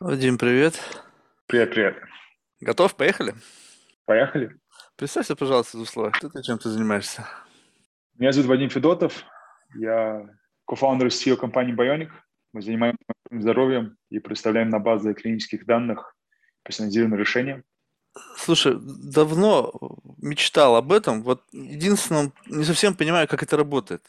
Вадим, привет. Привет, привет. Готов? Поехали? Поехали. Представься, пожалуйста, в условиях. Кто ты, чем ты занимаешься? Меня зовут Вадим Федотов. Я кофаундер CEO компании Bionic. Мы занимаемся здоровьем и представляем на базе клинических данных персонализированные решения. Слушай, давно мечтал об этом. Вот единственное, не совсем понимаю, как это работает.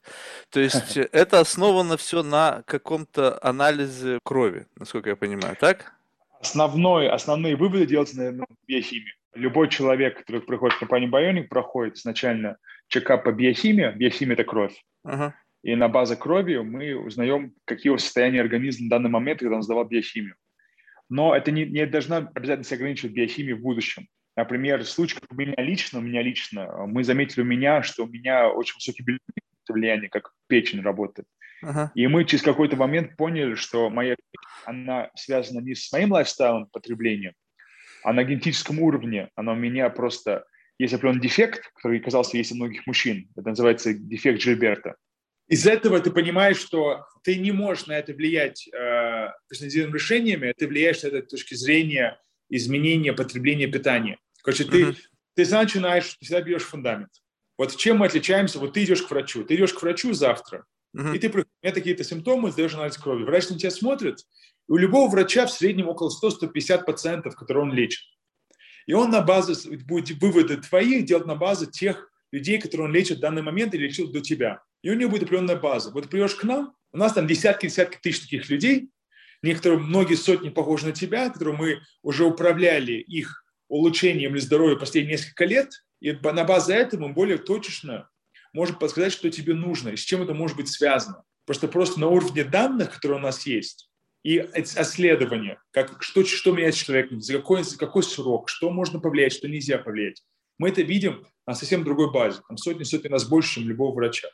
То есть это основано все на каком-то анализе крови, насколько я понимаю, так? Основной, основные выводы делаются, наверное, в биохимии. Любой человек, который приходит в компанию Bionic, проходит изначально чекап по биохимии. Биохимия – это кровь. Uh-huh. И на базе крови мы узнаем, какие состояния организма в данный момент, когда он сдавал биохимию. Но это не, не должна обязательно ограничивать биохимию в будущем. Например, случай у меня лично, у меня лично, мы заметили у меня, что у меня очень высокий влияние, как печень работает. Uh-huh. И мы через какой-то момент поняли, что моя она связана не с моим лайфстайлом потребления, а на генетическом уровне. Она у меня просто... Есть определенный дефект, который казался есть у многих мужчин. Это называется дефект Джильберта. Из этого ты понимаешь, что ты не можешь на это влиять э, персонализированными решениями, ты влияешь на это с точки зрения изменения потребления питания. Короче, ты, uh-huh. ты начинаешь, ты всегда берешь фундамент. Вот чем мы отличаемся? Вот ты идешь к врачу, ты идешь к врачу завтра, uh-huh. и ты, у меня такие-то симптомы, сдаешь анализ крови. Врач на тебя смотрит, у любого врача в среднем около 100-150 пациентов, которые он лечит. И он на базе, будет выводы твои делать на базе тех людей, которые он лечит в данный момент или лечил до тебя. И у него будет определенная база. Вот придешь к нам, у нас там десятки-десятки тысяч таких людей, некоторые, многие сотни похожи на тебя, которые мы уже управляли их улучшением или здоровья последние несколько лет, и на базе этого мы более точечно можем подсказать, что тебе нужно и с чем это может быть связано. Просто просто на уровне данных, которые у нас есть, и исследования, как, что, что меняет человек, за какой, за какой срок, что можно повлиять, что нельзя повлиять. Мы это видим на совсем другой базе. Там сотни-сотни нас больше, чем любого врача.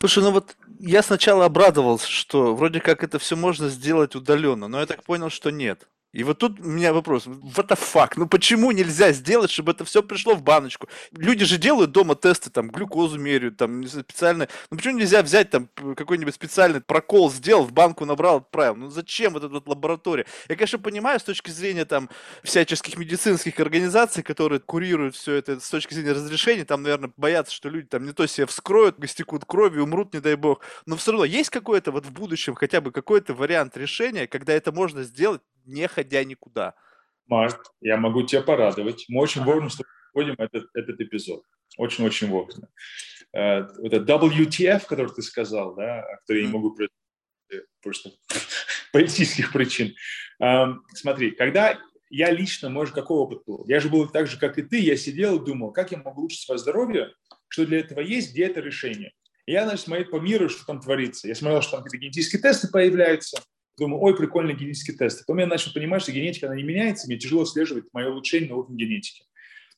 Слушай, ну вот я сначала обрадовался, что вроде как это все можно сделать удаленно, но я так понял, что нет. И вот тут у меня вопрос, what the fuck, ну почему нельзя сделать, чтобы это все пришло в баночку? Люди же делают дома тесты, там, глюкозу меряют, там, специально, ну почему нельзя взять там какой-нибудь специальный прокол сделал, в банку набрал, отправил? Ну зачем вот эта вот лаборатория? Я, конечно, понимаю с точки зрения там всяческих медицинских организаций, которые курируют все это с точки зрения разрешения, там, наверное, боятся, что люди там не то себе вскроют, истекут кровью, умрут, не дай бог. Но все равно есть какой-то вот в будущем хотя бы какой-то вариант решения, когда это можно сделать не ходя никуда. Марк, я могу тебя порадовать. Мы очень вовремя входим этот, этот эпизод. Очень-очень вовремя. Э, это WTF, который ты сказал, да, который я не могу просто политических причин. Эм, смотри, когда я лично, может, какой опыт был? Я же был так же, как и ты, я сидел и думал, как я могу улучшить свое здоровье, что для этого есть, где это решение. И я, значит, смотрел по миру, что там творится. Я смотрел, что там какие-то генетические тесты появляются, Думаю, ой, прикольный генетический тест. Потом я начал понимать, что генетика, она не меняется, мне тяжело отслеживать мое улучшение на уровне генетики.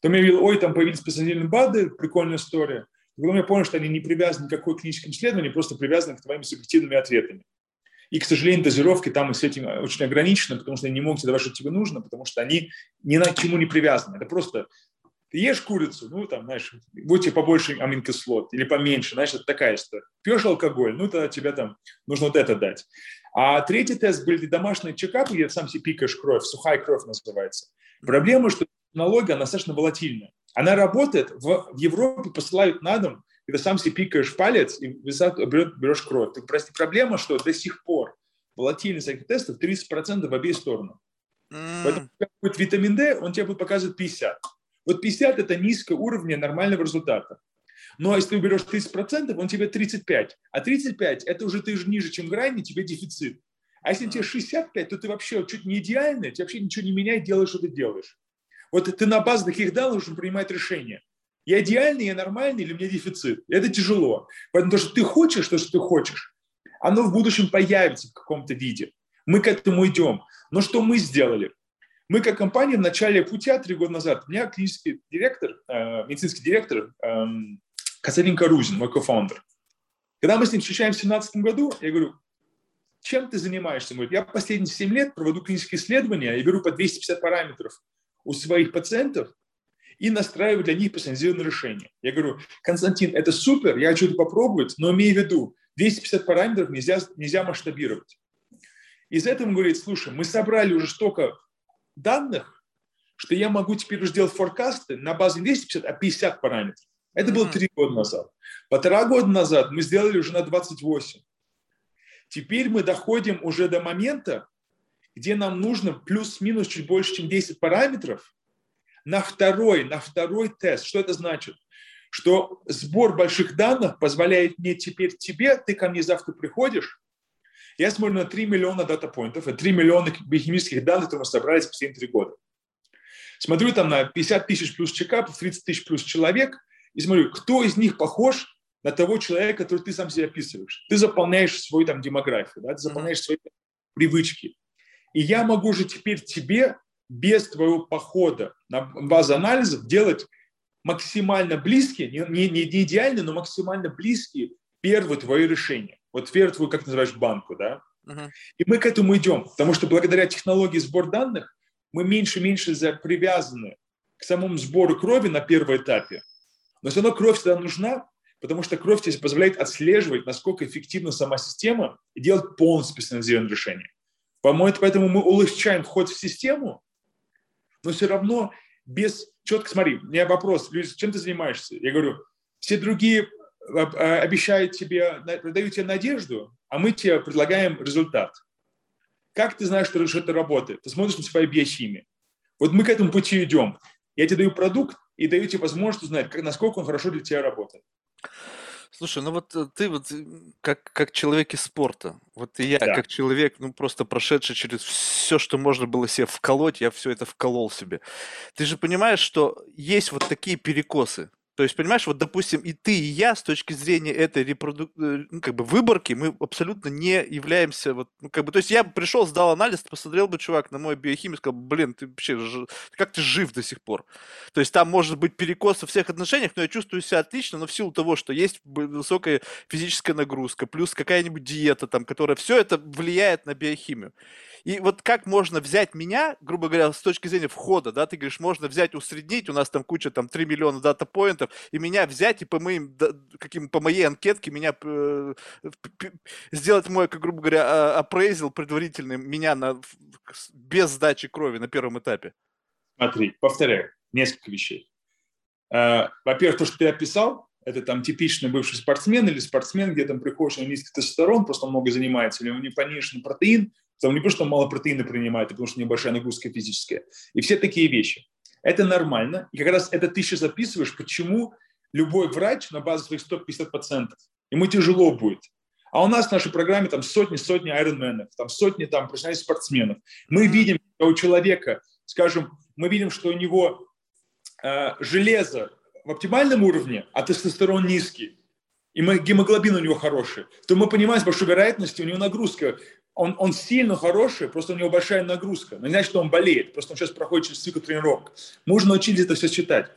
Потом я видел, ой, там появились специальные БАДы, прикольная история. Потом я понял, что они не привязаны к какой клиническим исследованию, просто привязаны к твоим субъективными ответами. И, к сожалению, дозировки там с этим очень ограничены, потому что они не могут тебе давать, что тебе нужно, потому что они ни на чему не привязаны. Это просто ты ешь курицу, ну, там, знаешь, будьте побольше аминокислот или поменьше, это такая история. Пьешь алкоголь, ну, тогда тебе там нужно вот это дать. А третий тест были домашние чекапы, где сам себе пикаешь кровь, сухая кровь называется. Проблема, что технология, она достаточно волатильная. Она работает, в, в Европе посылают на дом, когда сам себе пикаешь палец и берешь кровь. Так проблема, что до сих пор волатильность этих тестов 30% в обе стороны. Mm. Поэтому, будет витамин D, он тебе будет показывать 50. Вот 50 – это низкое уровень нормального результата. Но если ты берешь 30%, он тебе 35. А 35 – это уже ты же ниже, чем грани, тебе дефицит. А если тебе 65, то ты вообще чуть не идеальный, тебе вообще ничего не меняет, делаешь, что ты делаешь. Вот ты на базе таких данных должен принимать решение. Я идеальный, я нормальный или у меня дефицит? Это тяжело. Поэтому то, что ты хочешь, то, что ты хочешь, оно в будущем появится в каком-то виде. Мы к этому идем. Но что мы сделали? Мы как компания в начале пути, три года назад, у меня клинический директор, э, медицинский директор э, Кацаринка Рузин, мой кофаундер. Когда мы с ним встречаемся в 2017 году, я говорю, чем ты занимаешься? Он говорит, я последние 7 лет проведу клинические исследования, я беру по 250 параметров у своих пациентов и настраиваю для них персонализированное решение. Я говорю, Константин, это супер, я хочу это попробовать, но имей в виду, 250 параметров нельзя, нельзя масштабировать. Из этого он говорит, слушай, мы собрали уже столько данных, что я могу теперь уже делать форкасты на базе не 250, а 50 параметров. Это было три года назад. Полтора года назад мы сделали уже на 28. Теперь мы доходим уже до момента, где нам нужно плюс-минус чуть больше, чем 10 параметров на второй, на второй тест. Что это значит? Что сбор больших данных позволяет мне теперь тебе, ты ко мне завтра приходишь, я смотрю на 3 миллиона дата-поинтов, это 3 миллиона биохимических данных, которые мы собрали за последние 3 года. Смотрю там на 50 тысяч плюс чекапов, 30 тысяч плюс человек, и смотрю, кто из них похож на того человека, который ты сам себе описываешь. Ты заполняешь свою там демографию, да, ты заполняешь свои привычки. И я могу же теперь тебе без твоего похода на базу анализов делать максимально близкие, не, не, не идеальные, но максимально близкие первые твои решения. Вот первую твою, как ты называешь, банку, да? Uh-huh. И мы к этому идем, потому что благодаря технологии сбор данных мы меньше и меньше привязаны к самому сбору крови на первом этапе. Но все равно кровь всегда нужна, потому что кровь тебе позволяет отслеживать, насколько эффективна сама система и делать полностью персонализированное решение. По-моему, поэтому мы улучшаем вход в систему, но все равно без четко, смотри, у меня вопрос, чем ты занимаешься? Я говорю, все другие а, обещают тебе, дают тебе надежду, а мы тебе предлагаем результат. Как ты знаешь, что это работает? Ты смотришь на свою биохимию. Вот мы к этому пути идем. Я тебе даю продукт и даю тебе возможность узнать, как, насколько он хорошо для тебя работает. Слушай, ну вот э, ты вот как, как человек из спорта, вот и я Да. как человек, ну просто прошедший через все, что можно было себе вколоть, я все это вколол себе. Ты же понимаешь, что есть вот такие перекосы. То есть, понимаешь, вот, допустим, и ты, и я с точки зрения этой репродук... Э, ну, как бы выборки, мы абсолютно не являемся, вот, ну, как бы, то есть я пришел, сдал анализ, посмотрел бы, чувак, на мой биохимию, сказал, блин, ты вообще, ж- как ты жив до сих пор? То есть там может быть перекос во всех отношениях, но я чувствую себя отлично, но в силу того, что есть высокая физическая нагрузка, плюс какая-нибудь диета там, которая все это влияет на биохимию. И вот как можно взять меня, грубо говоря, с точки зрения входа, да, ты говоришь, можно взять, усреднить, у нас там куча, там, 3 миллиона дата-поинтов, и меня взять и по моим, каким, по моей анкетке меня э, сделать мой, как грубо говоря, апрейзил предварительный меня на, без сдачи крови на первом этапе. Смотри, повторяю, несколько вещей. Э, Во-первых, то, что ты описал, это там типичный бывший спортсмен или спортсмен, где там приходишь, него низкий тестостерон, просто много занимается, или у него пониженный протеин, там не потому, что он мало протеина принимает, а потому что небольшая нагрузка физическая. И все такие вещи. Это нормально. И как раз это ты сейчас записываешь, почему любой врач на базе своих 150 пациентов, ему тяжело будет. А у нас в нашей программе там сотни-сотни айронменов, там сотни там профессиональных спортсменов. Мы видим, что у человека, скажем, мы видим, что у него э, железо в оптимальном уровне, а тестостерон низкий, и гемоглобин у него хороший, то мы понимаем с большой вероятностью, у него нагрузка он, он сильно хороший, просто у него большая нагрузка. Но не значит, что он болеет, просто он сейчас проходит через цикл тренировок. Мы уже научились это все считать.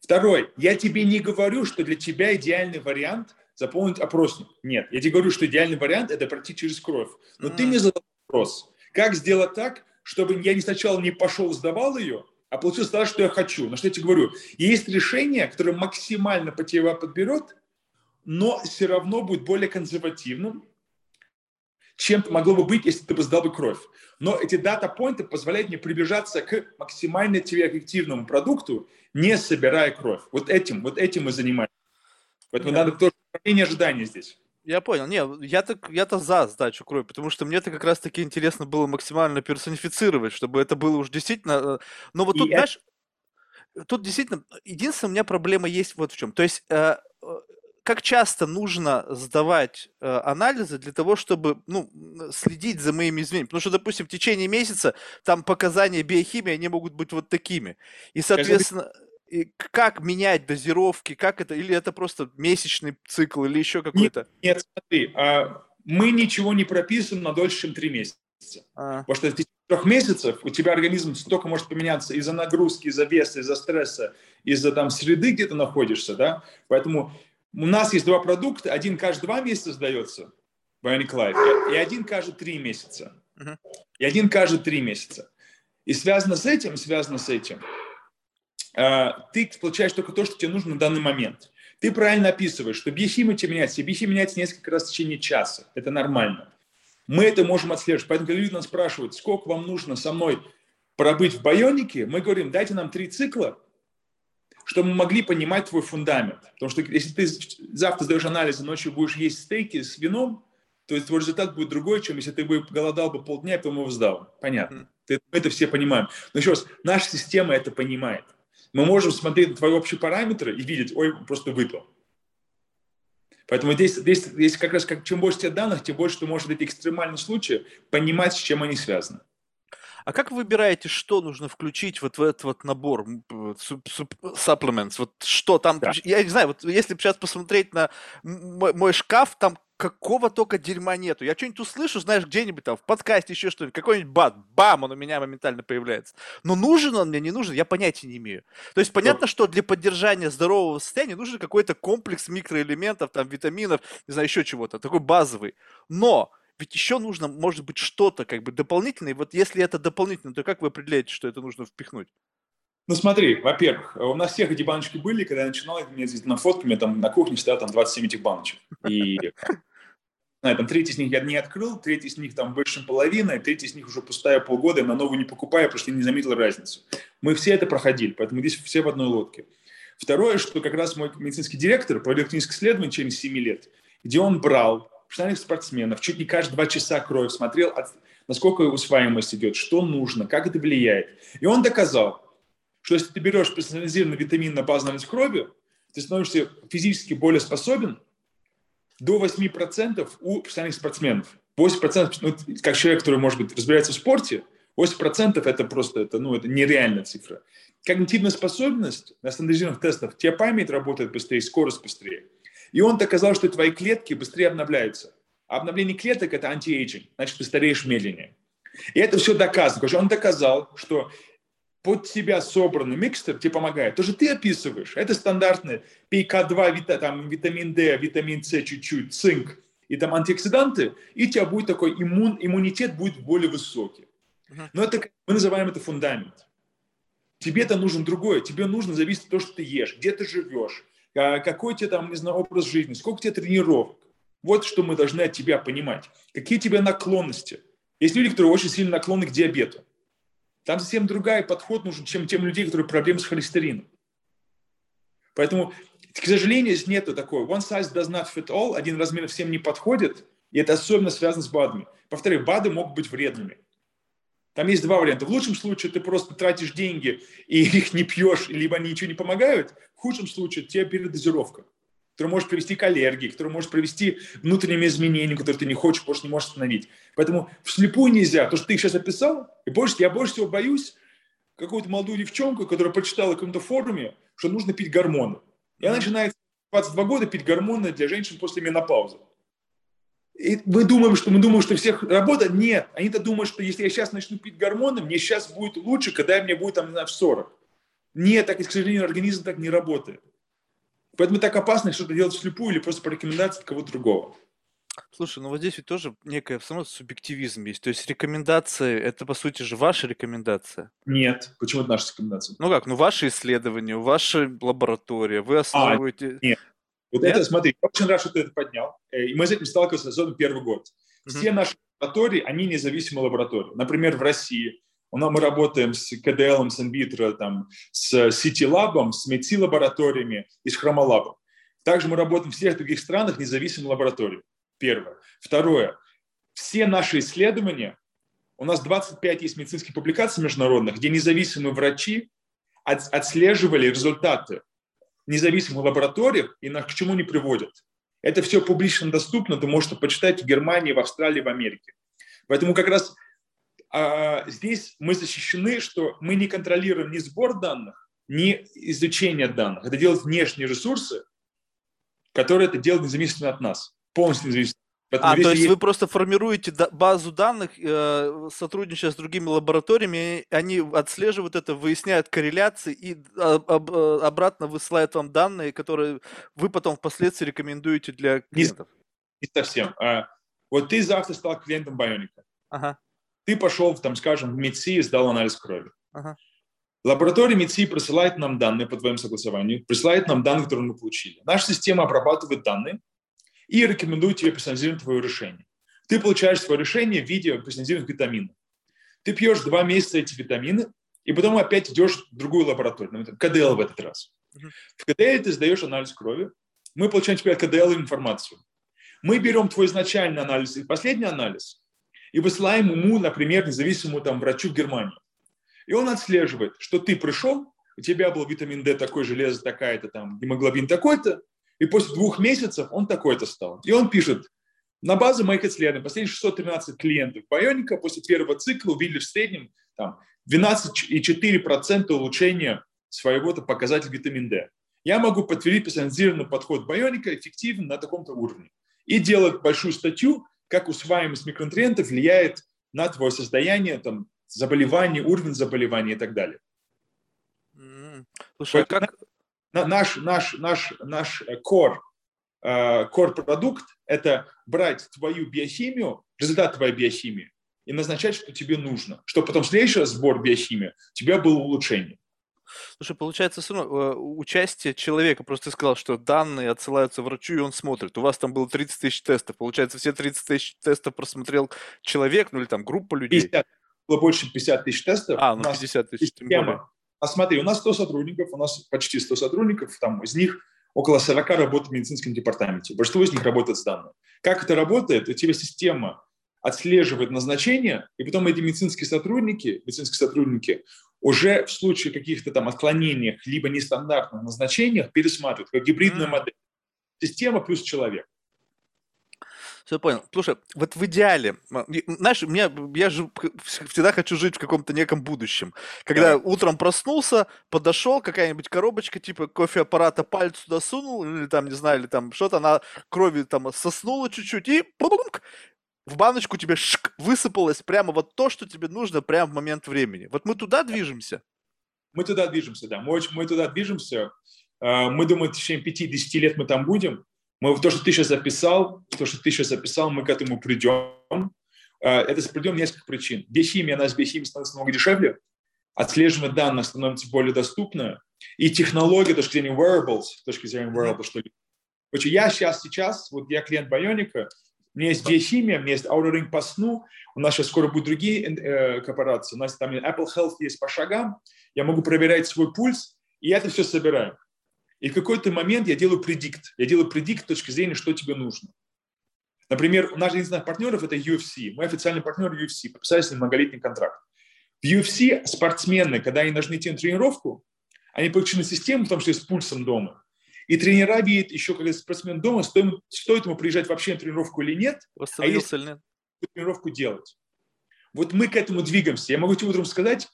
Второй, я тебе не говорю, что для тебя идеальный вариант заполнить опросник. Нет, я тебе говорю, что идеальный вариант – это пройти через кровь. Но mm-hmm. ты мне задал вопрос, как сделать так, чтобы я не сначала не пошел, сдавал ее, а получилось то, что я хочу. На что я тебе говорю, есть решение, которое максимально по тебе подберет, но все равно будет более консервативным, чем могло бы быть, если ты бы сдал бы кровь. Но эти дата-поинты позволяют мне приближаться к максимально тебе эффективному продукту, не собирая кровь. Вот этим, вот этим мы занимаемся. Поэтому Нет. надо тоже управление ожидания здесь. Я понял. Не, я так, я-то за сдачу крови, потому что мне-то как раз-таки интересно было максимально персонифицировать, чтобы это было уж действительно... Но вот И тут, это... знаешь, тут действительно, единственная у меня проблема есть вот в чем. То есть как часто нужно сдавать э, анализы для того, чтобы ну, следить за моими изменениями? Потому что, допустим, в течение месяца там показания биохимии, они могут быть вот такими. И, соответственно, и как менять дозировки, как это, или это просто месячный цикл, или еще какой-то? Нет, нет смотри, а, мы ничего не прописываем на дольше, чем три месяца. А. Потому что в течение трех месяцев у тебя организм столько может поменяться из-за нагрузки, из-за веса, из-за стресса, из-за там среды, где ты находишься, да? Поэтому у нас есть два продукта, один каждые два месяца сдается, Bionic Life, и один каждые три месяца. Uh-huh. И один каждые три месяца. И связано с этим, связано с этим, ты получаешь только то, что тебе нужно на данный момент. Ты правильно описываешь, что биохимия тебе меняется, и биохимия меняется несколько раз в течение часа. Это нормально. Мы это можем отслеживать. Поэтому, когда люди нас спрашивают, сколько вам нужно со мной пробыть в байонике, мы говорим, дайте нам три цикла, чтобы мы могли понимать твой фундамент. Потому что если ты завтра сдаешь анализы, ночью будешь есть стейки с вином, то есть твой результат будет другой, чем если ты бы голодал бы полдня и потом его сдал. Понятно. Мы это все понимаем. Но еще раз, наша система это понимает. Мы можем смотреть на твои общие параметры и видеть, ой, просто выпил. Поэтому здесь, здесь, здесь как раз как, чем больше у тебя данных, тем больше ты можешь эти экстремальные случаи понимать, с чем они связаны. А как вы выбираете, что нужно включить вот в этот вот набор supplements? Вот что там? Да. Я не знаю, вот если сейчас посмотреть на мой, мой шкаф, там какого только дерьма нету. Я что-нибудь услышу, знаешь, где-нибудь там в подкасте еще что-нибудь, какой-нибудь бат, бам, он у меня моментально появляется. Но нужен он мне, не нужен, я понятия не имею. То есть понятно, что для поддержания здорового состояния нужен какой-то комплекс микроэлементов, там, витаминов, не знаю, еще чего-то, такой базовый. Но ведь еще нужно, может быть, что-то как бы дополнительное. И вот если это дополнительно, то как вы определяете, что это нужно впихнуть? Ну смотри, во-первых, у нас всех эти баночки были, когда я начинал, у меня здесь на меня там на кухне стоят там 27 этих баночек. И знаю, там третий из них я не открыл, третий из них там больше половины, третий из них уже пустая полгода, я на новую не покупаю, потому что не заметил разницу. Мы все это проходили, поэтому здесь все в одной лодке. Второе, что как раз мой медицинский директор провел клиническое исследование через 7 лет, где он брал профессиональных спортсменов, чуть не каждые два часа кровь, смотрел, насколько усваиваемость идет, что нужно, как это влияет. И он доказал, что если ты берешь персонализированный витамин на базовом крови, ты становишься физически более способен – до 8% у профессиональных спортсменов. 8%, ну, как человек, который, может быть, разбирается в спорте, 8% это просто, это, ну, это нереальная цифра. Когнитивная способность на стандартизированных тестах, тебя память работает быстрее, скорость быстрее. И он доказал, что твои клетки быстрее обновляются. А обновление клеток – это anti-aging, значит, ты стареешь медленнее. И это все доказано. Он доказал, что под тебя собранный mixture тебе помогает. То, что ты описываешь, это стандартные K2, вита, там, витамин D, витамин С чуть-чуть, цинк и там антиоксиданты, и у тебя будет такой иммун, иммунитет будет более высокий. Но это, мы называем это фундамент. Тебе это нужен другое. Тебе нужно зависеть от того, что ты ешь, где ты живешь, а, какой у тебя там, не знаю, образ жизни, сколько у тебя тренировок. Вот что мы должны от тебя понимать. Какие у тебя наклонности. Есть люди, которые очень сильно наклонны к диабету. Там совсем другой подход нужен, чем тем людей, которые проблемы с холестерином. Поэтому, к сожалению, здесь нету такого. One size does not fit all. Один размер всем не подходит. И это особенно связано с БАДами. Повторяю, БАДы могут быть вредными. Там есть два варианта. В лучшем случае ты просто тратишь деньги и их не пьешь, либо они ничего не помогают. В худшем случае у тебя передозировка который может привести к аллергии, который может привести к внутренним изменениям, которые ты не хочешь, потому что не можешь остановить. Поэтому вслепую нельзя. То, что ты сейчас описал, и больше, я больше всего боюсь какую-то молодую девчонку, которая прочитала в каком-то форуме, что нужно пить гормоны. И она начинает в 22 года пить гормоны для женщин после менопаузы. И мы думаем, что мы думаем, что всех работает. Нет, они-то думают, что если я сейчас начну пить гормоны, мне сейчас будет лучше, когда мне будет там, не знаю, в 40. Нет, так, к сожалению, организм так не работает. Поэтому так опасно что-то делать вслепую или просто по рекомендации кого-то другого. Слушай, ну вот здесь ведь тоже некая все равно субъективизм есть. То есть рекомендации, это по сути же ваша рекомендация. Нет, почему это наша рекомендация? Ну как, ну ваши исследования, ваша лаборатория, вы а, основываете... А, нет, вот нет? это, смотри, я очень рад, что ты это поднял. Э, и мы с этим сталкивались особенно первый год. Все угу. наши лаборатории, они независимые лаборатории. Например, в России мы работаем с КДЛ, с Инвитро, там, с City Lab, с МЕЦИ лабораториями и с Хромолабом. Также мы работаем в всех других странах независимой лаборатории. Первое. Второе. Все наши исследования, у нас 25 есть медицинских публикаций международных, где независимые врачи отслеживали результаты независимых лабораториях и на, к чему не приводят. Это все публично доступно, ты можешь почитать в Германии, в Австралии, в Америке. Поэтому как раз здесь мы защищены, что мы не контролируем ни сбор данных, ни изучение данных. Это делают внешние ресурсы, которые это делают независимо от нас, полностью независимо. Поэтому а, то есть, есть вы просто формируете базу данных, э, сотрудничая с другими лабораториями, они отслеживают это, выясняют корреляции и об, э, обратно высылают вам данные, которые вы потом впоследствии рекомендуете для клиентов. Не, не совсем. А, вот ты завтра стал клиентом Бионика. Ага. Ты пошел, там, скажем, в МИДСИ и сдал анализ крови. Ага. Лаборатория МИДСИ присылает нам данные по твоему согласованию, присылает нам данные, которые мы получили. Наша система обрабатывает данные и рекомендует тебе персонализировать твое решение. ты получаешь свое решение в виде персонализированных витаминов. Ты пьешь два месяца эти витамины, и потом опять идешь в другую лабораторию, КДЛ в этот раз. В КДЛ ты сдаешь анализ крови, мы получаем теперь от КДЛ информацию. Мы берем твой изначальный анализ и последний анализ и высылаем ему, например, независимому там, врачу в Германию. И он отслеживает, что ты пришел, у тебя был витамин D такой, железо такая-то, там, гемоглобин такой-то, и после двух месяцев он такой-то стал. И он пишет, на базе моих исследований, последние 613 клиентов Байоника после первого цикла увидели в среднем там, 12,4% улучшения своего показателя витамин D. Я могу подтвердить персонализированный подход Байоника эффективен на таком-то уровне. И делать большую статью, как усваиваемость микронутриентов влияет на твое состояние, там, заболевание, уровень заболевания и так далее. Слушай, а как... Наш, наш, наш, наш core, э, core продукт – это брать твою биохимию, результат твоей биохимии, и назначать, что тебе нужно, чтобы потом следующий сбор биохимии у тебя было улучшение. Слушай, получается, все равно э, участие человека, просто ты сказал, что данные отсылаются врачу, и он смотрит. У вас там было 30 тысяч тестов. Получается, все 30 тысяч тестов просмотрел человек, ну или там группа людей? 50, было больше 50 тысяч тестов. А, ну 50 тысяч, тем более. А смотри, у нас 100 сотрудников, у нас почти 100 сотрудников, там из них около 40 работают в медицинском департаменте. Большинство из них работает с данными. Как это работает? У тебя система отслеживает назначение, и потом эти медицинские сотрудники, медицинские сотрудники уже в случае каких-то там отклонений, либо нестандартных назначениях пересматривают, как гибридная mm. модель. Система плюс человек. Все понял. Слушай, вот в идеале, знаешь, меня, я же всегда хочу жить в каком-то неком будущем. Когда да. утром проснулся, подошел, какая-нибудь коробочка типа кофе-аппарата пальцу туда сунул, или там, не знаю, или там что-то, она крови там соснула чуть-чуть, и в баночку тебе шик, высыпалось прямо вот то, что тебе нужно прямо в момент времени. Вот мы туда движемся. Мы туда движемся, да. Мы, мы туда движемся. А, мы думаем, в течение 5-10 лет мы там будем. Мы то, что ты сейчас записал, то, что ты сейчас записал, мы к этому придем. А, это придем несколько причин. Биохимия, она с биохимией становится много дешевле, отслеживание данных становится более доступно, и технология, с точки зрения wearables, с точки зрения wearables, что Короче, я сейчас, сейчас, вот я клиент Бионика, у меня есть биохимия, у меня есть Ring по сну, у нас сейчас скоро будут другие э, корпорации, у нас там Apple Health есть по шагам, я могу проверять свой пульс, и я это все собираю. И в какой-то момент я делаю предикт. Я делаю предикт с точки зрения, что тебе нужно. Например, у нас один из наших партнеров – это UFC. Мой официальный партнер UFC. Подписали с ним многолетний контракт. В UFC спортсмены, когда они должны идти на тренировку, они подключены систему, потому что с пульсом дома. И тренера видят еще, когда спортсмен дома, стоит, стоит ему приезжать вообще на тренировку или нет, а если нет. тренировку делать. Вот мы к этому двигаемся. Я могу тебе утром сказать,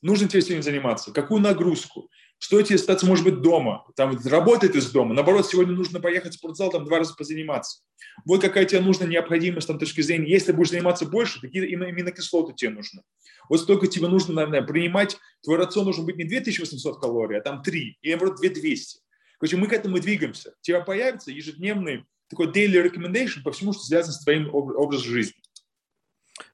нужно тебе сегодня заниматься, какую нагрузку, стоит тебе остаться, может быть, дома, там работает из дома, наоборот, сегодня нужно поехать в спортзал, там два раза позаниматься. Вот какая тебе нужна необходимость там точки зрения. Если будешь заниматься больше, такие именно, именно кислоты тебе нужны. Вот столько тебе нужно, наверное, принимать, твой рацион должен быть не 2800 калорий, а там 3, или, наоборот, 2200. Короче, мы к этому двигаемся. У тебя появится ежедневный такой daily recommendation по всему, что связано с твоим образом жизни.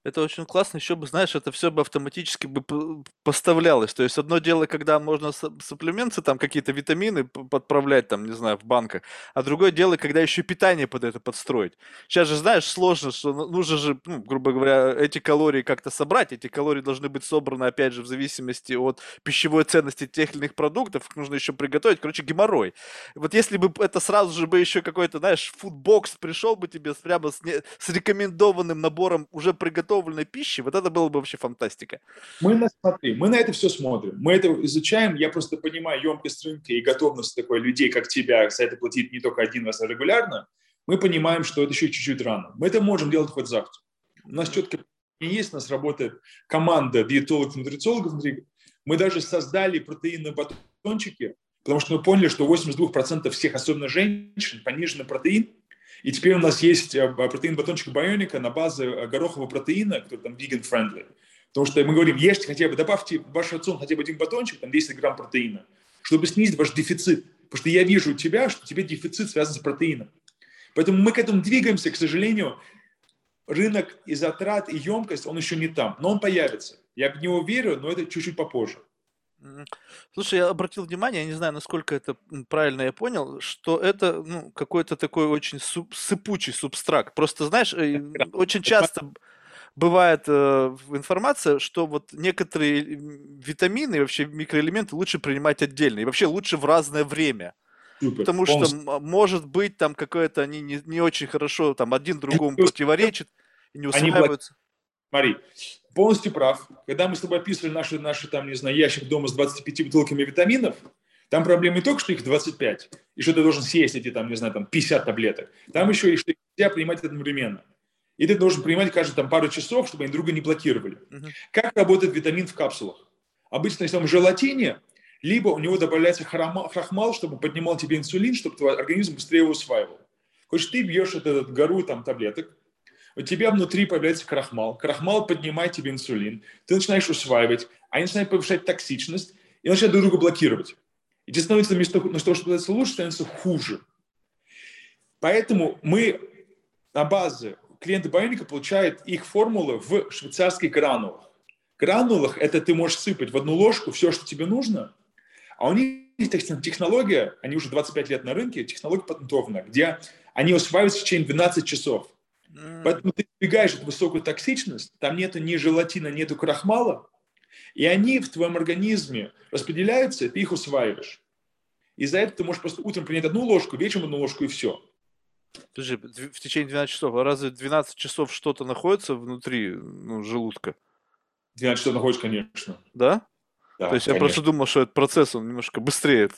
Это очень классно, еще бы, знаешь, это все бы автоматически бы поставлялось. То есть одно дело, когда можно суплементы, там какие-то витамины подправлять, там, не знаю, в банках, а другое дело, когда еще питание под это подстроить. Сейчас же, знаешь, сложно, что ну, нужно же, ну, грубо говоря, эти калории как-то собрать. Эти калории должны быть собраны, опять же, в зависимости от пищевой ценности тех или иных продуктов. Их нужно еще приготовить. Короче, геморрой. Вот если бы это сразу же бы еще какой-то, знаешь, фудбокс пришел бы тебе прямо с, не, с рекомендованным набором уже приготовленной пищи, вот это было бы вообще фантастика. Мы на, смотри, мы на это все смотрим, мы это изучаем, я просто понимаю емкость рынка и готовность такой людей, как тебя, за это платить не только один раз, а регулярно, мы понимаем, что это еще чуть-чуть рано. Мы это можем делать хоть завтра. У нас четко есть, у нас работает команда диетологов и нутрициологов внутри. Мы даже создали протеинные батончики, потому что мы поняли, что 82% всех, особенно женщин, пониженный протеин, и теперь у нас есть э, протеин батончик Бионика на базе э, горохового протеина, который там vegan-friendly. Потому что мы говорим, ешьте хотя бы, добавьте в ваш рацион хотя бы один батончик, там 10 грамм протеина, чтобы снизить ваш дефицит. Потому что я вижу у тебя, что тебе дефицит связан с протеином. Поэтому мы к этому двигаемся, к сожалению. Рынок и затрат, и емкость, он еще не там, но он появится. Я в него верю, но это чуть-чуть попозже. Слушай, я обратил внимание, я не знаю, насколько это правильно я понял, что это ну, какой-то такой очень суп, сыпучий субстракт. Просто, знаешь, э, очень часто бывает э, информация, что вот некоторые витамины и вообще микроэлементы лучше принимать отдельно, и вообще лучше в разное время. Супер. Потому Полностью. что может быть там какое-то они не, не очень хорошо, там один другому противоречит и не усваиваются. Смотри, полностью прав. Когда мы с тобой описывали наши, наши там, не знаю, ящик дома с 25 бутылками витаминов, там проблема не только, что их 25, и что ты должен съесть эти, там, не знаю, там 50 таблеток. Там еще и что их нельзя принимать одновременно. И ты должен принимать каждые там, пару часов, чтобы они друга не блокировали. Uh-huh. Как работает витамин в капсулах? Обычно, если он в желатине, либо у него добавляется крахмал, чтобы поднимал тебе инсулин, чтобы твой организм быстрее его усваивал. Хочешь, ты бьешь эту гору там, таблеток, у тебя внутри появляется крахмал, крахмал поднимает тебе инсулин, ты начинаешь усваивать, они начинают повышать токсичность и начинают друг друга блокировать. И тебе становится вместо того, чтобы становиться лучше, становится хуже. Поэтому мы на базе клиенты Байоника получают их формулы в швейцарских гранулах. Гранулах это ты можешь сыпать в одну ложку все, что тебе нужно, а у них технология, они уже 25 лет на рынке, технология патентована, где они усваиваются в течение 12 часов. Поэтому ты избегаешь эту высокую токсичность, там нету ни желатина, нету крахмала, и они в твоем организме распределяются, и ты их усваиваешь. Из-за этого ты можешь просто утром принять одну ложку, вечером одну ложку и все. Подожди, в течение 12 часов. А разве 12 часов что-то находится внутри ну, желудка? 12 часов находится, конечно. Да? Да, То есть конечно. я просто думал, что этот процесс, он немножко быстрее.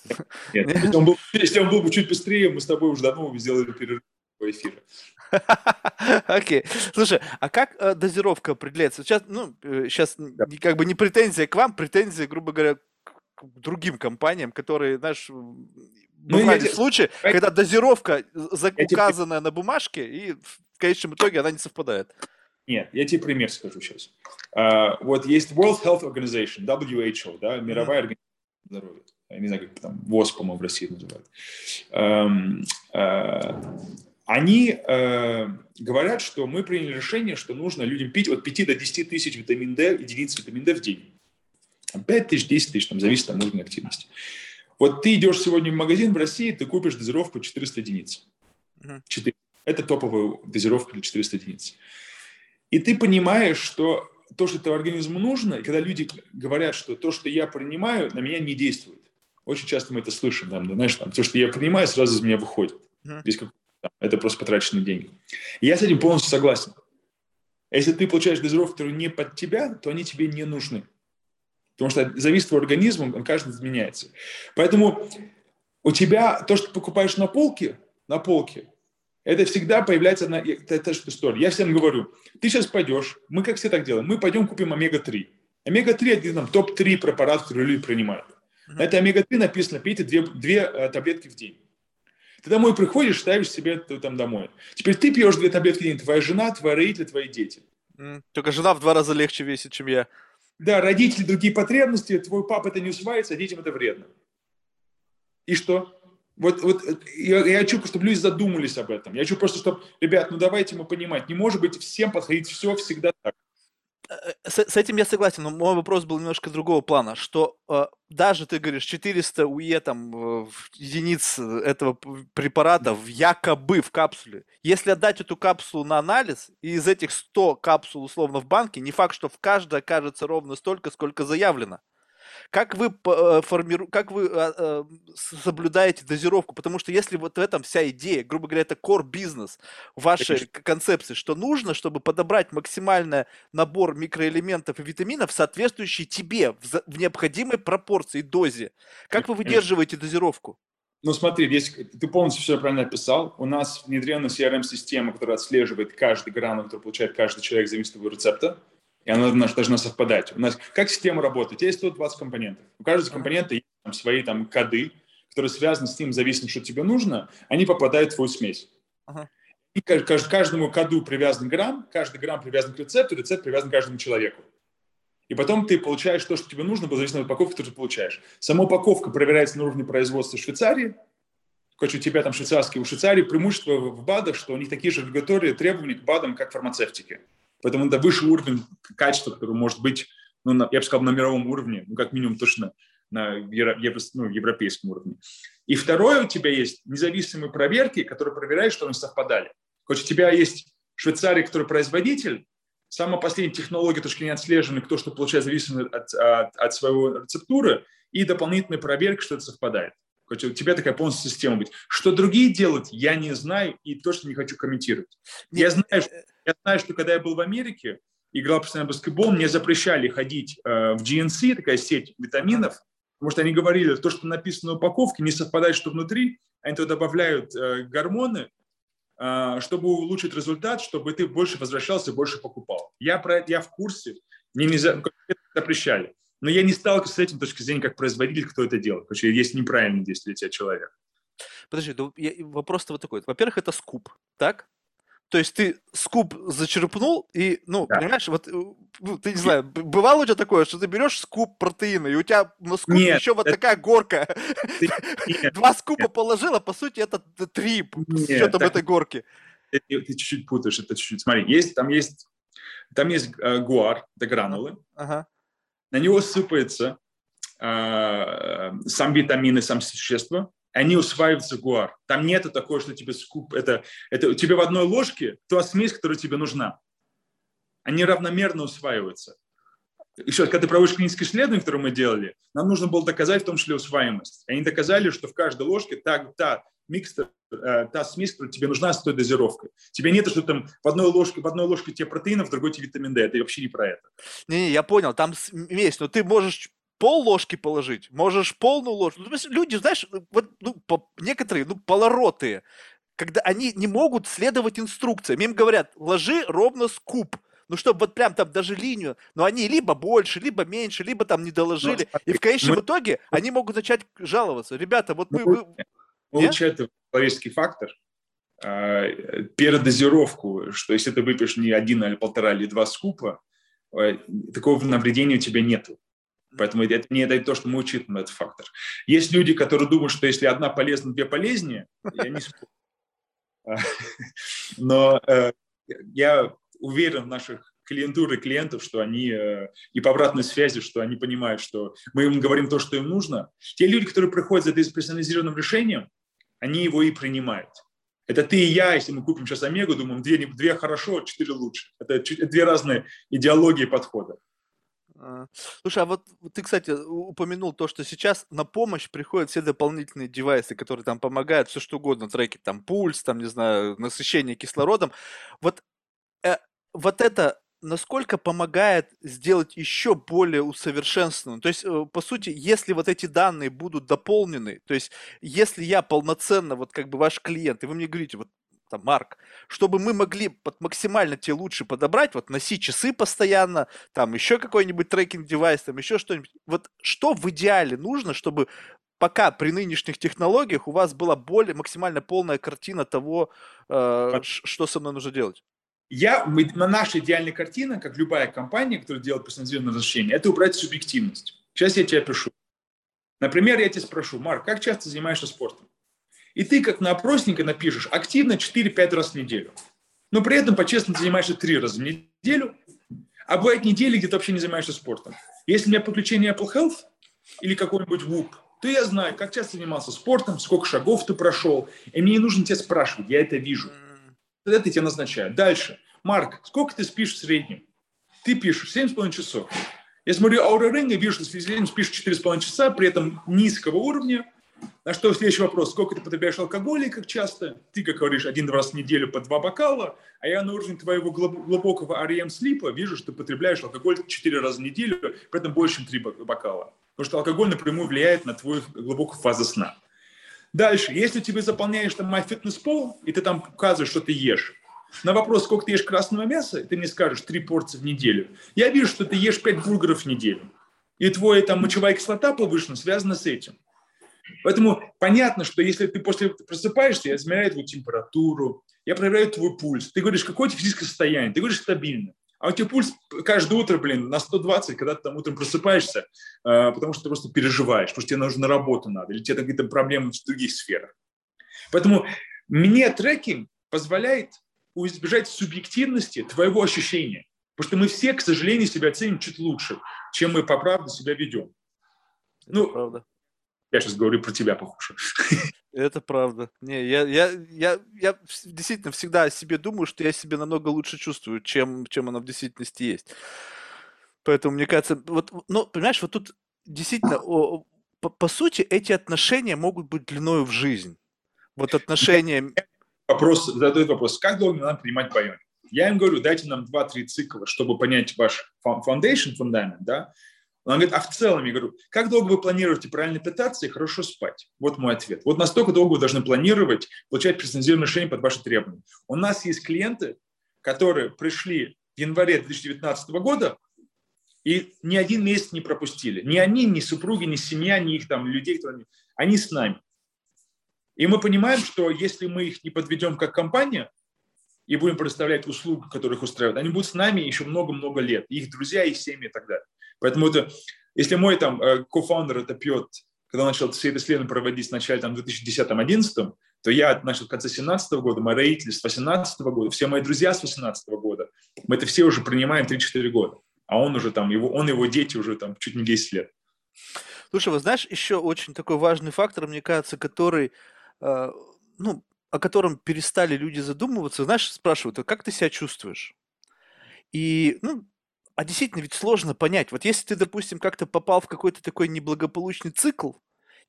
Нет, если он, был, если он был бы чуть быстрее, мы с тобой уже давно бы сделали перерыв эфира. Окей. Слушай, а как э, дозировка определяется? Сейчас, ну, сейчас э, да. как бы не претензия к вам, претензия, грубо говоря, к другим компаниям, которые, знаешь, ну, бывали я... случаи, я... когда дозировка я указанная тебе... на бумажке, и в конечном итоге она не совпадает. Нет, я тебе пример скажу сейчас. Uh, вот есть World Health Organization, WHO, да, мировая mm-hmm. организация здоровья. Я не знаю, как там ВОЗ, по-моему, в России называют. Um, uh, они э, говорят, что мы приняли решение, что нужно людям пить от 5 до 10 тысяч витамин D, единиц витамин D в день. 5 тысяч, 10 тысяч, там, зависит от уровня активности. Вот ты идешь сегодня в магазин в России, ты купишь дозировку 400 единиц. 4. Это топовая дозировка для 400 единиц. И ты понимаешь, что то, что твоему организму нужно, и когда люди говорят, что то, что я принимаю, на меня не действует. Очень часто мы это слышим, там, знаешь, там, то, что я принимаю, сразу из меня выходит. Без какого это просто потраченные деньги. я с этим полностью согласен. Если ты получаешь дозировку, которая не под тебя, то они тебе не нужны. Потому что зависит твой организм, он каждый изменяется. Поэтому у тебя то, что ты покупаешь на полке, на полке, это всегда появляется на это, что история. Я всем говорю, ты сейчас пойдешь, мы как все так делаем, мы пойдем купим омега-3. Омега-3 это там, топ-3 препарат, которые люди принимают. На этой омега-3 написано, пейте две, две э, таблетки в день. Ты домой приходишь, ставишь себе там домой. Теперь ты пьешь две таблетки в день, твоя жена, твои родители, твои дети. Только жена в два раза легче весит, чем я. Да, родители другие потребности, твой папа это не усваивается, а детям это вредно. И что? Вот, вот я, я хочу, чтобы люди задумались об этом. Я хочу просто, чтобы, ребят, ну давайте мы понимать, не может быть всем подходить все всегда так. Э, с, с этим я согласен, но мой вопрос был немножко другого плана, что э, даже ты говоришь 400 УЕ там э, единиц этого препарата в якобы в капсуле. Если отдать эту капсулу на анализ, и из этих 100 капсул условно в банке, не факт, что в каждой окажется ровно столько, сколько заявлено. Как вы, э, формиру... как вы а, а, соблюдаете дозировку? Потому что если вот в этом вся идея, грубо говоря, это core бизнес вашей Конечно. концепции, что нужно, чтобы подобрать максимальный набор микроэлементов и витаминов, соответствующий тебе в, в необходимой пропорции, дозе. Как вы выдерживаете дозировку? Ну смотри, здесь ты полностью все правильно описал. У нас внедрена CRM-система, которая отслеживает каждый грамм, который получает каждый человек зависит от его рецепта и она должна совпадать. У нас как система работает? Есть 120 компонентов. У каждого компонента есть там, свои там, коды, которые связаны с тем, зависит, что тебе нужно, они попадают в твою смесь. Ага. И каждому коду привязан грамм, каждый грамм привязан к рецепту, рецепт привязан к каждому человеку. И потом ты получаешь то, что тебе нужно, по зависимости от упаковки, которую ты получаешь. Сама упаковка проверяется на уровне производства Швейцарии. Короче, у тебя там швейцарские, у Швейцарии преимущество в БАДах, что у них такие же регуляторные требования к БАДам, как фармацевтики. Поэтому это высший уровень качества, который может быть ну, на, я бы сказал, на мировом уровне, ну, как минимум точно на евро, ну, европейском уровне. И второе, у тебя есть независимые проверки, которые проверяют, что они совпадали. Хоть у тебя есть Швейцария, который производитель, самая последняя технология, точки не отслежены, кто что получает зависимо от, от, от своего рецептуры, и дополнительная проверка, что это совпадает. Хоть у тебя такая полностью система быть. Что другие делают, я не знаю и точно не хочу комментировать. Я знаю, что, я знаю, что когда я был в Америке, играл в баскетбол, мне запрещали ходить э, в GNC, такая сеть витаминов, потому что они говорили, то, что написано на упаковке, не совпадает, что внутри, они туда добавляют э, гормоны, э, чтобы улучшить результат, чтобы ты больше возвращался, больше покупал. Я про я в курсе, мне не запрещали. Но я не сталкивался с этим точки зрения как производитель, кто это делает. Потому что есть неправильное действие тебя человек. Подожди, ну, вопрос-то вот такой. Во-первых, это скуп, так? То есть ты скуп зачерпнул и, ну, да. понимаешь, вот, э, ну, ты не знаю, бывало у тебя такое, что ты берешь скуп протеина, и у тебя на скуп Нет, еще вот это... такая горка. Ты... Два скупа Нет. положила, по сути, это три с учетом так... этой горки. Ты, ты чуть-чуть путаешь, это чуть-чуть. Смотри, есть, там есть, там есть э, гуар, это гранулы. Ага на него сыпается э, сам витамины, сам существа, они усваиваются в гуар. Там нет такого, что тебе скуп, это, это тебе в одной ложке та смесь, которая тебе нужна. Они равномерно усваиваются. Еще, когда ты проводишь клинические исследования, которые мы делали, нам нужно было доказать в том числе усваиваемость. Они доказали, что в каждой ложке та, та микстер, э, та смесь, которая тебе нужна с той дозировкой. Тебе нет, что там в одной ложке, в одной ложке тебе протеинов, в другой тебе витамин D. Это вообще не про это. Не-не, я понял, там есть, но ты можешь пол ложки положить, можешь полную ложку. Ну, люди, знаешь, вот ну, по, некоторые, ну, полоротые, когда они не могут следовать инструкциям. Им говорят, ложи ровно скуп. Ну, чтобы вот прям там даже линию, но они либо больше, либо меньше, либо там не доложили. Ну, и в конечном мы... итоге они могут начать жаловаться. Ребята, вот мы... мы получает человеческий фактор, а, передозировку, что если ты выпьешь не один, или полтора, или два скупа, а, такого навредения у тебя нету. Поэтому это не дает то, что мы учитываем этот фактор. Есть люди, которые думают, что если одна полезна, две полезнее. Я не но э, я уверен в наших клиентуры клиентов, что они э, и по обратной связи, что они понимают, что мы им говорим то, что им нужно. Те люди, которые приходят за этим персонализированным решением, они его и принимают. Это ты и я, если мы купим сейчас Омегу, думаем, две, две хорошо, четыре лучше. Это две разные идеологии подхода. А, слушай, а вот ты, кстати, упомянул то, что сейчас на помощь приходят все дополнительные девайсы, которые там помогают, все что угодно, треки, там пульс, там, не знаю, насыщение кислородом. Вот, э, вот это насколько помогает сделать еще более усовершенствованным. То есть, э, по сути, если вот эти данные будут дополнены, то есть, если я полноценно, вот как бы ваш клиент, и вы мне говорите, вот там, Марк, чтобы мы могли под максимально те лучше подобрать, вот носить часы постоянно, там еще какой-нибудь tracking-девайс, там еще что-нибудь. Вот что в идеале нужно, чтобы пока при нынешних технологиях у вас была более максимально полная картина того, э, что со мной нужно делать? Я, мы, наша идеальная картина, как любая компания, которая делает персонализированное разрешение, это убрать субъективность. Сейчас я тебя пишу. Например, я тебя спрошу, Марк, как часто занимаешься спортом? И ты, как на опросника, напишешь активно 4-5 раз в неделю. Но при этом, по-честному, ты занимаешься 3 раза в неделю, а бывают недели, где ты вообще не занимаешься спортом. Если у меня подключение Apple Health или какой-нибудь WUP, то я знаю, как часто занимался спортом, сколько шагов ты прошел, и мне не нужно тебя спрашивать, я это вижу. Тогда ты тебя назначают. Дальше. Марк, сколько ты спишь в среднем? Ты пишешь 7,5 часов. Я смотрю Аура Ринга, вижу, что среднем спишь 4,5 часа, при этом низкого уровня. На что следующий вопрос. Сколько ты потребляешь алкоголя и как часто? Ты, как говоришь, один раз в неделю по два бокала, а я на уровне твоего глубокого REM-слипа вижу, что ты потребляешь алкоголь 4 раза в неделю, при этом больше, чем 3 бокала. Потому что алкоголь напрямую влияет на твою глубокую фазу сна. Дальше, если тебе заполняешь там MyFitnessPal, и ты там указываешь, что ты ешь, на вопрос, сколько ты ешь красного мяса, ты мне скажешь три порции в неделю. Я вижу, что ты ешь пять бургеров в неделю. И твоя там мочевая кислота повышена, связана с этим. Поэтому понятно, что если ты после просыпаешься, я измеряю твою температуру, я проверяю твой пульс. Ты говоришь, какое у тебя физическое состояние? Ты говоришь, стабильно. А у тебя пульс каждое утро, блин, на 120, когда ты там утром просыпаешься, э, потому что ты просто переживаешь, потому что тебе нужно на работу надо, или тебе какие-то проблемы в других сферах. Поэтому мне трекинг позволяет избежать субъективности твоего ощущения. Потому что мы все, к сожалению, себя ценим чуть лучше, чем мы по правде себя ведем. Это ну, правда. Я сейчас говорю про тебя, похоже. Это правда. Не, я, я, я, я действительно всегда о себе думаю, что я себя намного лучше чувствую, чем, чем оно в действительности есть. Поэтому, мне кажется, вот, ну, понимаешь, вот тут действительно, о, по, по сути, эти отношения могут быть длиной в жизнь. Вот отношения... Вопрос, задают вопрос, как долго надо принимать байоник? Я им говорю, дайте нам 2-3 цикла, чтобы понять ваш foundation, фундамент, да, он говорит, а в целом, я говорю, как долго вы планируете правильно питаться и хорошо спать? Вот мой ответ. Вот настолько долго вы должны планировать, получать персонализированное решение под ваши требования. У нас есть клиенты, которые пришли в январе 2019 года и ни один месяц не пропустили. Ни они, ни супруги, ни семья, ни их там людей, кто они, они с нами. И мы понимаем, что если мы их не подведем как компания и будем предоставлять услуги, которые их устраивают, они будут с нами еще много-много лет. Их друзья, их семьи и так далее. Поэтому это, если мой там э, кофаундер это пьет, когда начал все это исследование проводить в начале там, 2010-2011, то я начал в конце 2017 года, мои родители с 2018 года, все мои друзья с 2018 года. Мы это все уже принимаем 3-4 года. А он уже там, его, он и его дети уже там чуть не 10 лет. Слушай, вы знаешь, еще очень такой важный фактор, мне кажется, который, э, ну, о котором перестали люди задумываться. Знаешь, спрашивают, а как ты себя чувствуешь? И, ну, а действительно ведь сложно понять. Вот если ты, допустим, как-то попал в какой-то такой неблагополучный цикл,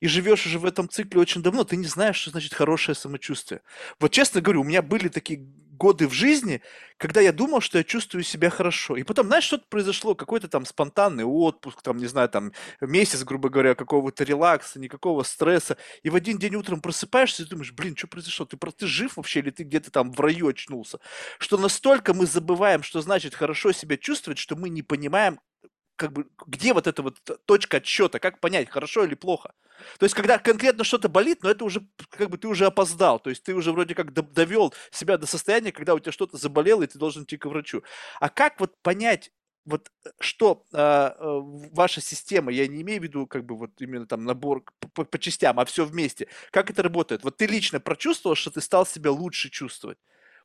и живешь уже в этом цикле очень давно, ты не знаешь, что значит хорошее самочувствие. Вот честно говорю, у меня были такие годы в жизни, когда я думал, что я чувствую себя хорошо. И потом, знаешь, что-то произошло, какой-то там спонтанный отпуск, там, не знаю, там, месяц, грубо говоря, какого-то релакса, никакого стресса. И в один день утром просыпаешься и думаешь, блин, что произошло? Ты, ты жив вообще или ты где-то там в раю очнулся? Что настолько мы забываем, что значит хорошо себя чувствовать, что мы не понимаем, как бы, где вот эта вот точка отсчета, как понять, хорошо или плохо. То есть, когда конкретно что-то болит, но это уже, как бы, ты уже опоздал, то есть, ты уже вроде как довел себя до состояния, когда у тебя что-то заболело, и ты должен идти к врачу. А как вот понять, вот что э, э, ваша система, я не имею в виду как бы вот именно там набор по, по частям, а все вместе, как это работает? Вот ты лично прочувствовал, что ты стал себя лучше чувствовать?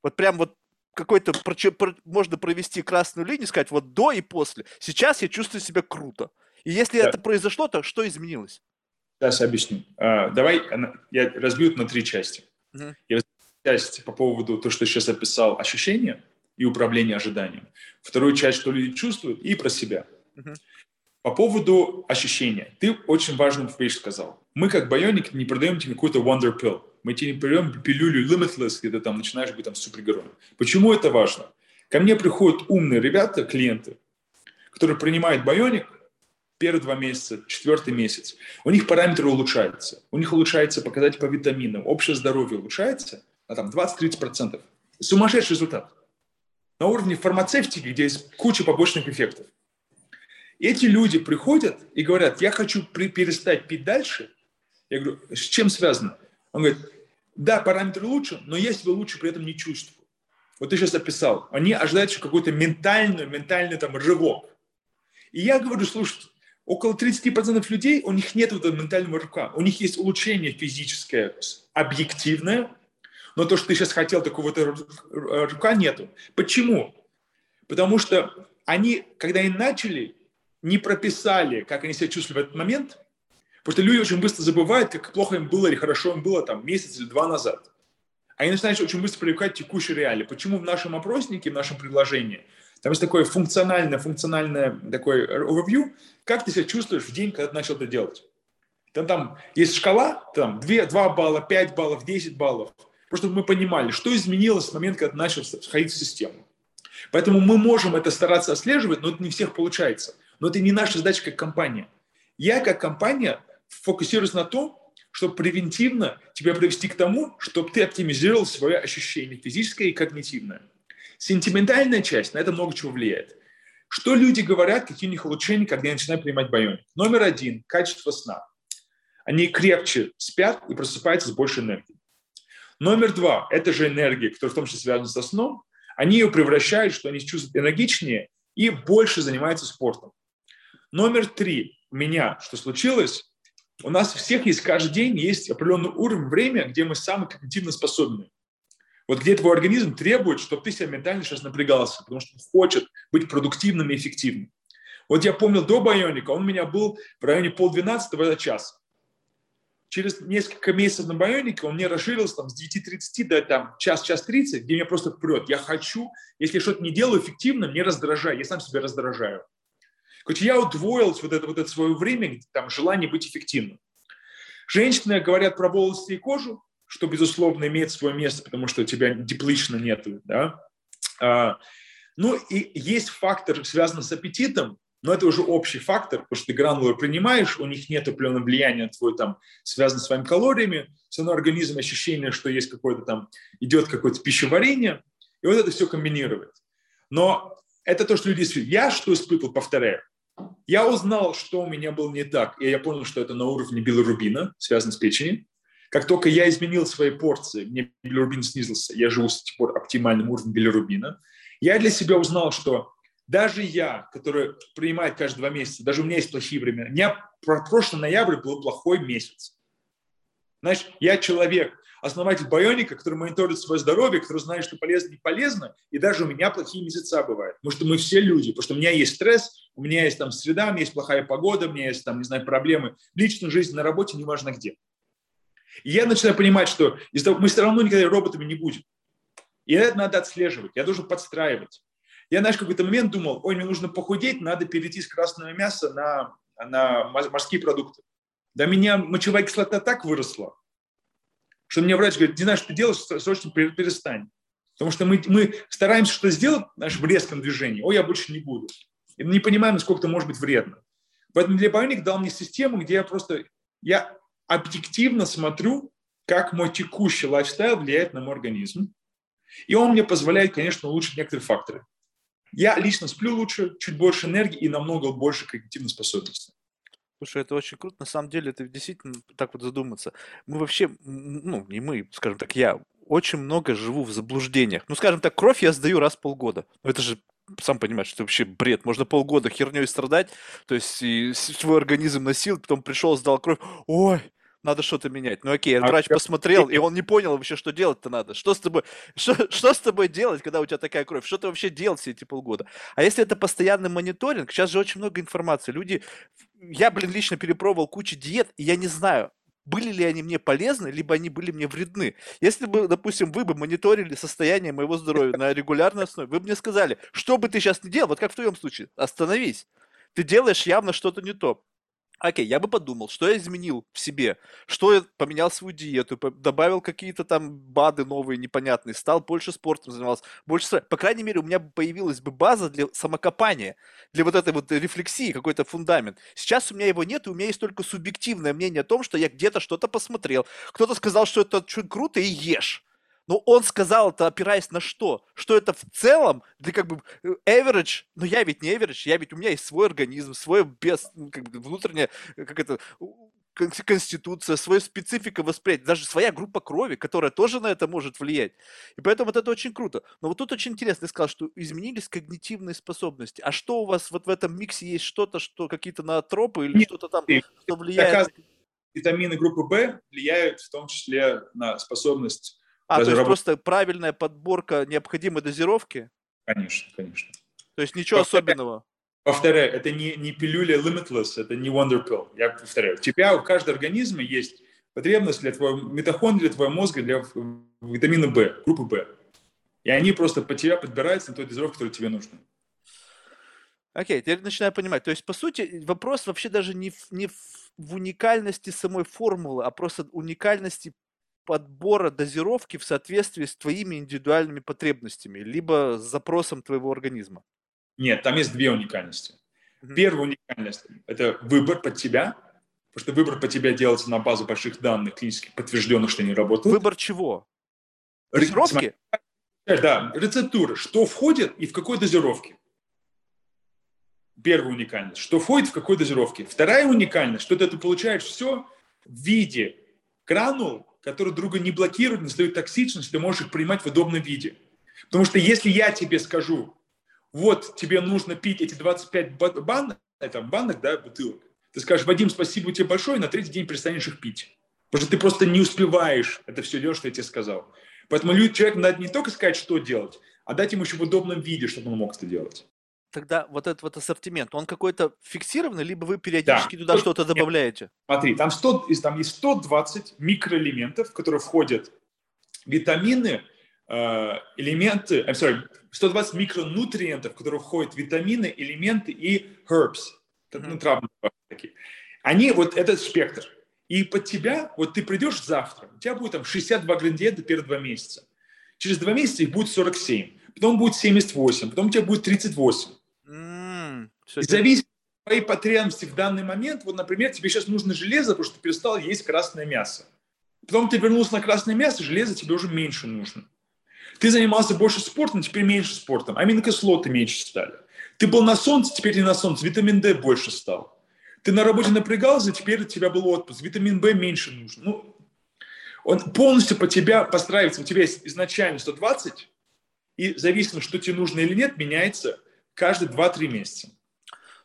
Вот прям вот какой-то можно провести красную линию, сказать вот до и после. Сейчас я чувствую себя круто. И если да. это произошло, то что изменилось? Сейчас объясню. А, давай я разбью это на три части. Угу. Я часть по поводу того, что я сейчас описал, ощущения и управление ожиданием. Вторую часть, что люди чувствуют, и про себя. Угу. По поводу ощущения. Ты очень важную вещь сказал. Мы, как байоник, не продаем тебе какой-то wonder pill. Мы тебе не продаем пилюлю limitless, где ты там начинаешь быть там супергероем. Почему это важно? Ко мне приходят умные ребята, клиенты, которые принимают байоник, первые два месяца, четвертый месяц, у них параметры улучшаются. У них улучшается показатель по витаминам, общее здоровье улучшается на там 20-30%. Сумасшедший результат. На уровне фармацевтики, где есть куча побочных эффектов. Эти люди приходят и говорят, я хочу перестать пить дальше. Я говорю, с чем связано? Он говорит, да, параметры лучше, но я себя лучше при этом не чувствую. Вот ты сейчас описал. Они ожидают какой-то ментальный, ментальный там рывок. И я говорю, слушайте, около 30% людей, у них нет этого ментального рывка. У них есть улучшение физическое, объективное, но то, что ты сейчас хотел, такого рывка нету. Почему? Потому что они, когда они начали, не прописали, как они себя чувствовали в этот момент, потому что люди очень быстро забывают, как плохо им было или хорошо им было там месяц или два назад. Они начинают очень быстро привлекать текущие реалии. Почему в нашем опроснике, в нашем предложении, там есть такое функциональное, функциональное такое overview, как ты себя чувствуешь в день, когда ты начал это делать. Там, там есть шкала, там 2, 2 балла, 5 баллов, 10 баллов. Просто чтобы мы понимали, что изменилось с момента, когда ты начал входить в систему. Поэтому мы можем это стараться отслеживать, но это не всех получается. Но это не наша задача как компания. Я как компания фокусируюсь на том, чтобы превентивно тебя привести к тому, чтобы ты оптимизировал свое ощущение физическое и когнитивное. Сентиментальная часть на это много чего влияет. Что люди говорят, какие у них улучшения, когда я начинаю принимать байоник? Номер один – качество сна. Они крепче спят и просыпаются с большей энергией. Номер два – это же энергия, которая в том числе связана со сном. Они ее превращают, что они чувствуют энергичнее и больше занимаются спортом. Номер три у меня, что случилось, у нас всех есть каждый день есть определенный уровень, время, где мы самые когнитивно способны. Вот где твой организм требует, чтобы ты себя ментально сейчас напрягался, потому что он хочет быть продуктивным и эффективным. Вот я помнил до Байоника, он у меня был в районе полдвенадцатого до час. Через несколько месяцев на Байонике он мне расширился там, с 9.30 до там, час, час 30, где меня просто прет. Я хочу, если что-то не делаю эффективно, мне раздражаю, я сам себя раздражаю. Короче, я удвоил вот это, вот это свое время, там, желание быть эффективным. Женщины говорят про волосы и кожу, что, безусловно, имеет свое место, потому что у тебя диплично нет. Да? А, ну и есть фактор, связанный с аппетитом, но это уже общий фактор, потому что ты гранулы принимаешь, у них нет определенного влияния твой там, связано с твоими калориями, все равно организм ощущение, что есть какое-то там, идет какое-то пищеварение, и вот это все комбинирует. Но это то, что люди испытывают. Я что испытывал, повторяю. Я узнал, что у меня было не так, и я понял, что это на уровне билирубина, связано с печенью. Как только я изменил свои порции, мне билирубин снизился, я живу с тех пор оптимальным уровнем билирубина, я для себя узнал, что даже я, который принимает каждые два месяца, даже у меня есть плохие времена, у меня прошлый ноябрь был плохой месяц. Знаешь, я человек, основатель Байоника, который мониторит свое здоровье, который знает, что полезно и полезно, и даже у меня плохие месяца бывают. Потому что мы все люди, потому что у меня есть стресс, у меня есть там среда, у меня есть плохая погода, у меня есть там, не знаю, проблемы в личной жизни, на работе, неважно где. И я начинаю понимать, что из того, мы все равно никогда роботами не будем. И это надо отслеживать, я должен подстраивать. Я, знаешь, в какой-то момент думал, ой, мне нужно похудеть, надо перейти с красного мяса на, на морские продукты. Да меня мочевая кислота так выросла, что мне врач говорит, не знаю, что ты делаешь, срочно перестань. Потому что мы, мы стараемся что-то сделать наш, в резком движении, ой, я больше не буду. И мы не понимаем, насколько это может быть вредно. Поэтому для Bionic дал мне систему, где я просто, я объективно смотрю, как мой текущий лайфстайл влияет на мой организм. И он мне позволяет, конечно, улучшить некоторые факторы. Я лично сплю лучше, чуть больше энергии и намного больше когнитивной способности. Слушай, это очень круто. На самом деле, это действительно так вот задуматься. Мы вообще, ну, не мы, скажем так, я очень много живу в заблуждениях. Ну, скажем так, кровь я сдаю раз в полгода. Ну, это же сам понимаешь, что вообще бред. Можно полгода херней страдать, то есть и свой организм носил, потом пришел, сдал кровь. Ой, надо что-то менять. Ну окей, а врач посмотрел, и он не понял вообще, что делать-то надо. Что с тобой, что, что с тобой делать, когда у тебя такая кровь? Что ты вообще делал все эти полгода? А если это постоянный мониторинг, сейчас же очень много информации. Люди, я, блин, лично перепробовал кучу диет, и я не знаю, были ли они мне полезны, либо они были мне вредны. Если бы, допустим, вы бы мониторили состояние моего здоровья на регулярной основе, вы бы мне сказали, что бы ты сейчас не делал, вот как в твоем случае, остановись. Ты делаешь явно что-то не то. Окей, я бы подумал, что я изменил в себе, что я поменял свою диету, добавил какие-то там БАДы новые, непонятные, стал больше спортом занимался, больше... По крайней мере, у меня появилась бы база для самокопания, для вот этой вот рефлексии, какой-то фундамент. Сейчас у меня его нет, и у меня есть только субъективное мнение о том, что я где-то что-то посмотрел. Кто-то сказал, что это очень круто, и ешь. Но он сказал это, опираясь на что? Что это в целом, для как бы э, average, но я ведь не average, я ведь, у меня есть свой организм, свой без, как бы, внутренняя, э, как это, конституция, своя специфика восприятия, даже своя группа крови, которая тоже на это может влиять. И поэтому вот это очень круто. Но вот тут очень интересно, ты сказал, что изменились когнитивные способности. А что у вас вот в этом миксе есть что-то, что какие-то наотропы или что-то там, что влияет? Витамины группы В влияют в том числе на способность а, Даже то есть работ... просто правильная подборка необходимой дозировки? Конечно, конечно. То есть ничего повторяю, особенного? Повторяю, это не, не пилюля Limitless, это не Wonder Pill. Я повторяю, у тебя, у каждого организма есть потребность для твоего митохондрия, для твоего мозга, для витамина В, группы В. И они просто по тебе подбираются на той дозировке, которая тебе нужна. Окей, okay, теперь начинаю понимать. То есть, по сути, вопрос вообще даже не в, не в уникальности самой формулы, а просто уникальности подбора дозировки в соответствии с твоими индивидуальными потребностями, либо с запросом твоего организма? Нет, там есть две уникальности. Угу. Первая уникальность – это выбор под тебя, потому что выбор под тебя делается на базу больших данных, клинически подтвержденных, что они работают. Выбор чего? Дозировки? Да, рецептура. Что входит и в какой дозировке. Первая уникальность. Что входит в какой дозировке. Вторая уникальность, что ты получаешь все в виде гранул которые друга не блокируют, не создают токсичность, ты можешь их принимать в удобном виде. Потому что если я тебе скажу, вот тебе нужно пить эти 25 банок, это банок, да, бутылок, ты скажешь, Вадим, спасибо тебе большое, на третий день перестанешь их пить. Потому что ты просто не успеваешь это все делать, что я тебе сказал. Поэтому человеку надо не только сказать, что делать, а дать ему еще в удобном виде, чтобы он мог это делать. Тогда вот этот вот ассортимент, он какой-то фиксированный, либо вы периодически да. туда что-то добавляете? Смотри, там, 100, там есть 120 микроэлементов, в которые входят витамины, э, элементы, I'm sorry, 120 микронутриентов, в которые входят витамины, элементы и herbs, mm-hmm. ну, травные такие. Они, вот этот спектр. И под тебя, вот ты придешь завтра, у тебя будет там 62 ингредиента первые два месяца. Через два месяца их будет 47, потом будет 78, потом у тебя будет 38. Зависит от твоей потребности в данный момент. Вот, например, тебе сейчас нужно железо, потому что ты перестал есть красное мясо. Потом ты вернулся на красное мясо, железа тебе уже меньше нужно. Ты занимался больше спортом, теперь меньше спортом. Аминокислоты меньше стали. Ты был на солнце, теперь не на солнце. Витамин D больше стал. Ты на работе напрягался, теперь у тебя был отпуск. Витамин В меньше нужен. Ну, он полностью по тебя постраивается. У тебя есть изначально 120, и зависимо, что тебе нужно или нет, меняется каждые 2-3 месяца.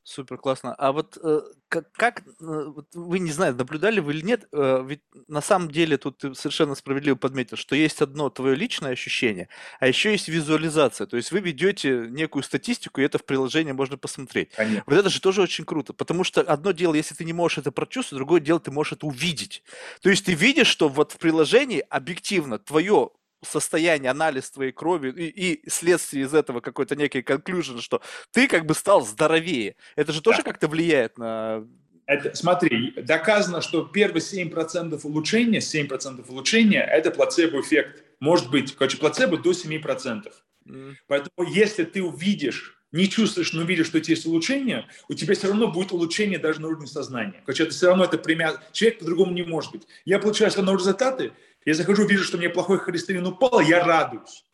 Супер классно. А вот э, как, как э, вот вы не знаю, наблюдали вы или нет, э, ведь на самом деле тут ты совершенно справедливо подметил, что есть одно твое личное ощущение, а еще есть визуализация. То есть вы ведете некую статистику, и это в приложении можно посмотреть. Конечно. Вот это же тоже очень круто, потому что одно дело, если ты не можешь это прочувствовать, другое дело, ты можешь это увидеть. То есть ты видишь, что вот в приложении объективно твое состояние, анализ твоей крови и, и следствие из этого какой-то некий conclusion, что ты как бы стал здоровее. Это же тоже да. как-то влияет на... Это, смотри, доказано, что первые 7% улучшения, 7% улучшения – это плацебо-эффект. Может быть, короче, плацебо до 7%. Mm. Поэтому если ты увидишь не чувствуешь, но видишь, что у тебя есть улучшение, у тебя все равно будет улучшение даже на уровне сознания. Короче, это все равно это пример. Человек по-другому не может быть. Я получаю все равно результаты, я захожу, вижу, что у меня плохой холестерин упал, я радуюсь.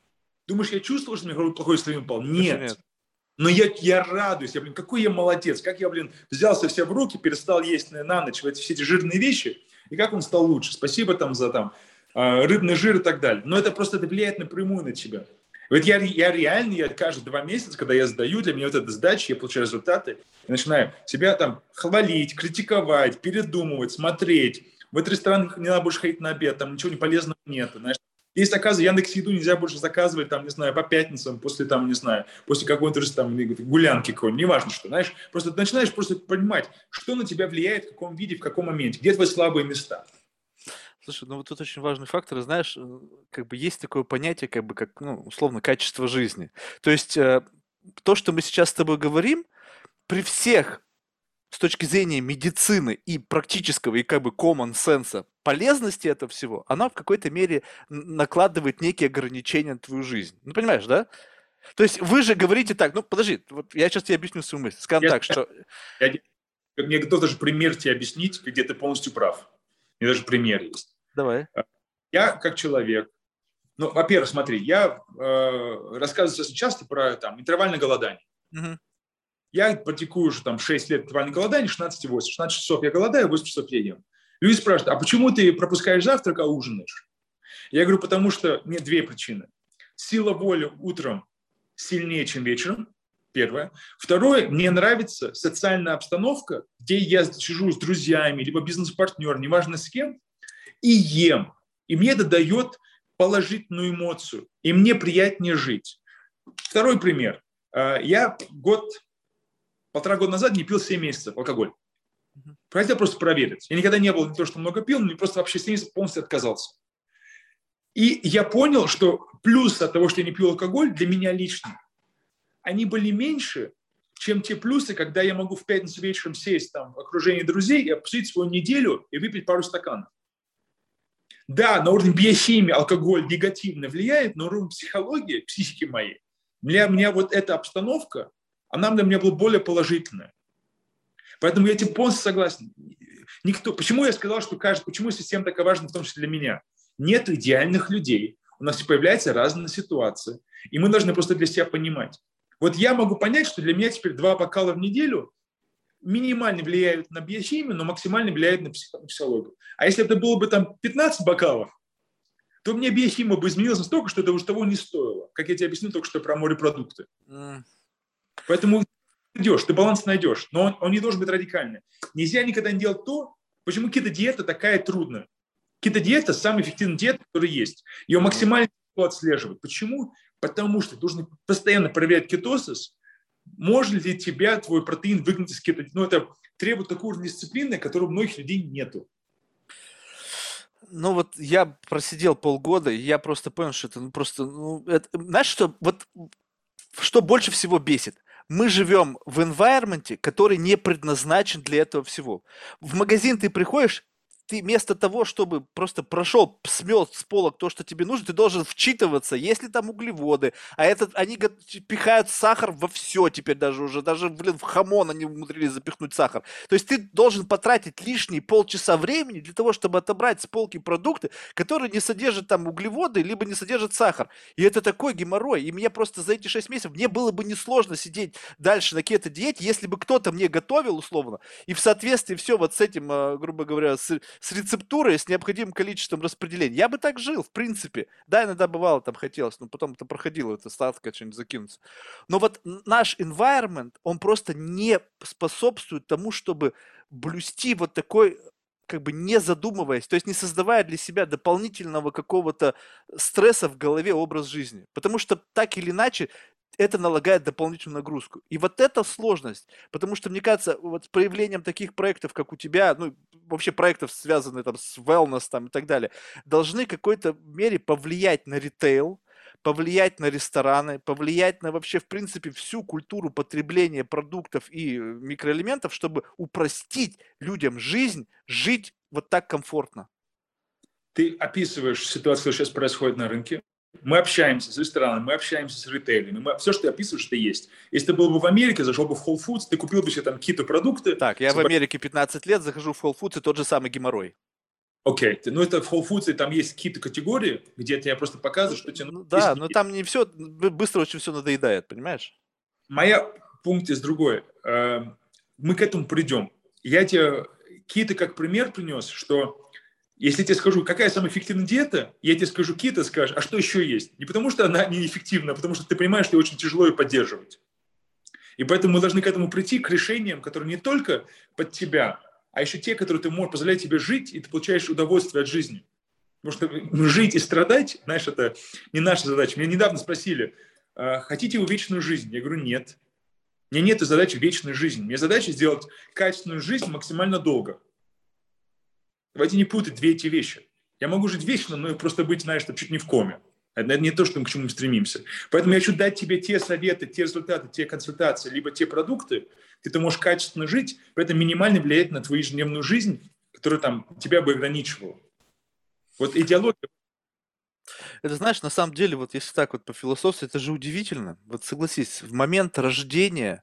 Думаешь, я чувствовал, что меня плохой холестерин упал? Нет. нет. Но я, я радуюсь, я, блин, какой я молодец, как я, блин, взялся все в руки, перестал есть на ночь эти, все эти жирные вещи, и как он стал лучше. Спасибо там за там а, рыбный жир и так далее. Но это просто это влияет напрямую на тебя. Вот я, я реально, я каждые два месяца, когда я сдаю, для меня вот эта сдача, я получаю результаты, я начинаю себя там хвалить, критиковать, передумывать, смотреть, в этот ресторан не надо больше ходить на обед, там ничего не полезного нет, знаешь. Есть заказы, Яндекс Еду нельзя больше заказывать, там, не знаю, по пятницам, после, там, не знаю, после какой-то там гулянки какой-нибудь, неважно что, знаешь. Просто ты начинаешь просто понимать, что на тебя влияет, в каком виде, в каком моменте, где твои слабые места. Слушай, ну вот тут очень важный фактор, знаешь, э, как бы есть такое понятие, как бы, как, ну, условно, качество жизни. То есть э, то, что мы сейчас с тобой говорим, при всех с точки зрения медицины и практического, и как бы common sense полезности этого всего, она в какой-то мере накладывает некие ограничения на твою жизнь. Ну, понимаешь, да? То есть вы же говорите так, ну, подожди, вот я сейчас тебе объясню свою мысль. Скажем я, так, что... Я, мне готов даже пример тебе объяснить, где ты полностью прав. У меня даже пример есть. Давай. А, я как человек, ну, во-первых, смотри, я э, рассказываю часто про там интервальное голодание. Угу. Я практикую уже там 6 лет интервальное голодание, 16,8. 16 часов я голодаю, 8 часов я ем. Люди спрашивают, а почему ты пропускаешь завтрак, а ужинаешь? Я говорю, потому что нет две причины. Сила воли утром сильнее, чем вечером. Первое. Второе, мне нравится социальная обстановка, где я сижу с друзьями, либо бизнес-партнер, неважно с кем, и ем. И мне это дает положительную эмоцию. И мне приятнее жить. Второй пример. Э, я год полтора года назад не пил 7 месяцев алкоголь. Хотел просто проверить. Я никогда не был не то, что много пил, но просто вообще 7 месяцев полностью отказался. И я понял, что плюс от того, что я не пил алкоголь, для меня лично, они были меньше, чем те плюсы, когда я могу в пятницу вечером сесть там в окружении друзей и обсудить свою неделю и выпить пару стаканов. Да, на уровне биохимии алкоголь негативно влияет, но на уровне психологии, психики моей, для меня вот эта обстановка, она для меня была более положительная. Поэтому я этим полностью согласен. Никто, почему я сказал, что каждый, почему система такая важна, в том числе для меня? Нет идеальных людей. У нас появляются разные ситуации. И мы должны просто для себя понимать. Вот я могу понять, что для меня теперь два бокала в неделю минимально влияют на биохимию, но максимально влияют на психологию. А если это было бы там 15 бокалов, то мне биохимия бы изменилась настолько, что это уже того не стоило. Как я тебе объяснил только что про морепродукты. Поэтому найдешь, ты баланс найдешь, но он, он не должен быть радикальный. Нельзя никогда не делать то, почему кето-диета такая трудная. Кето-диета – самая эффективная диета, которая есть. Ее максимально отслеживать. Почему? Потому что ты должен постоянно проверять кетозис, может ли тебя твой протеин выгнать из кетозиса. Ну, это требует такой уровня дисциплины, которого у многих людей нету. Ну вот я просидел полгода, и я просто понял, что это ну, просто, ну, это, знаешь, что вот что больше всего бесит? Мы живем в environment, который не предназначен для этого всего. В магазин ты приходишь, ты вместо того, чтобы просто прошел, смел с полок то, что тебе нужно, ты должен вчитываться, есть ли там углеводы, а этот, они пихают сахар во все теперь даже уже, даже, блин, в хамон они умудрились запихнуть сахар. То есть ты должен потратить лишние полчаса времени для того, чтобы отобрать с полки продукты, которые не содержат там углеводы, либо не содержат сахар. И это такой геморрой. И мне просто за эти 6 месяцев, мне было бы несложно сидеть дальше на кето-диете, если бы кто-то мне готовил условно, и в соответствии все вот с этим, а, грубо говоря, с с рецептурой, с необходимым количеством распределения. Я бы так жил, в принципе. Да, иногда бывало, там хотелось, но потом это проходило, это статка, что-нибудь закинуться. Но вот наш environment, он просто не способствует тому, чтобы блюсти вот такой как бы не задумываясь, то есть не создавая для себя дополнительного какого-то стресса в голове образ жизни. Потому что так или иначе это налагает дополнительную нагрузку. И вот эта сложность, потому что, мне кажется, вот с проявлением таких проектов, как у тебя, ну, вообще проектов, связанных там с wellness там, и так далее, должны в какой-то мере повлиять на ритейл, повлиять на рестораны, повлиять на вообще, в принципе, всю культуру потребления продуктов и микроэлементов, чтобы упростить людям жизнь, жить вот так комфортно. Ты описываешь ситуацию, что сейчас происходит на рынке. Мы общаемся с ресторанами, мы общаемся с ритейлерами. Мы, все, что ты описываешь, это есть. Если ты был бы в Америке, зашел бы в Whole Foods, ты купил бы себе там какие-то продукты. Так, я в Америке 15 лет, захожу в Whole Foods, и тот же самый геморрой. Окей, okay. ну это в Whole Foods, и там есть какие-то категории, где тебе просто показывают, что тебе... Ну, да, но там не все, быстро очень все надоедает, понимаешь? Моя пункт есть другой. Эм, мы к этому придем. Я тебе какие-то как пример принес, что если я тебе скажу, какая самая эффективная диета, я тебе скажу кито, скажешь, а что еще есть? Не потому что она неэффективна, а потому что ты понимаешь, что ее очень тяжело ее поддерживать. И поэтому мы должны к этому прийти, к решениям, которые не только под тебя, а еще те, которые ты можешь позволять тебе жить, и ты получаешь удовольствие от жизни. Потому что жить и страдать, знаешь, это не наша задача. Меня недавно спросили, «А хотите вы вечную жизнь? Я говорю, нет. У меня нет задачи вечной жизни. У меня задача сделать качественную жизнь максимально долго. Давайте не путать две эти вещи. Я могу жить вечно, но просто быть, знаешь, чуть не в коме. Это не то, что мы к чему мы стремимся. Поэтому я хочу дать тебе те советы, те результаты, те консультации, либо те продукты, где ты можешь качественно жить, при этом минимально влиять на твою ежедневную жизнь, которая там тебя бы ограничивала. Вот идеология это знаешь, на самом деле, вот если так вот по философии, это же удивительно. Вот согласись, в момент рождения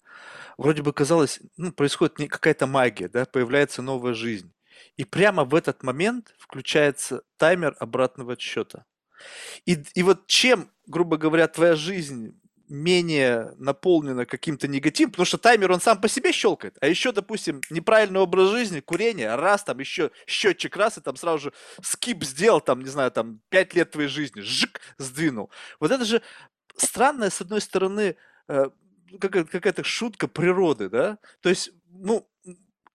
вроде бы казалось, ну, происходит какая-то магия, да, появляется новая жизнь. И прямо в этот момент включается таймер обратного отсчета. И, и вот чем, грубо говоря, твоя жизнь менее наполнена каким-то негативом, потому что таймер он сам по себе щелкает, а еще, допустим, неправильный образ жизни, курение, раз, там еще счетчик раз, и там сразу же скип сделал, там, не знаю, там, пять лет твоей жизни, жик, сдвинул. Вот это же странная, с одной стороны, э, какая-то шутка природы, да, то есть, ну,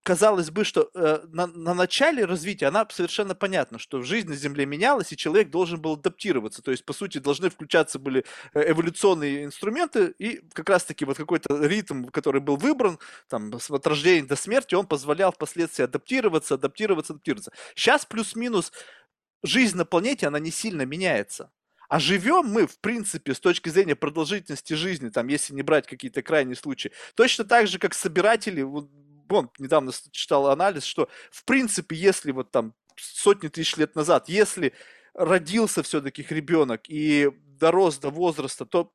казалось бы, что э, на, на начале развития она совершенно понятна, что жизнь на Земле менялась, и человек должен был адаптироваться. То есть, по сути, должны включаться были э, эволюционные инструменты, и как раз-таки вот какой-то ритм, который был выбран, там, от рождения до смерти, он позволял впоследствии адаптироваться, адаптироваться, адаптироваться. Сейчас плюс-минус жизнь на планете, она не сильно меняется. А живем мы, в принципе, с точки зрения продолжительности жизни, там, если не брать какие-то крайние случаи, точно так же, как собиратели, вот, он недавно читал анализ, что в принципе, если вот там сотни тысяч лет назад, если родился все-таки ребенок и дорос до возраста, то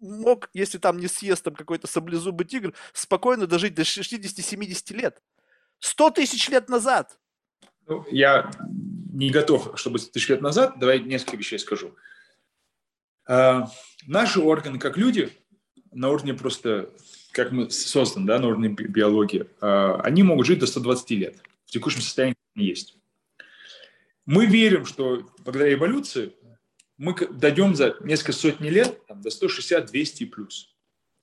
мог, если там не съест там какой-то саблезубый тигр, спокойно дожить до 60-70 лет. 100 тысяч лет назад. Ну, я не готов, чтобы тысяч лет назад. Давай несколько вещей скажу. А, наши органы, как люди, на уровне просто как мы созданы, да, на уровне биологии, а, они могут жить до 120 лет. В текущем состоянии есть. Мы верим, что благодаря эволюции мы дойдем за несколько сотен лет там, до 160, 200 и плюс.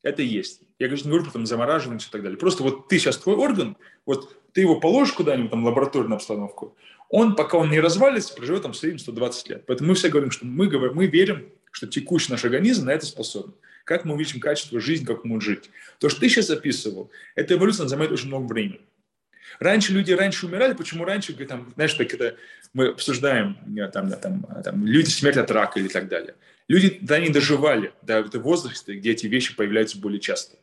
Это есть. Я, конечно, не говорю про там, замораживание и так далее. Просто вот ты сейчас, твой орган, вот Ты его положишь куда-нибудь, там, лабораторную обстановку, он, пока он не развалится, проживет там в среднем 120 лет. Поэтому мы все говорим, что мы, говорим, мы верим, что текущий наш организм на это способен. Как мы увеличим качество жизни, как мы жить. То, что ты сейчас описывал, эта эволюция занимает очень много времени. Раньше люди раньше умирали, почему раньше, там, знаешь, так это мы обсуждаем, там, там, там, люди смерть от рака или так далее. Люди да, не доживали до этого возраста, где эти вещи появляются более часто.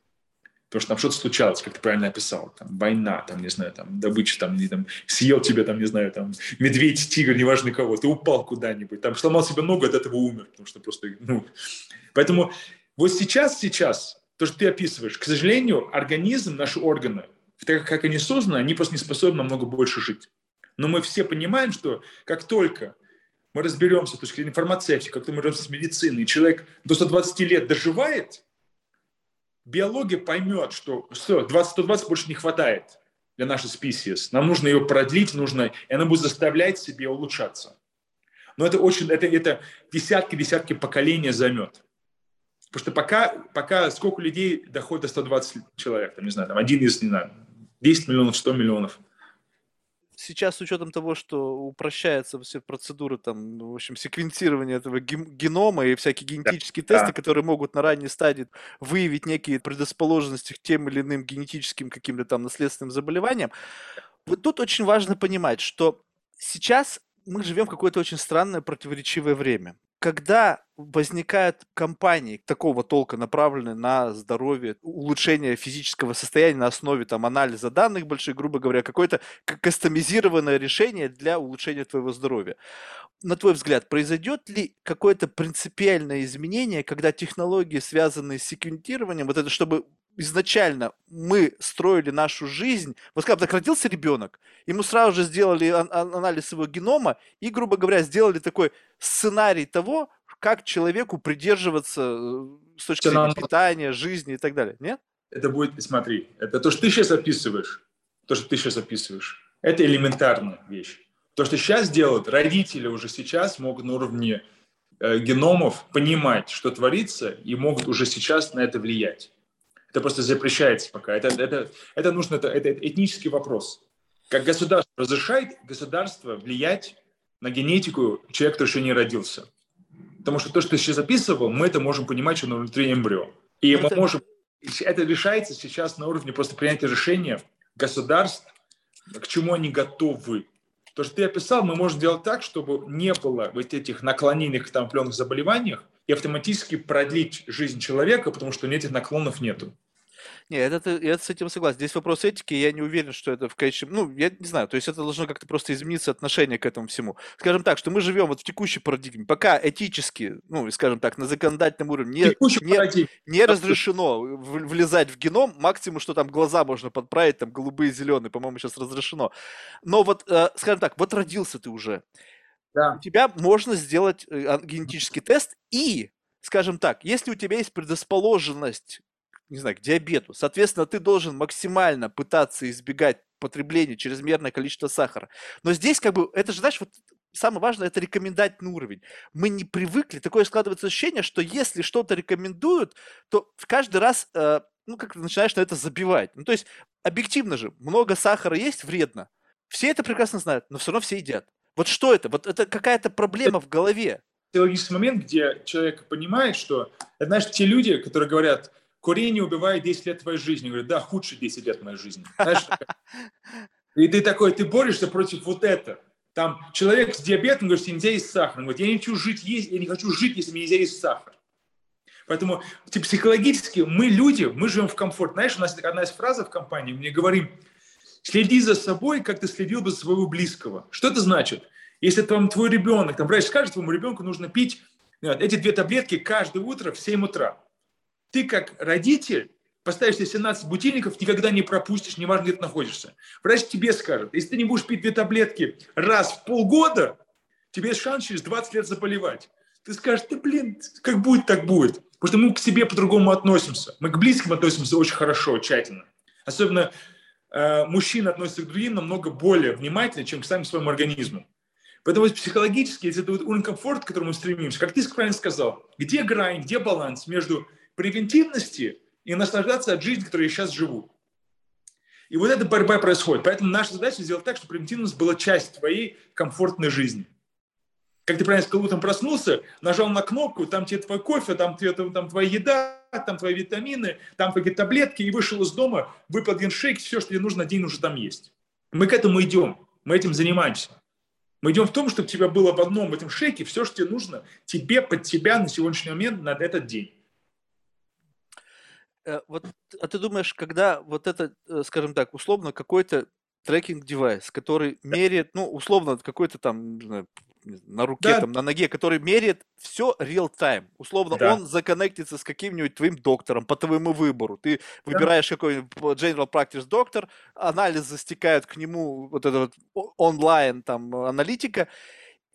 Потому что там что-то случалось, как ты правильно описал. Там война, там, не знаю, там добыча, там, не, там съел тебя, там, не знаю, там медведь, тигр, неважно кого, ты упал куда-нибудь, там сломал себе ногу, от этого умер, потому что просто, ну... Поэтому вот сейчас, сейчас, то, что ты описываешь, к сожалению, организм, наши органы, так как они созданы, они просто не способны намного больше жить. Но мы все понимаем, что как только мы разберемся, то есть информация, как то мы разберемся с медициной, человек до 120 лет доживает, биология поймет, что все, 20-120 больше не хватает для нашей спеcies. Нам нужно ее продлить, нужно, и она будет заставлять себе улучшаться. Но это очень, это, это десятки-десятки поколений займет. Потому что пока, пока сколько людей доходит до 120 человек, там, не знаю, там один из, не знаю, 10 миллионов, 100 миллионов – сейчас с учетом того, что упрощаются все процедуры, там, ну, в общем, секвенцирования этого генома и всякие генетические да. тесты, которые могут на ранней стадии выявить некие предрасположенности к тем или иным генетическим каким-то там наследственным заболеваниям, вот тут очень важно понимать, что сейчас мы живем в какое-то очень странное противоречивое время когда возникают компании такого толка, направленные на здоровье, улучшение физического состояния на основе там, анализа данных больших, грубо говоря, какое-то кастомизированное решение для улучшения твоего здоровья. На твой взгляд, произойдет ли какое-то принципиальное изменение, когда технологии, связанные с секвентированием, вот это чтобы изначально мы строили нашу жизнь, вот как так родился ребенок, ему сразу же сделали анализ его генома и, грубо говоря, сделали такой сценарий того, как человеку придерживаться э, с точки зрения нам... питания, жизни и так далее. Нет? Это будет, смотри, это то, что ты сейчас описываешь, то, что ты сейчас описываешь, это элементарная вещь. То, что сейчас делают, родители уже сейчас могут на уровне э, геномов понимать, что творится, и могут уже сейчас на это влиять. Это просто запрещается пока. Это, это, это нужно, это, это этнический вопрос. Как государство разрешает государство влиять на генетику человека, который еще не родился. Потому что то, что ты сейчас записывал, мы это можем понимать, что внутри эмбрио. И это... мы можем... Это решается сейчас на уровне просто принятия решения государств, к чему они готовы. То, что ты описал, мы можем сделать так, чтобы не было вот этих наклоненных там определенных заболеваниях, и автоматически продлить жизнь человека, потому что этих наклонов нету. Не, это, я с этим согласен. Здесь вопрос этики, я не уверен, что это в конечном... Ну, я не знаю, то есть это должно как-то просто измениться отношение к этому всему. Скажем так, что мы живем вот в текущей парадигме, пока этически, ну, скажем так, на законодательном уровне не, не, не разрешено влезать в геном, максимум, что там глаза можно подправить, там голубые, зеленые, по-моему, сейчас разрешено. Но вот, э, скажем так, вот родился ты уже, да. у тебя можно сделать э, генетический тест и, скажем так, если у тебя есть предрасположенность не знаю, к диабету. Соответственно, ты должен максимально пытаться избегать потребления чрезмерное количество сахара. Но здесь как бы, это же, знаешь, вот самое важное, это рекомендательный уровень. Мы не привыкли, такое складывается ощущение, что если что-то рекомендуют, то каждый раз, э, ну, как ты начинаешь на это забивать. Ну, то есть, объективно же, много сахара есть, вредно. Все это прекрасно знают, но все равно все едят. Вот что это? Вот это какая-то проблема в голове. Логический момент, где человек понимает, что, знаешь, те люди, которые говорят, курение убивает 10 лет твоей жизни. Говорят, да, худшие 10 лет моей жизни. И ты такой, ты борешься против вот этого. Там человек с диабетом говорит, что нельзя есть сахар. Он говорит, я не хочу жить, есть, я не хочу жить, если мне нельзя есть сахар. Поэтому типа, психологически мы люди, мы живем в комфорт. Знаешь, у нас одна из фраз в компании, мы говорим, следи за собой, как ты следил бы за своего близкого. Что это значит? Если там твой ребенок, там врач скажет, твоему ребенку нужно пить эти две таблетки каждое утро в 7 утра. Ты как родитель поставишь себе 17 будильников, никогда не пропустишь, неважно, где ты находишься. Врач тебе скажет, если ты не будешь пить две таблетки раз в полгода, тебе шанс через 20 лет заболевать. Ты скажешь, ты, блин, как будет, так будет. Потому что мы к себе по-другому относимся. Мы к близким относимся очень хорошо, тщательно. Особенно э, мужчины относятся к другим намного более внимательно, чем к самому своему организму. Поэтому психологически, если это вот уровень комфорта, к которому мы стремимся, как ты правильно сказал, где грань, где баланс между превентивности и наслаждаться от жизни, которой я сейчас живу. И вот эта борьба происходит. Поэтому наша задача сделать так, чтобы примитивность была часть твоей комфортной жизни. Как ты правильно сказал, утром проснулся, нажал на кнопку, там тебе твой кофе, там, тебе, там твоя еда, там твои витамины, там твои таблетки, и вышел из дома, выпил один шейк, все, что тебе нужно день, уже там есть. Мы к этому идем, мы этим занимаемся. Мы идем в том, чтобы у тебя было в одном этом шейке все, что тебе нужно, тебе, под тебя на сегодняшний момент, на этот день. Э, вот, а ты думаешь, когда вот это, э, скажем так, условно какой-то tracking-девайс, который меряет, ну, условно, какой-то там, не знаю, на руке, да. там, на ноге, который меряет все real-time. Условно, да. он законнектится с каким-нибудь твоим доктором по твоему выбору. Ты выбираешь да. какой-нибудь general practice доктор, анализы стекают к нему, вот это вот онлайн там аналитика,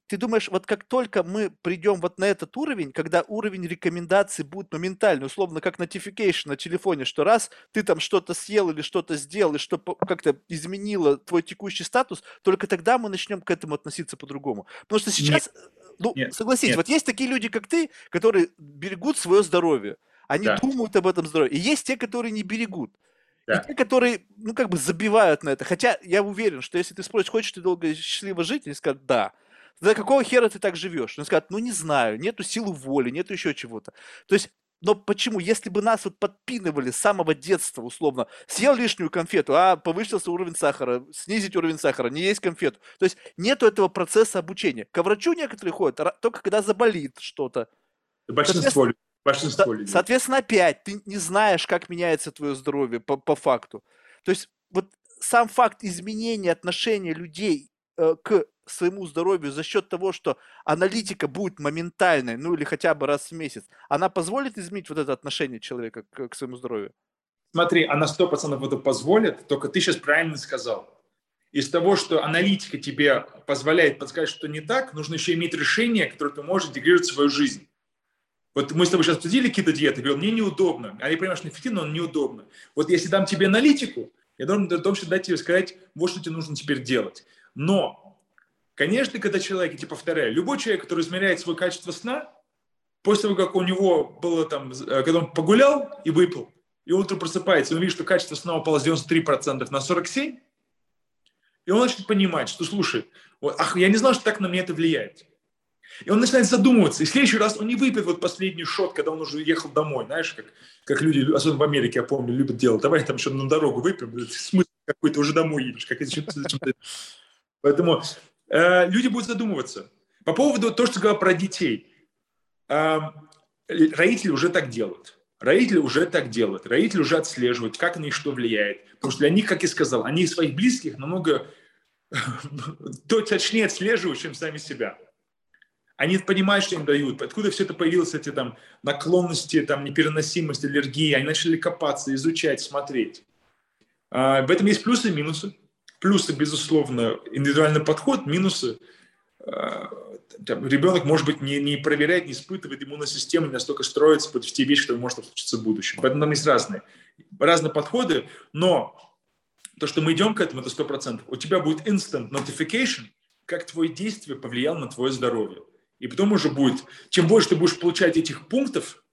ты думаешь, вот как только мы придем вот на этот уровень, когда уровень рекомендаций будет моментальный, условно, как notification на телефоне, что раз ты там что-то съел или что-то сделал, и что как-то изменило твой текущий статус, только тогда мы начнем к этому относиться по-другому. Потому что сейчас, нет. ну, нет. согласись, нет. вот есть такие люди, как ты, которые берегут свое здоровье. Они да. думают об этом здоровье. И есть те, которые не берегут. Да. И те, которые, ну, как бы забивают на это. Хотя я уверен, что если ты спросишь, хочешь ты долго и счастливо жить, они скажут, да. За какого хера ты так живешь? Он скажет, ну не знаю, нету силы воли, нету еще чего-то. То есть но почему? Если бы нас вот подпинывали с самого детства, условно, съел лишнюю конфету, а повысился уровень сахара, снизить уровень сахара, не есть конфету. То есть нету этого процесса обучения. К врачу некоторые ходят только когда заболит что-то. Большинство, большинство людей. Соответственно, опять, ты не знаешь, как меняется твое здоровье по, по факту. То есть вот сам факт изменения отношения людей э, к своему здоровью за счет того, что аналитика будет моментальной, ну или хотя бы раз в месяц, она позволит изменить вот это отношение человека к, к своему здоровью? Смотри, она сто процентов это позволит, только ты сейчас правильно сказал. Из того, что аналитика тебе позволяет подсказать, что не так, нужно еще иметь решение, которое ты можешь интегрировать в свою жизнь. Вот мы с тобой сейчас обсудили какие-то диеты, говорил, мне неудобно. А я понимаю, что эффективно, но неудобно. Вот если дам тебе аналитику, я должен точно дать тебе сказать, вот что тебе нужно теперь делать. Но Конечно, когда человек, я тебе повторяю, любой человек, который измеряет свое качество сна, после того, как у него было там, э, когда он погулял и выпил, и утром просыпается, он видит, что качество сна упало с 93% на 47%, и он начинает понимать, что, слушай, вот, ах, я не знал, что так на меня это влияет. И он начинает задумываться. И в следующий раз он не выпьет вот последний шот, когда он уже ехал домой. Знаешь, как, как люди, особенно в Америке, я помню, любят делать. Давай там еще на дорогу выпьем. Смысл какой-то, уже домой едешь. Как это, Поэтому Э, люди будут задумываться. По поводу того, что говорил про детей. Э, родители уже так делают. Родители уже так делают. Родители уже отслеживают, как на них что влияет. Потому что для них, как я сказал, они своих близких намного точнее отслеживают, чем сами себя. Они понимают, что им дают. Откуда все это появилось, эти там наклонности, там непереносимость, аллергии. Они начали копаться, изучать, смотреть. А, в этом есть плюсы и минусы. Плюсы, безусловно, индивидуальный подход, минусы э, ребенок, может быть, не, не проверяет, не испытывает, иммунная система не настолько строится под те вещи, которые может случиться в будущем. Поэтому там есть разные, разные подходы, но то, что мы идем к этому, это сто процентов. У тебя будет instant notification, как твое действие повлияло на твое здоровье. И потом уже будет, чем больше ты будешь получать этих пунктов,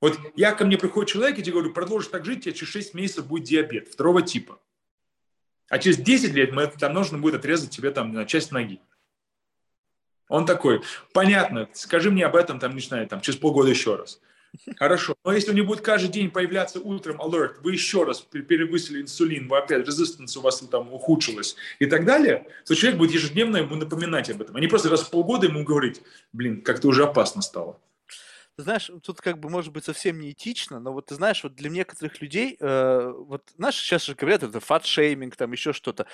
вот я ко мне приходит человек, и тебе говорю, продолжишь так жить, у тебя через 6 месяцев будет диабет второго типа. А через 10 лет мы, там нужно будет отрезать тебе там часть ноги. Он такой, понятно, скажи мне об этом, там, знаю, там, через полгода еще раз. Хорошо. Но если у него будет каждый день появляться утром alert, вы еще раз перевысили инсулин, вы опять, резистанс у вас там ухудшилась и так далее, то человек будет ежедневно ему напоминать об этом. А не просто раз в полгода ему говорить, блин, как-то уже опасно стало знаешь, тут как бы может быть совсем не этично, но вот ты знаешь, вот для некоторых людей, э, вот знаешь, сейчас же говорят, это фат-шейминг, там еще что-то.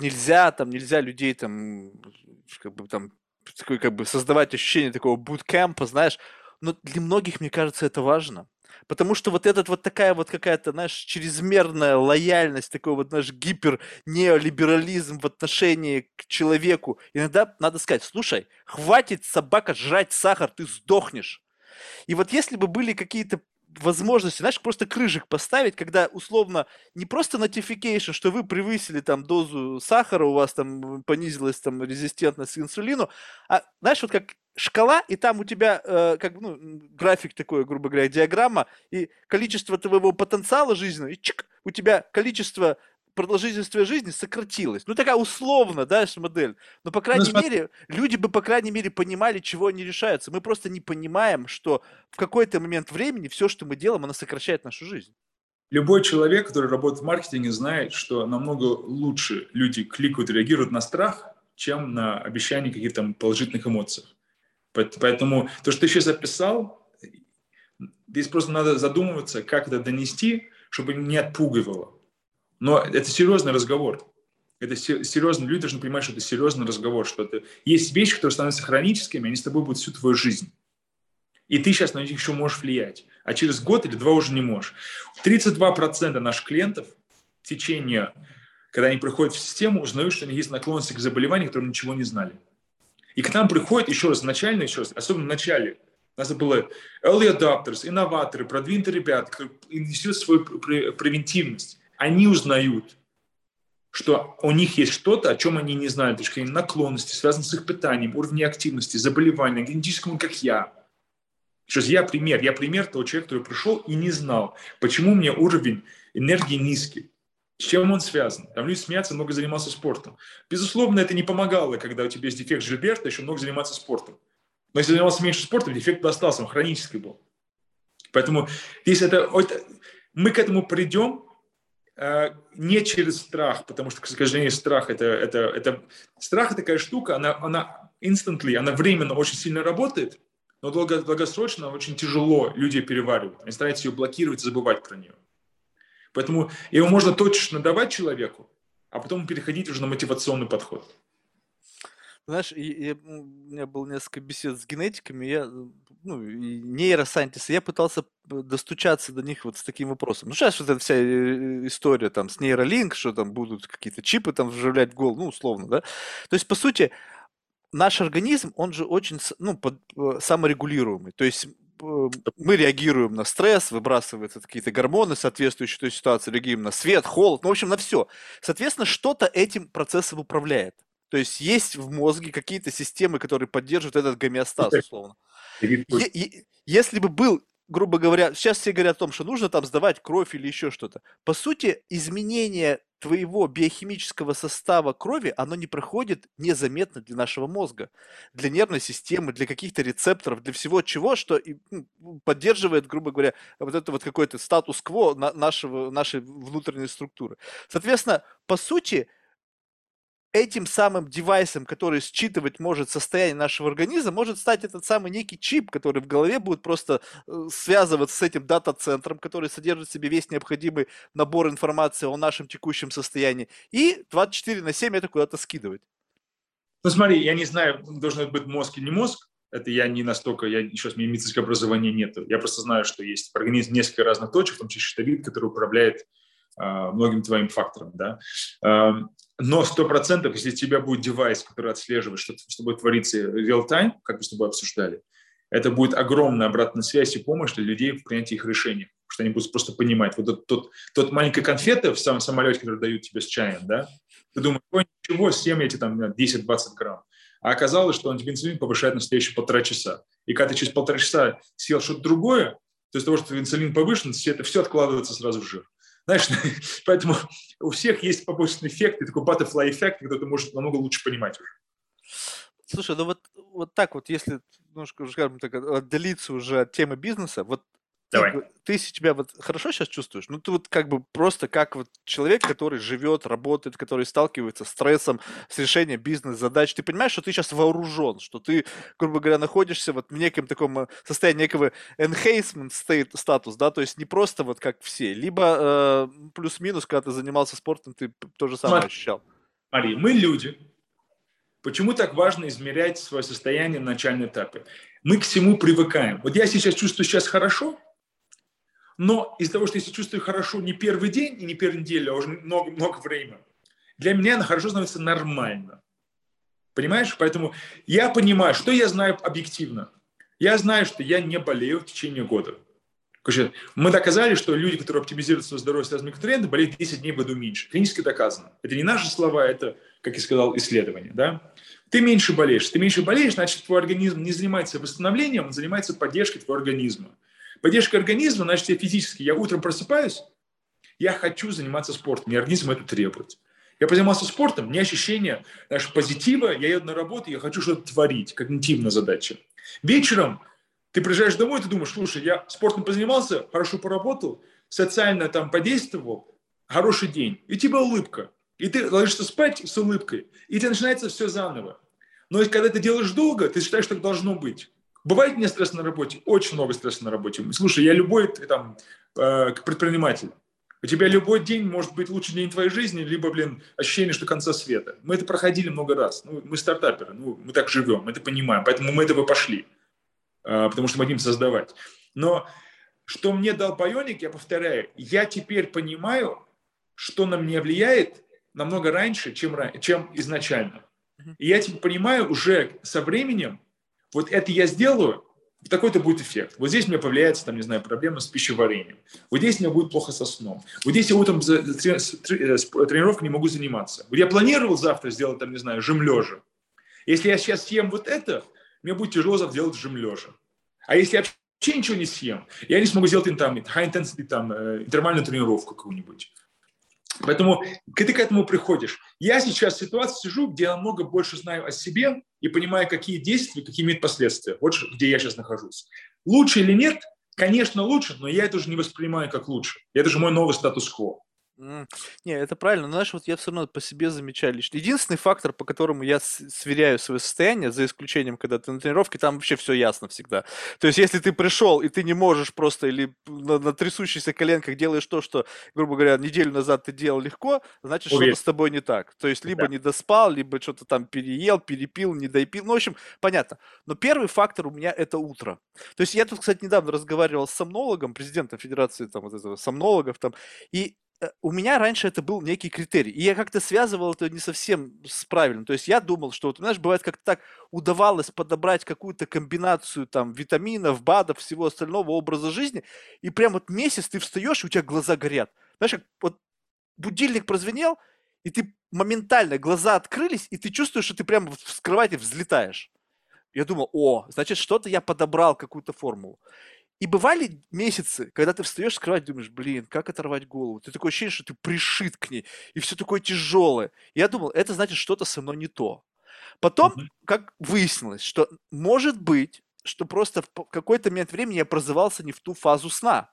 Нельзя, там, нельзя людей там, как бы там, такой, как бы создавать ощущение такого буткемпа, знаешь. Но для многих, мне кажется, это важно. Потому что вот этот вот такая вот какая-то, знаешь, чрезмерная лояльность, такой вот наш гипер неолиберализм в отношении к человеку. Иногда надо сказать, слушай, хватит собака жрать сахар, ты сдохнешь. И вот если бы были какие-то возможности, знаешь, просто крыжик поставить, когда условно не просто notification, что вы превысили там дозу сахара, у вас там понизилась там резистентность к инсулину, а знаешь, вот как шкала, и там у тебя э, как ну, график такой, грубо говоря, диаграмма, и количество твоего потенциала жизненного, и чик, у тебя количество продолжительность твоей жизни сократилась. Ну, такая условно, да, модель. Но, по крайней ну, мере, люди бы, по крайней мере, понимали, чего они решаются. Мы просто не понимаем, что в какой-то момент времени все, что мы делаем, оно сокращает нашу жизнь. Любой человек, который работает в маркетинге, знает, что намного лучше люди кликают и реагируют на страх, чем на обещание каких-то положительных эмоций. Поэтому то, что ты сейчас описал, здесь просто надо задумываться, как это донести, чтобы не отпугивало. Но это серьезный разговор. Это серьезно, люди должны понимать, что это серьезный разговор, что это есть вещи, которые становятся хроническими, они с тобой будут всю твою жизнь. И ты сейчас на них еще можешь влиять, а через год или два уже не можешь. 32% наших клиентов в течение, когда они приходят в систему, узнают, что у них есть наклонности к заболеванию, которые ничего не знали. И к нам приходят еще раз, начально еще раз, особенно в начале, у нас было early adopters, инноваторы, продвинутые ребята, которые инвестируют в свою превентивность. Они узнают, что у них есть что-то, о чем они не знали, точка наклонности, связанные с их питанием, уровнем активности, заболевания, генетическому, как я. Сейчас я пример, я пример того человека, который пришел и не знал, почему у меня уровень энергии низкий. С чем он связан? Там люди смеются, много занимался спортом. Безусловно, это не помогало, когда у тебя есть дефект Жильберта, еще много заниматься спортом. Но если занимался меньше спортом, дефект остался, он хронический был. Поэтому если это, это мы к этому придем не через страх, потому что, к сожалению, страх это, это, это страх это такая штука, она, она instantly, она временно очень сильно работает, но долго, долгосрочно очень тяжело люди переваривают. Они стараются ее блокировать, забывать про нее. Поэтому его можно точечно давать человеку, а потом переходить уже на мотивационный подход. Знаешь, я, у меня было несколько бесед с генетиками, я, ну, нейросайентисты, я пытался достучаться до них вот с таким вопросом. Ну, сейчас вот эта вся э, история там с нейролинк, что там будут какие-то чипы там вживлять в голову, ну, условно, да. То есть, по сути, наш организм, он же очень, ну, под, э, саморегулируемый. То есть мы реагируем на стресс, выбрасываются какие-то гормоны, соответствующие той ситуации, реагируем на свет, холод, ну, в общем, на все. Соответственно, что-то этим процессом управляет. То есть есть в мозге какие-то системы, которые поддерживают этот гомеостаз, условно. Если бы был грубо говоря, сейчас все говорят о том, что нужно там сдавать кровь или еще что-то. По сути, изменение твоего биохимического состава крови, оно не проходит незаметно для нашего мозга, для нервной системы, для каких-то рецепторов, для всего чего, что ну, поддерживает, грубо говоря, вот это вот какой-то статус-кво нашего, нашей внутренней структуры. Соответственно, по сути, этим самым девайсом, который считывать может состояние нашего организма, может стать этот самый некий чип, который в голове будет просто э, связываться с этим дата-центром, который содержит в себе весь необходимый набор информации о нашем текущем состоянии, и 24 на 7 это куда-то скидывать. Ну смотри, я не знаю, должен быть мозг или не мозг, это я не настолько, я еще у меня медицинского образования нет. Я просто знаю, что есть в организме несколько разных точек, в том числе щитовид, который управляет многим твоим фактором. Да? Но сто процентов, если у тебя будет девайс, который отслеживает, что с тобой творится real-time, как мы с тобой обсуждали, это будет огромная обратная связь и помощь для людей в принятии их решений, что они будут просто понимать. Вот тот, тот, тот маленькая конфета в самом самолете, который дают тебе с чаем, да, ты думаешь, ой, ничего, съем эти там 10-20 грамм. А оказалось, что антибензолин повышает на следующие полтора часа. И когда ты через полтора часа съел что-то другое, то из того, что инсулин повышен, все это все откладывается сразу в жир. Знаешь, поэтому у всех есть побочный эффект, и такой butterfly эффект, когда ты можешь намного лучше понимать уже. Слушай, ну вот, вот так вот, если немножко, скажем так, отделиться уже от темы бизнеса, вот Давай. Ты, ты себя вот хорошо сейчас чувствуешь? Ну, ты вот как бы просто как вот человек, который живет, работает, который сталкивается с стрессом, с решением бизнес-задач. Ты понимаешь, что ты сейчас вооружен, что ты, грубо говоря, находишься вот в неком таком э, состоянии некого enhancement state, статус, да, то есть не просто вот как все, либо э, плюс-минус, когда ты занимался спортом, ты то же самое Смотри, ощущал. Смотри, мы люди. Почему так важно измерять свое состояние на начальном этапе? Мы к всему привыкаем. Вот я сейчас чувствую сейчас хорошо, но из-за того, что я себя чувствую хорошо не первый день и не первую неделю, а уже много-много времени, для меня хорошо становится нормально. Понимаешь? Поэтому я понимаю, что я знаю объективно. Я знаю, что я не болею в течение года. Мы доказали, что люди, которые оптимизируют свое здоровье с разными конкурентами, болеют 10 дней в году меньше. Клинически доказано. Это не наши слова, это, как я сказал, исследование. Да? Ты меньше болеешь. Ты меньше болеешь, значит, твой организм не занимается восстановлением, он занимается поддержкой твоего организма. Поддержка организма, значит, я физически, я утром просыпаюсь, Я хочу заниматься спортом, мне организм это требует. Я позанимался спортом, у меня ощущение знаешь, позитива, я еду на работу, я хочу что-то творить, когнитивная задача. Вечером ты приезжаешь домой, ты думаешь, слушай, я спортом позанимался, хорошо поработал, социально там подействовал, хороший день, и у тебя улыбка. И ты ложишься спать с улыбкой, и тебе начинается все заново. Но когда ты делаешь долго, ты считаешь, что так должно быть. Бывает мне стресс на работе? Очень много стресса на работе. Слушай, я любой там э, предприниматель. У тебя любой день может быть лучший день твоей жизни, либо, блин, ощущение, что конца света. Мы это проходили много раз. Ну, мы стартаперы, ну, мы так живем, мы это понимаем, поэтому мы этого пошли, э, потому что мы хотим создавать. Но что мне дал Байоник, я повторяю, я теперь понимаю, что на меня влияет намного раньше, чем, чем изначально. И я теперь понимаю уже со временем, вот это я сделаю, такой-то будет эффект. Вот здесь у меня появляется, там, не знаю, проблема с пищеварением. Вот здесь у меня будет плохо со сном. Вот здесь я утром за, за, за, тренировкой не могу заниматься. Вот я планировал завтра сделать, там, не знаю, жим лежа. Если я сейчас съем вот это, мне будет тяжело завтра делать жим лежа. А если я вообще ничего не съем, я не смогу сделать там high intensity, там, э, интервальную тренировку какую-нибудь. Поэтому ты к этому приходишь. Я сейчас в ситуации сижу, где я намного больше знаю о себе и понимаю, какие действия, какие имеют последствия. Вот где я сейчас нахожусь. Лучше или нет? Конечно, лучше, но я это уже не воспринимаю как лучше. Это же мой новый статус-кво. Не, это правильно. Но, знаешь, вот я все равно по себе замечаю лично. Единственный фактор, по которому я сверяю свое состояние, за исключением, когда ты на тренировке, там вообще все ясно всегда. То есть, если ты пришел, и ты не можешь просто или на, на трясущихся коленках делаешь то, что, грубо говоря, неделю назад ты делал легко, значит, что-то с тобой не так. То есть, либо да. не доспал, либо что-то там переел, перепил, не допил. Ну, в общем, понятно. Но первый фактор у меня это утро. То есть, я тут, кстати, недавно разговаривал с сомнологом, президентом Федерации там, вот этого сомнологов, там, и у меня раньше это был некий критерий, и я как-то связывал это не совсем с правильным. То есть я думал, что, вот, знаешь, бывает как-то так удавалось подобрать какую-то комбинацию там витаминов, БАДов, всего остального образа жизни, и прям вот месяц ты встаешь, и у тебя глаза горят. Знаешь, как вот будильник прозвенел, и ты моментально, глаза открылись, и ты чувствуешь, что ты прямо в кровати взлетаешь. Я думал, о, значит, что-то я подобрал, какую-то формулу. И бывали месяцы, когда ты встаешь с кровати, думаешь, блин, как оторвать голову? Ты такое ощущение, что ты пришит к ней, и все такое тяжелое. Я думал, это значит, что-то со мной не то. Потом, mm-hmm. как выяснилось, что может быть, что просто в какой-то момент времени я прозывался не в ту фазу сна.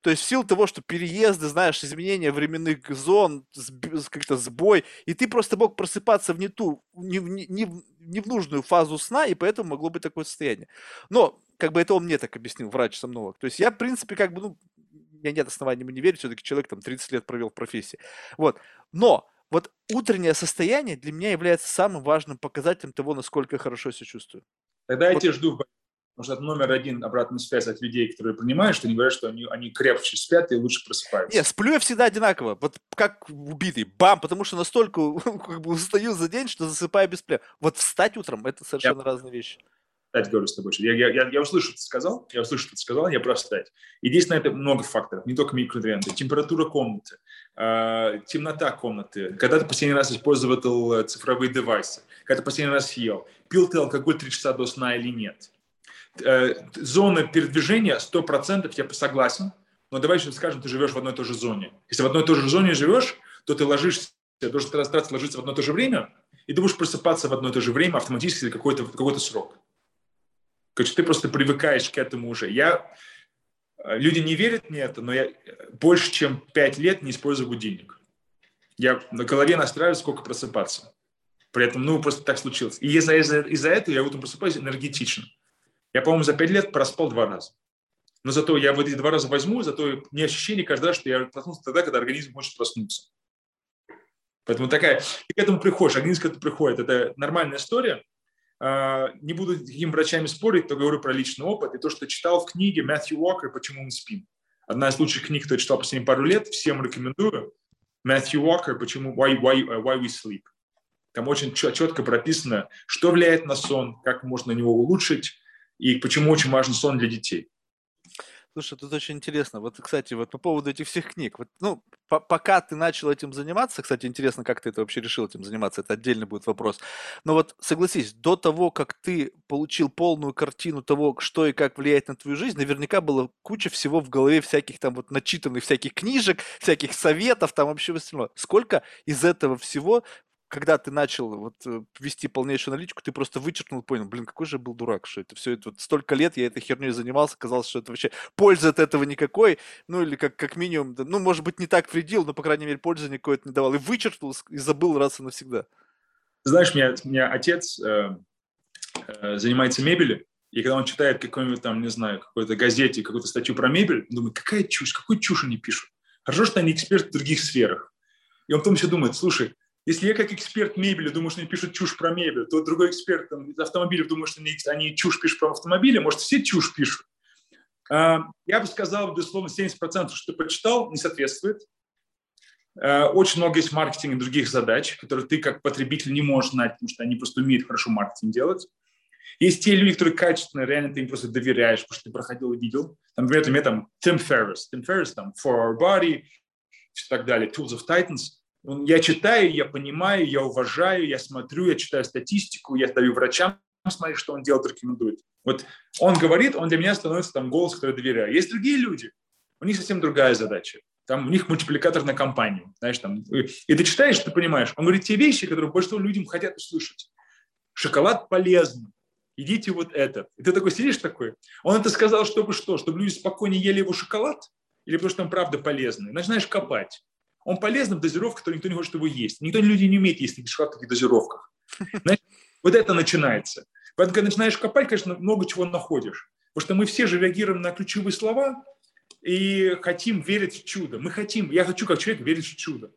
То есть в силу того, что переезды, знаешь, изменения временных зон, как-то сбой, и ты просто мог просыпаться в не ту, не, не, не в нужную фазу сна, и поэтому могло быть такое состояние. Но как бы это он мне так объяснил, врач-сомнолог. То есть я, в принципе, как бы, ну, меня нет оснований ему не верить, все-таки человек там 30 лет провел в профессии. Вот. Но вот утреннее состояние для меня является самым важным показателем того, насколько я хорошо себя чувствую. Тогда вот. я тебя жду в Потому что это номер один обратная связь от людей, которые принимают, что они говорят, что они, они крепче спят и лучше просыпаются. Нет, сплю я всегда одинаково, вот как убитый, бам, потому что настолько как бы устаю за день, что засыпаю без плена. Вот встать утром – это совершенно я... разные вещи опять говорю с тобой, я, я, я, услышу, что ты сказал, я услышу, что ты сказал, я просто стать. И здесь на это много факторов, не только микронутриенты, температура комнаты, э, темнота комнаты, когда ты последний раз использовал э, цифровые девайсы, когда ты последний раз съел, пил ты алкоголь 3 часа до сна или нет. Э, зона передвижения 100% я согласен, но давай сейчас скажем, ты живешь в одной и той же зоне. Если в одной и той же зоне живешь, то ты ложишься, должен стараться ложиться в одно и то же время, и ты будешь просыпаться в одно и то же время автоматически какой-то какой срок. Короче, ты просто привыкаешь к этому уже. Я, э, люди не верят мне это, но я больше, чем пять лет не использую будильник. Я на голове настраиваю, сколько просыпаться. При этом, ну, просто так случилось. И из-за из из этого я утром просыпаюсь энергетично. Я, по-моему, за пять лет проспал два раза. Но зато я вот эти два раза возьму, зато не ощущение каждый раз, что я проснулся тогда, когда организм может проснуться. Поэтому такая, ты к этому приходишь, организм к этому приходит. Это нормальная история. А, не буду с такими врачами спорить, то говорю про личный опыт и то, что читал в книге Мэтью Уокер «Почему мы спим». Одна из лучших книг, которую читал последние пару лет, всем рекомендую. Мэтью Уокер «Почему, why, why, why we sleep». Там очень четко прописано, что влияет на сон, как можно его улучшить и почему очень важен сон для детей. Слушай, тут очень интересно. Вот, кстати, вот по поводу этих всех книг. Вот, ну, по пока ты начал этим заниматься, кстати, интересно, как ты это вообще решил этим заниматься, это отдельный будет вопрос. Но вот согласись, до того, как ты получил полную картину того, что и как влияет на твою жизнь, наверняка было куча всего в голове всяких там вот начитанных всяких книжек, всяких советов, там вообще остальное. Сколько из этого всего когда ты начал вот э, вести полнейшую аналитику, ты просто вычеркнул, понял, блин, какой же был дурак, что это все это вот столько лет я этой херней занимался, казалось, что это вообще пользы от этого никакой, ну или как, как минимум, ну может быть не так вредил, но по крайней мере пользы никакой это не давал, и вычеркнул и забыл раз и навсегда. Знаешь, у меня, у меня отец э, э, занимается мебелью, и когда он читает какой-нибудь там, не знаю, какой-то газете, какую-то статью про мебель, он думает, какая чушь, какую чушь они пишут. Хорошо, что они эксперты в других сферах. И он потом еще думает, слушай, если я как эксперт мебели думаю, что они пишут чушь про мебель, то другой эксперт там, автомобилей думает, что они, они чушь пишут про автомобили, может, все чушь пишут. А, я бы сказал, безусловно, 70% что ты почитал, не соответствует. А, очень много есть маркетинга других задач, которые ты как потребитель не можешь знать, потому что они просто умеют хорошо маркетинг делать. Есть те люди, которые качественно, реально ты им просто доверяешь, потому что ты проходил и видел. Там, например, там Tim Ferriss, Tim Ferriss, там For Our Body и так далее, Tools of Titans – я читаю, я понимаю, я уважаю, я смотрю, я читаю статистику, я даю врачам смотреть, что он делает, рекомендует. Вот он говорит, он для меня становится там голос, который доверяю. Есть другие люди, у них совсем другая задача. Там у них мультипликатор на компанию. Знаешь, там, и ты читаешь, ты понимаешь. Он говорит те вещи, которые большинство людям хотят услышать. Шоколад полезный. Идите вот это. И ты такой сидишь такой. Он это сказал, чтобы что? Чтобы люди спокойнее ели его шоколад? Или потому что он правда полезный? Начинаешь копать. Он полезен в дозировках, которые никто не хочет его есть. Никто люди не умеет есть в таких дозировках. Вот это начинается. Поэтому, когда начинаешь копать, конечно, много чего находишь. Потому что мы все же реагируем на ключевые слова и хотим верить в чудо. Мы хотим, я хочу как человек верить в чудо.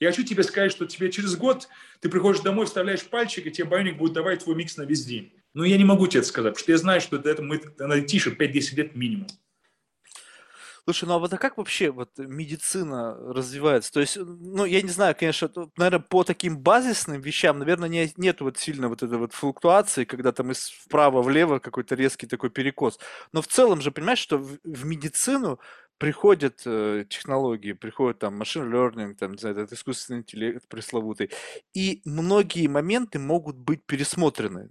Я хочу тебе сказать, что тебе через год ты приходишь домой, вставляешь пальчик, и тебе байоник будет давать твой микс на весь день. Но я не могу тебе это сказать, потому что я знаю, что это мы на тише 5-10 лет минимум. Слушай, ну а вот а как вообще вот медицина развивается? То есть, ну, я не знаю, конечно, наверное, по таким базисным вещам, наверное, не, нет вот сильно вот этой вот флуктуации, когда там из вправо-влево какой-то резкий такой перекос. Но в целом же, понимаешь, что в, в медицину приходят э, технологии, приходит там машин learning, там, не знаю, этот искусственный интеллект пресловутый, и многие моменты могут быть пересмотрены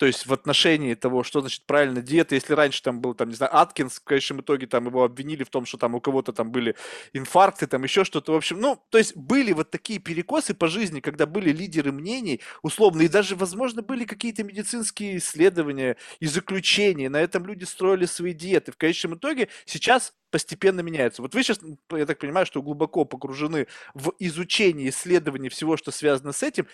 то есть в отношении того, что значит правильно диета, если раньше там был, там, не знаю, Аткинс, в конечном итоге там его обвинили в том, что там у кого-то там были инфаркты, там еще что-то, в общем, ну, то есть были вот такие перекосы по жизни, когда были лидеры мнений, условно, и даже, возможно, были какие-то медицинские исследования и заключения, на этом люди строили свои диеты. В конечном итоге сейчас постепенно меняется. Вот вы сейчас, я так понимаю, что глубоко погружены в изучение, исследование всего, что связано с этим,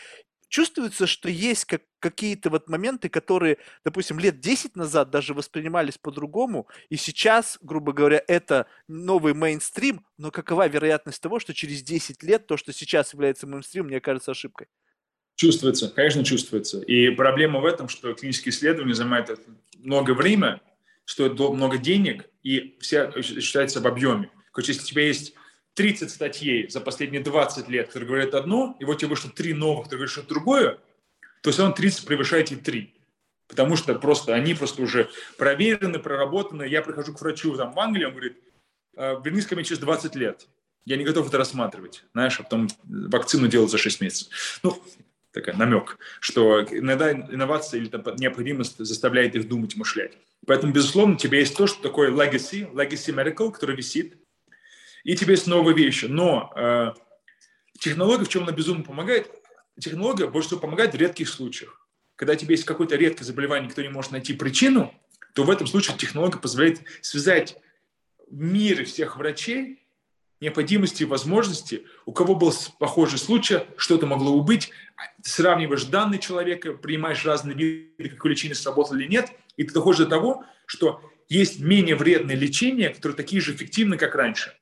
чувствуется, что есть как, какие-то вот моменты, которые, допустим, лет 10 назад даже воспринимались по-другому, и сейчас, грубо говоря, это новый мейнстрим, но какова вероятность того, что через 10 лет то, что сейчас является мейнстримом, мне кажется ошибкой? Чувствуется, конечно, чувствуется. И проблема в этом, что клинические исследования занимают много времени, стоят много денег, и все считается в объеме. Короче, если у тебя есть 30 статей за последние 20 лет, которые говорят одно, и вот тебе вышло три новых, которые говорят другое, то все равно 30 превышает и 3. Потому что просто они просто уже проверены, проработаны. Я прихожу к врачу там, в Англии, он говорит, «А, вернись ко мне через 20 лет. Я не готов это рассматривать. Знаешь, а потом вакцину делают за 6 месяцев. Ну, такой намек, что иногда инновация или там, необходимость заставляет их думать, мышлять. Поэтому, безусловно, у тебя есть то, что такое legacy, legacy medical, который висит, и тебе есть новые вещи. Но э, технология, в чем она безумно помогает? Технология больше всего помогает в редких случаях. Когда тебе есть какое-то редкое заболевание, никто не может найти причину, то в этом случае технология позволяет связать в мире всех врачей необходимости и возможности, у кого был похожий случай, что-то могло быть, сравниваешь данные человека, принимаешь разные виды, какое лечение сработало или нет, и ты доходишь до того, что есть менее вредное лечение, которые такие же эффективны, как раньше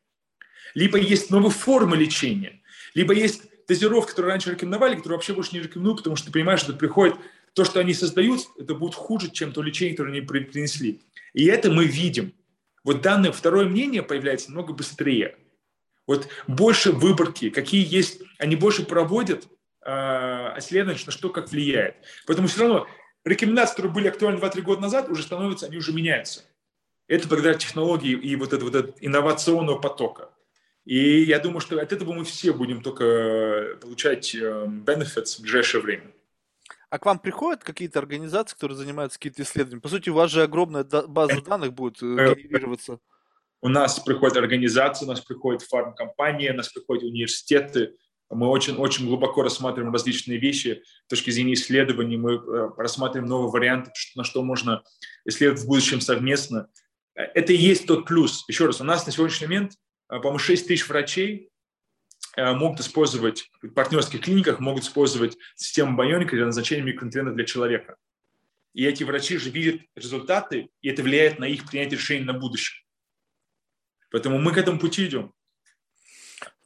либо есть новые формы лечения, либо есть дозировки, которые раньше рекомендовали, которые вообще больше не рекомендуют, потому что ты понимаешь, что приходит то, что они создают, это будет хуже, чем то лечение, которое они принесли. И это мы видим. Вот данное второе мнение появляется намного быстрее. Вот больше выборки, какие есть, они больше проводят э, исследования, на что как влияет. Поэтому все равно рекомендации, которые были актуальны 2-3 года назад, уже становятся, они уже меняются. Это благодаря технологии и вот этого, вот инновационного потока. И я думаю, что от этого мы все будем только получать benefits в ближайшее время. А к вам приходят какие-то организации, которые занимаются какими-то исследованиями? По сути, у вас же огромная база данных будет э, э, генерироваться. У нас приходят организации, у нас приходят фармкомпании, у нас приходят университеты. Мы очень, очень глубоко рассматриваем различные вещи с точки зрения исследований. Мы э, рассматриваем новые варианты, на что можно исследовать в будущем совместно. Это и есть тот плюс. Еще раз, у нас на сегодняшний момент, по-моему, 6 тысяч врачей Э, могут использовать, в партнерских клиниках могут использовать систему Байоника для назначения микроинтервена для человека. И эти врачи же видят результаты, и это влияет на их принятие решений на будущее. Поэтому мы к этому пути идем.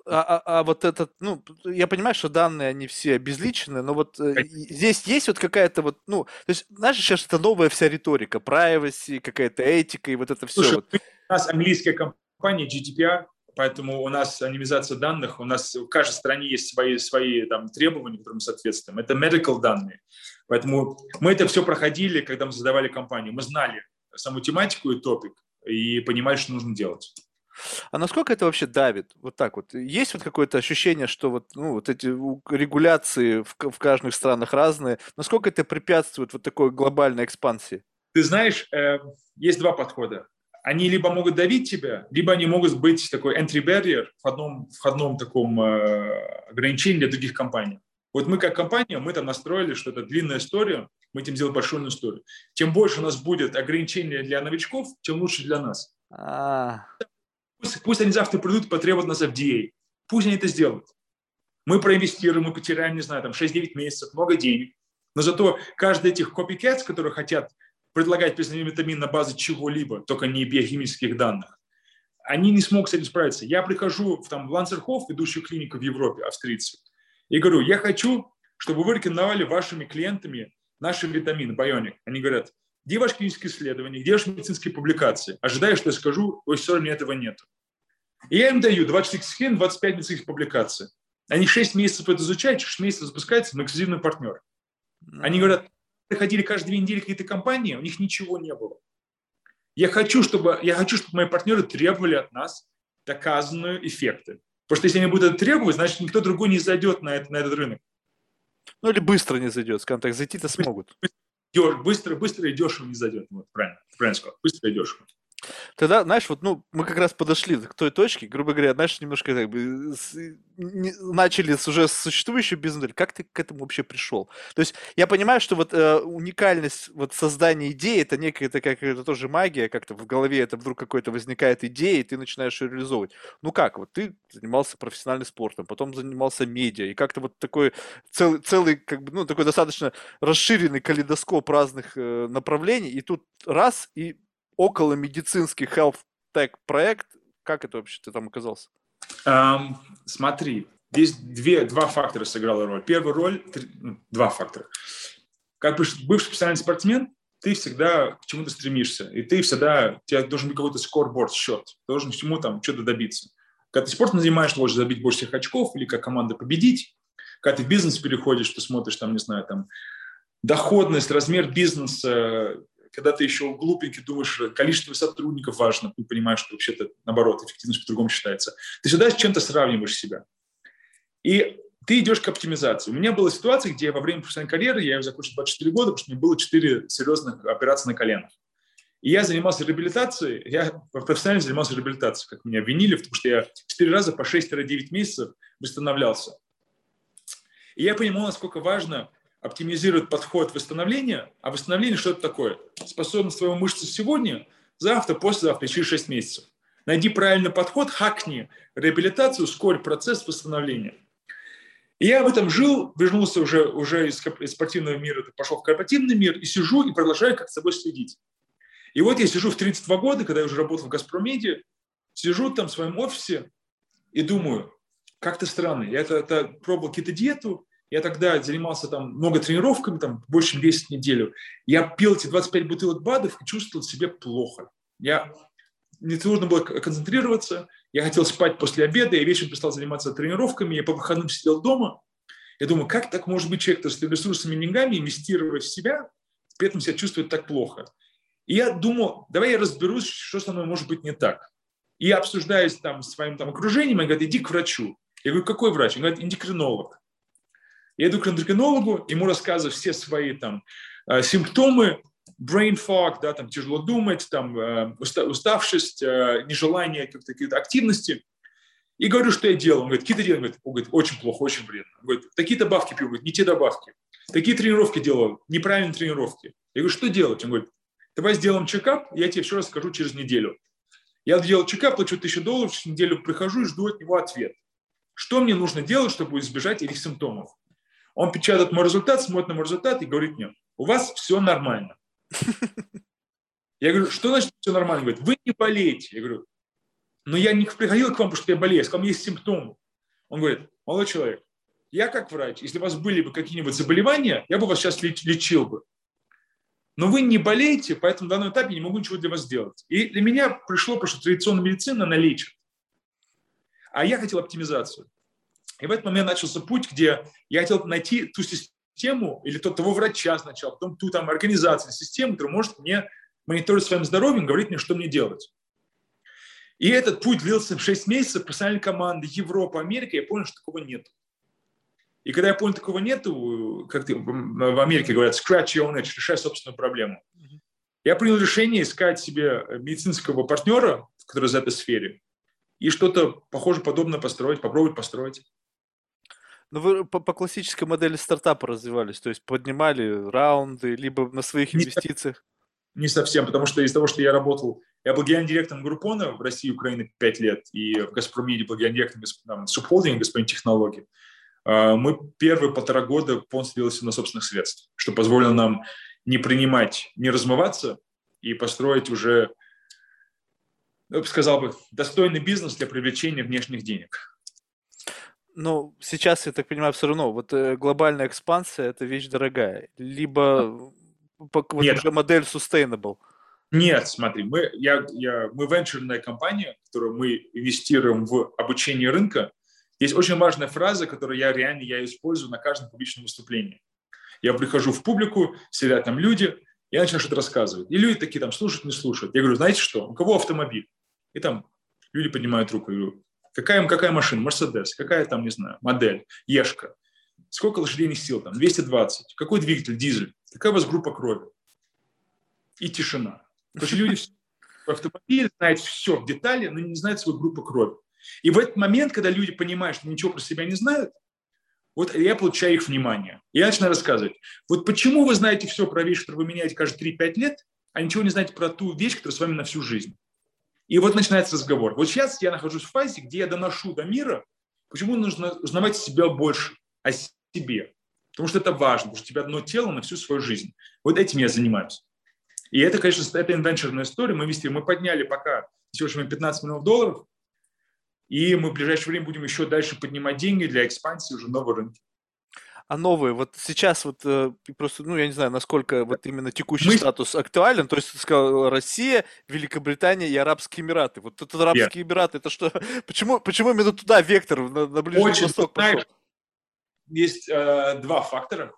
А, а, а вот этот, ну, я понимаю, что данные, они все обезличены, но вот э, здесь есть вот какая-то вот, ну, то есть, знаешь, сейчас это новая вся риторика, privacy, какая-то этика и вот это все. Слушай, вот. у нас английская компания GDPR, Поэтому у нас анонимизация данных, у нас в каждой стране есть свои, свои там, требования, которым мы соответствуем. Это medical данные. Поэтому мы это все проходили, когда мы создавали компанию. Мы знали саму тематику и топик и понимали, что нужно делать. А насколько это вообще давит? Вот так вот. Есть вот какое-то ощущение, что вот, ну, вот эти регуляции в, в каждых странах разные. Насколько это препятствует вот такой глобальной экспансии? Ты знаешь, э, есть два подхода они либо могут давить тебя, либо они могут быть такой entry barrier в одном, входном таком э, ограничении для других компаний. Вот мы как компания, мы там настроили, что это длинная история, мы этим сделаем большую историю. Чем больше у нас будет ограничений для новичков, тем лучше для нас. А. Пусть, пусть они завтра придут и потребуют нас FDA. Пусть они это сделают. Мы проинвестируем, мы потеряем, не знаю, там 6-9 месяцев, много денег. Но зато каждый этих copycats, которые хотят предлагать витамин на базе чего-либо, только не биохимических данных. Они не смогут с этим справиться. Я прихожу в, там, Лансерхоф, ведущую клинику в Европе, австрийцы, и говорю, я хочу, чтобы вы рекомендовали вашими клиентами наши витамины, Bionic. Они говорят, где ваши клинические исследования, где ваши медицинские публикации? Ожидаю, что я скажу, ой, сори, мне этого нет. И я им даю 26 схем, 25 медицинских публикаций. Они 6 месяцев это изучают, 6 месяцев запускается, мы эксклюзивный партнер. Они говорят, приходили каждые две недели какие-то компании, у них ничего не было. Я хочу, чтобы, я хочу, чтобы мои партнеры требовали от нас доказанные эффекты. Потому что если они будут это требовать, значит, никто другой не зайдет на, это, на этот рынок. Ну или быстро не зайдет, скажем так, зайти-то смогут. Быстро, быстро, быстро и дешево не зайдет. Вот, правильно, правильно сказал, быстро и дешево. Тогда, знаешь, вот, ну, мы как раз подошли к той точке, грубо говоря, знаешь, немножко как бы с, не, начали с уже с существующей бизнес Как ты к этому вообще пришел? То есть я понимаю, что вот э, уникальность вот создания идеи, это некая такая какая-то тоже магия, как-то в голове это вдруг какой-то возникает идея, и ты начинаешь ее реализовывать. Ну как, вот ты занимался профессиональным спортом, потом занимался медиа, и как-то вот такой целый, целый как бы, ну, такой достаточно расширенный калейдоскоп разных э, направлений, и тут раз, и около медицинский health tech проект. Как это вообще ты там оказался? Um, смотри, здесь две, два фактора сыграла роль. Первая роль, три, ну, два фактора. Как бывший профессиональный спортсмен, ты всегда к чему-то стремишься, и ты всегда, у тебя должен быть какой-то скорборд, счет, ты должен к чему там что-то добиться. Когда ты спортом занимаешься, можешь забить больше всех очков, или как команда победить. Когда ты в бизнес переходишь, ты смотришь там, не знаю, там, доходность, размер бизнеса, когда ты еще глупенький думаешь, количество сотрудников важно, ты понимаешь, что вообще-то, наоборот, эффективность по-другому считается. Ты всегда с чем-то сравниваешь себя. И ты идешь к оптимизации. У меня была ситуация, где во время профессиональной карьеры, я ее закончил 24 года, потому что мне было 4 серьезных операции на коленах. И я занимался реабилитацией, я профессионально занимался реабилитацией, как меня обвинили, потому что я 4 раза по 6-9 месяцев восстанавливался. И я понимал, насколько важно оптимизирует подход восстановления, а восстановление что это такое? Способность твоего мышцы сегодня, завтра, послезавтра, через 6 месяцев. Найди правильный подход, хакни реабилитацию, ускорь процесс восстановления. И я в этом жил, вернулся уже, уже из, из спортивного мира, пошел в корпоративный мир и сижу и продолжаю как с собой следить. И вот я сижу в 32 года, когда я уже работал в «Газпромеде», сижу там в своем офисе и думаю, как-то странно. Я это, это пробовал какие-то диету, я тогда занимался там много тренировками, там больше, чем 10 в неделю. Я пил эти 25 бутылок БАДов и чувствовал себя плохо. Я, мне трудно было концентрироваться, я хотел спать после обеда, я вечером перестал заниматься тренировками, я по выходным сидел дома. Я думаю, как так может быть человек с ресурсами, деньгами, инвестировать в себя, при этом себя чувствует так плохо. И я думал, давай я разберусь, что со мной может быть не так. И я обсуждаюсь там с своим там, окружением, и говорят, иди к врачу. Я говорю, какой врач? Он говорит, эндокринолог. Я иду к эндокринологу, ему рассказываю все свои там э, симптомы, brain fog, да, там тяжело думать, там э, уставшесть, э, нежелание каких-то активности. И говорю, что я делал. Он говорит, какие-то делал? Он говорит, очень плохо, очень вредно. Он говорит, такие добавки пью, говорит, не те добавки. Такие тренировки делал, неправильные тренировки. Я говорю, что делать? Он говорит, давай сделаем чекап, я тебе все расскажу через неделю. Я делал чекап, плачу тысячу долларов, через неделю прихожу и жду от него ответ. Что мне нужно делать, чтобы избежать этих симптомов? Он печатает мой результат, смотрит на мой результат и говорит мне, у вас все нормально. Я говорю, что значит все нормально? Говорит, вы не болеете. Я говорю, но я не приходил к вам, потому что я болею, ко мне есть симптомы. Он говорит, молодой человек, я как врач, если у вас были бы какие-нибудь заболевания, я бы вас сейчас лечил бы. Но вы не болеете, поэтому на данном этапе не могу ничего для вас сделать. И для меня пришло, потому что традиционная медицина, она лечит. А я хотел оптимизацию. И в этот момент начался путь, где я хотел найти ту систему, или тот, того врача сначала, потом ту там организацию, систему, которая может мне мониторить своим здоровьем, говорить мне, что мне делать. И этот путь длился в 6 месяцев, профессиональной команды, Европа, Америка, я понял, что такого нет. И когда я понял, такого нету, как ты, в Америке говорят, scratch your own itch, решай собственную проблему. Я принял решение искать себе медицинского партнера, который в этой сфере, и что-то похоже подобное построить, попробовать построить. Ну, вы по, по классической модели стартапа развивались, то есть поднимали раунды, либо на своих инвестициях? Не совсем, потому что из того, что я работал, я был генеральным директором Группона в России и Украине 5 лет, и в Газпромиде был генеральным директором субхолдинга господин технологий. А, мы первые полтора года полностью делались на собственных средствах, что позволило нам не принимать, не размываться и построить уже, я бы сказал бы, достойный бизнес для привлечения внешних денег. Ну, сейчас, я так понимаю, все равно, вот э, глобальная экспансия – это вещь дорогая. Либо вот Нет. уже модель sustainable. Нет, смотри, мы, я, я, мы венчурная компания, которую мы инвестируем в обучение рынка. Есть очень важная фраза, которую я реально я использую на каждом публичном выступлении. Я прихожу в публику, сидят там люди, я начинаю что-то рассказывать. И люди такие там слушают, не слушают. Я говорю, знаете что, у кого автомобиль? И там люди поднимают руку. Я говорю, Какая, какая машина? Мерседес. Какая там, не знаю, модель? Ешка. Сколько лошадиных сил там? 220. Какой двигатель? Дизель. Какая у вас группа крови? И тишина. Что люди в автомобиле знают все в детали, но не знают свою группу крови. И в этот момент, когда люди понимают, что ничего про себя не знают, вот я получаю их внимание. И я начинаю рассказывать. Вот почему вы знаете все про вещь, которую вы меняете каждые 3-5 лет, а ничего не знаете про ту вещь, которая с вами на всю жизнь. И вот начинается разговор. Вот сейчас я нахожусь в фазе, где я доношу до мира, почему нужно узнавать себя больше о себе. Потому что это важно, потому что у тебя одно тело на всю свою жизнь. Вот этим я занимаюсь. И это, конечно, это инвенчурная история. Мы вести, мы подняли пока сегодня 15 миллионов долларов, и мы в ближайшее время будем еще дальше поднимать деньги для экспансии уже нового рынка а новые, вот сейчас вот э, просто, ну, я не знаю, насколько вот именно текущий Мы... статус актуален, то есть ты сказал Россия, Великобритания и Арабские Эмираты. Вот это Арабские yeah. Эмираты, это что, почему, почему именно туда вектор, на, на Ближний Очень Восток пошел? Есть э, два фактора.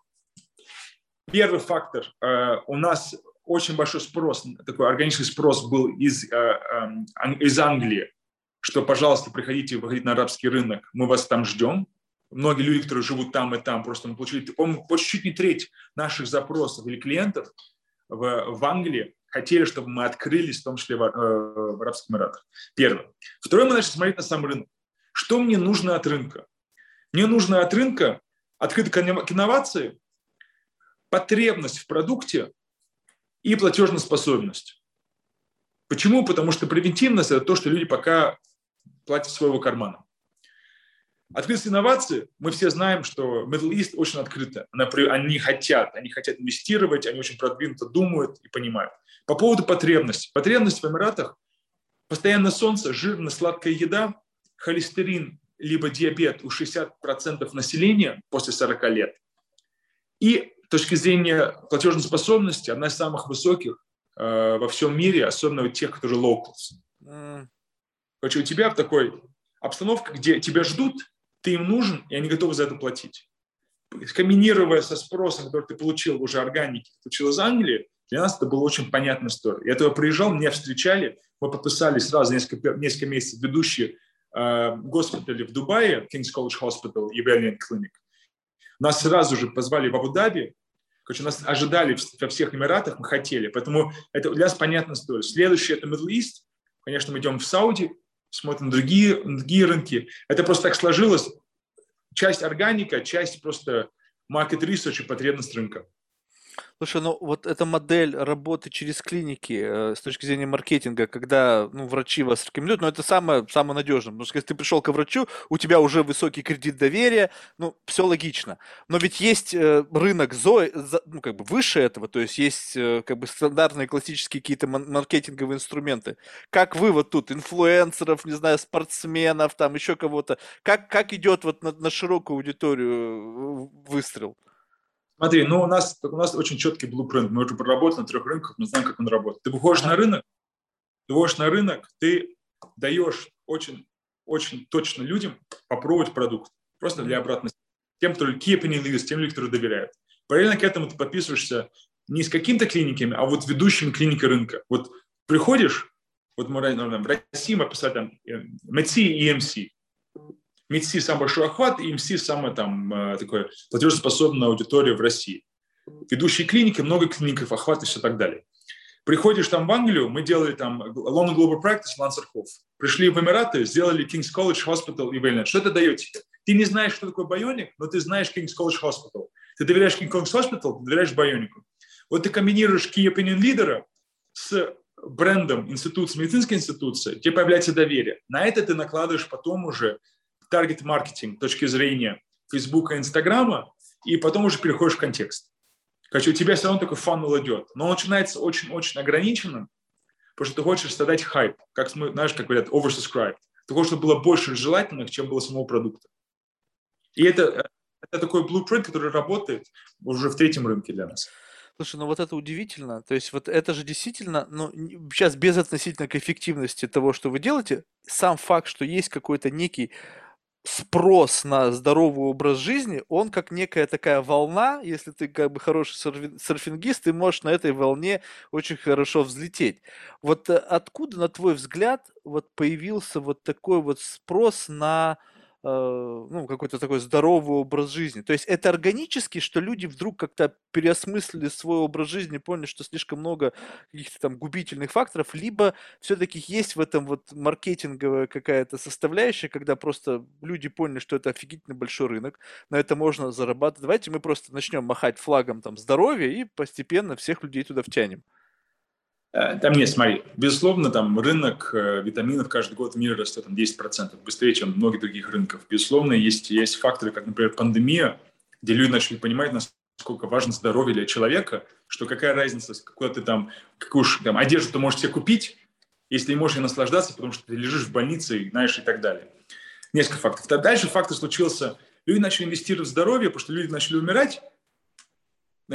Первый фактор, э, у нас очень большой спрос, такой органический спрос был из, э, э, из Англии, что, пожалуйста, приходите, выходите на арабский рынок, мы вас там ждем многие люди, которые живут там и там, просто мы получили, по-моему, почти чуть не треть наших запросов или клиентов в, в Англии хотели, чтобы мы открылись, в том числе в, э, в Арабских Эмиратах. Первое. Второе, мы начали смотреть на сам рынок. Что мне нужно от рынка? Мне нужно от рынка открытый к инновации, потребность в продукте и платежная способность. Почему? Потому что превентивность – это то, что люди пока платят своего кармана. Открытость инновации, мы все знаем, что Middle East очень открыто. Они хотят, они хотят инвестировать, они очень продвинуто думают и понимают. По поводу потребностей. Потребность в Эмиратах – постоянное солнце, жирная сладкая еда, холестерин либо диабет у 60% населения после 40 лет. И с точки зрения платежной способности одна из самых высоких э, во всем мире, особенно у тех, которые locals. Mm. Короче, у тебя в такой обстановке, где тебя ждут, ты им нужен, и они готовы за это платить. Комбинируя со спросом, который ты получил уже органики, получил из Англии, Для нас это была очень понятная история. Я туда приезжал, меня встречали, мы подписали сразу несколько, несколько месяцев ведущие э, госпитали в Дубае, King's College Hospital и Valiant Clinic. Нас сразу же позвали в Абу-Даби, Короче, нас ожидали во всех Эмиратах, мы хотели. Поэтому это для нас понятная история. Следующий – это Middle East. Конечно, мы идем в Сауди, смотрим другие, другие рынки. Это просто так сложилось. Часть органика, часть просто market research и потребность рынка. Слушай, ну вот эта модель работы через клиники э, с точки зрения маркетинга, когда ну, врачи вас рекомендуют, ну это самое, самое надежное. Потому что если ты пришел к врачу, у тебя уже высокий кредит доверия, ну все логично. Но ведь есть э, рынок ЗОИ, ну как бы выше этого, то есть есть э, как бы стандартные классические какие-то маркетинговые инструменты. Как вы вот тут, инфлюенсеров, не знаю, спортсменов, там еще кого-то, как, как идет вот на, на широкую аудиторию выстрел? Смотри, ну у нас, у нас очень четкий блупринт. Мы уже проработали на трех рынках, мы знаем, как он работает. Ты выходишь на рынок, ты выходишь на рынок, ты даешь очень, очень точно людям попробовать продукт. Просто для обратности. Тем, кто key opinion leaders, тем людям, которые доверяют. Параллельно к этому ты подписываешься не с какими-то клиниками, а вот ведущими клиники рынка. Вот приходишь, вот мы в России мы писали там МЦ и EMC. МИДСИ самый большой охват, и МСИ самая там э, такой платежеспособная аудитория в России. Ведущие клиники, много клиников, охват и все так далее. Приходишь там в Англию, мы делали там London Global Practice, Лансерхоф. Пришли в Эмираты, сделали King's College Hospital и Wellness. Что это дает тебе? Ты не знаешь, что такое байоник, но ты знаешь King's College Hospital. Ты доверяешь King's College Hospital, ты доверяешь байонику. Вот ты комбинируешь key opinion лидера с брендом институции, медицинской институции, тебе появляется доверие. На это ты накладываешь потом уже таргет-маркетинг точки зрения Фейсбука и Инстаграма, и потом уже переходишь в контекст. Короче, у тебя все равно такой фанул идет. Но он начинается очень-очень ограниченным, потому что ты хочешь создать хайп, как знаешь, как говорят, oversubscribed. Ты хочешь, чтобы было больше желательных, чем было самого продукта. И это, это такой blueprint, который работает уже в третьем рынке для нас. Слушай, ну вот это удивительно. То есть вот это же действительно, ну сейчас без относительно к эффективности того, что вы делаете, сам факт, что есть какой-то некий спрос на здоровый образ жизни, он как некая такая волна, если ты как бы хороший серфингист, ты можешь на этой волне очень хорошо взлететь. Вот э, откуда, на твой взгляд, вот появился вот такой вот спрос на ну, какой-то такой здоровый образ жизни. То есть это органически, что люди вдруг как-то переосмыслили свой образ жизни, поняли, что слишком много каких-то там губительных факторов, либо все-таки есть в этом вот маркетинговая какая-то составляющая, когда просто люди поняли, что это офигительно большой рынок, на это можно зарабатывать. Давайте мы просто начнем махать флагом там здоровья и постепенно всех людей туда втянем. Э, там нет, смотри, безусловно, там рынок э, витаминов каждый год в мире растет там 10%, быстрее, чем многих других рынков. Безусловно, есть, есть факторы, как, например, пандемия, где люди начали понимать, насколько важно здоровье для человека, что какая разница, какую ты там, какую там, одежду ты можешь себе купить, если не можешь ей наслаждаться, потому что ты лежишь в больнице, знаешь, и так далее. Несколько фактов. Дальше фактор случился, люди начали инвестировать в здоровье, потому что люди начали умирать,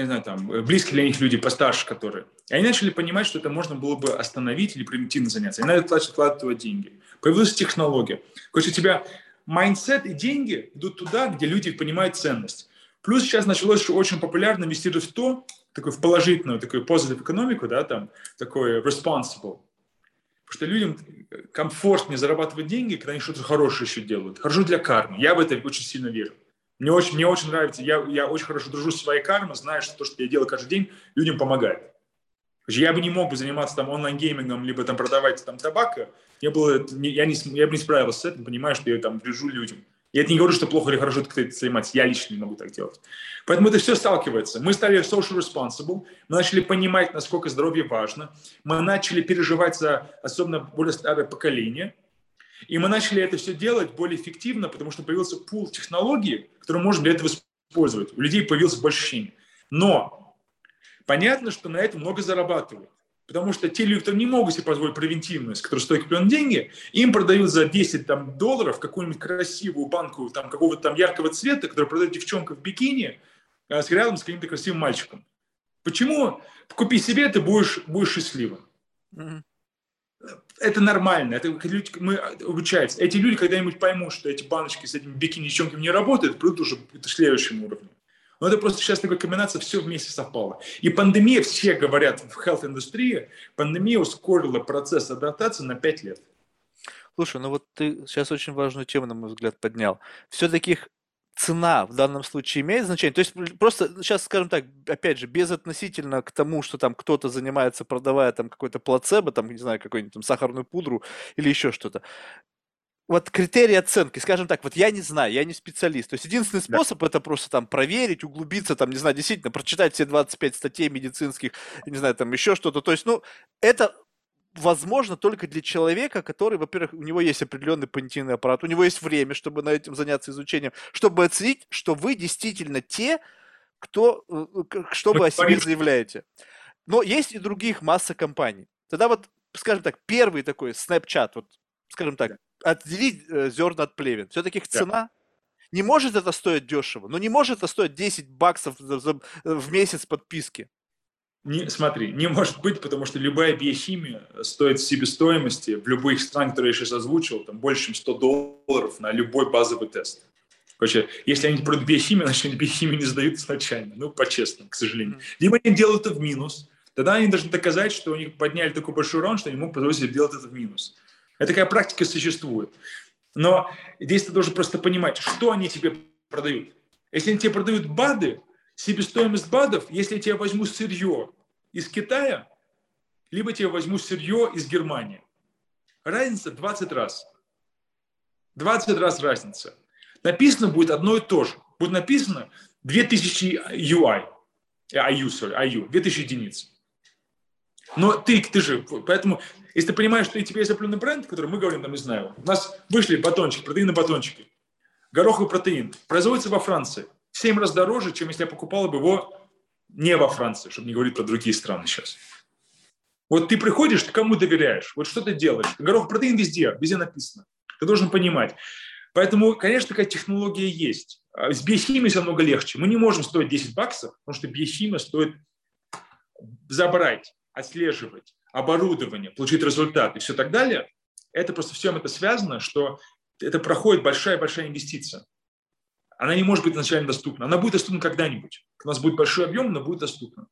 не знаю, там, близкие для них люди постарше, которые. И они начали понимать, что это можно было бы остановить или примитивно заняться. И на это начали вкладывать деньги. Появилась технология. Короче, у тебя mindset и деньги идут туда, где люди понимают ценность. Плюс сейчас началось что очень популярно инвестировать в то, такой в положительную, такую positive экономику, да, там, такой responsible. Потому что людям комфортнее зарабатывать деньги, когда они что-то хорошее еще делают. Хорошо для кармы. Я в это очень сильно верю. Мне очень, мне очень нравится, я, я очень хорошо дружу с своей кармой, знаю, что то, что я делаю каждый день, людям помогает. Я бы не мог бы заниматься там онлайн-геймингом, либо там продавать там табака, я, было, я, не, я бы не справился с этим, понимаю, что я там врежу людям. Я это не говорю, что плохо или хорошо это кто-то занимается, я лично не могу так делать. Поэтому это все сталкивается. Мы стали social responsible, мы начали понимать, насколько здоровье важно, мы начали переживать за особенно более старое поколение – и мы начали это все делать более эффективно, потому что появился пул технологий, которые можно для этого использовать. У людей появился больше ощущений. Но понятно, что на этом много зарабатывают. Потому что те люди, которые не могут себе позволить превентивность, которые стоят определенные деньги, им продают за 10 там, долларов какую-нибудь красивую банку там, какого-то там яркого цвета, которую продает девчонка в бикини э, с рядом с каким-то красивым мальчиком. Почему? Купи себе, ты будешь, будешь счастливым. Mm-hmm это нормально, это люди, мы обучаемся. Эти люди когда-нибудь поймут, что эти баночки с этими бикини девчонками не работают, придут уже к следующему уровню. Но это просто сейчас такая комбинация, все вместе совпало. И пандемия, все говорят в health-индустрии, пандемия ускорила процесс адаптации на 5 лет. Слушай, ну вот ты сейчас очень важную тему, на мой взгляд, поднял. Все-таки цена в данном случае имеет значение? То есть просто сейчас, скажем так, опять же, без относительно к тому, что там кто-то занимается, продавая там какой-то плацебо, там, не знаю, какую-нибудь там сахарную пудру или еще что-то. Вот критерии оценки, скажем так, вот я не знаю, я не специалист. То есть единственный способ да. это просто там проверить, углубиться, там, не знаю, действительно, прочитать все 25 статей медицинских, не знаю, там еще что-то. То есть, ну, это возможно только для человека, который, во-первых, у него есть определенный понятийный аппарат, у него есть время, чтобы на этим заняться изучением, чтобы оценить, что вы действительно те, кто, э, что вы о себе заявляете. Но есть и других масса компаний. Тогда вот, скажем так, первый такой Snapchat, вот, скажем так, отделить э, зерна от плевен. Все-таки их цена не может это стоить дешево, но не может это стоить 10 баксов в месяц подписки. Не, смотри, не может быть, потому что любая биохимия стоит себестоимости в любых странах, которые я сейчас озвучил, там больше, чем 100 долларов на любой базовый тест. Короче, если они продают биохимию, значит, они биохимию не сдают изначально. Ну, по-честному, к сожалению. Либо они делают это в минус. Тогда они должны доказать, что они подняли такой большой урон, что они могут позволить себе делать это в минус. Это такая практика существует. Но здесь ты должен просто понимать, что они тебе продают. Если они тебе продают БАДы, себестоимость БАДов, если я тебе возьму сырье из Китая, либо тебе возьму сырье из Германии. Разница 20 раз. 20 раз разница. Написано будет одно и то же. Будет написано 2000 UI. IU, sorry, IU, 2000 единиц. Но ты, ты же, поэтому, если ты понимаешь, что у тебя есть определенный бренд, который мы говорим, там, не знаю, у нас вышли батончики, протеины батончики, гороховый протеин, производится во Франции, в 7 раз дороже, чем если я покупал бы его не во Франции, чтобы не говорить про другие страны сейчас. Вот ты приходишь, ты кому доверяешь? Вот что ты делаешь? Гороховый протеин везде, везде написано. Ты должен понимать. Поэтому, конечно, такая технология есть. А с биохимией все намного легче. Мы не можем стоить 10 баксов, потому что биохимия стоит забрать отслеживать оборудование, получить результат и все так далее, это просто всем это связано, что это проходит большая-большая инвестиция. Она не может быть изначально доступна. Она будет доступна когда-нибудь. У нас будет большой объем, но будет доступна.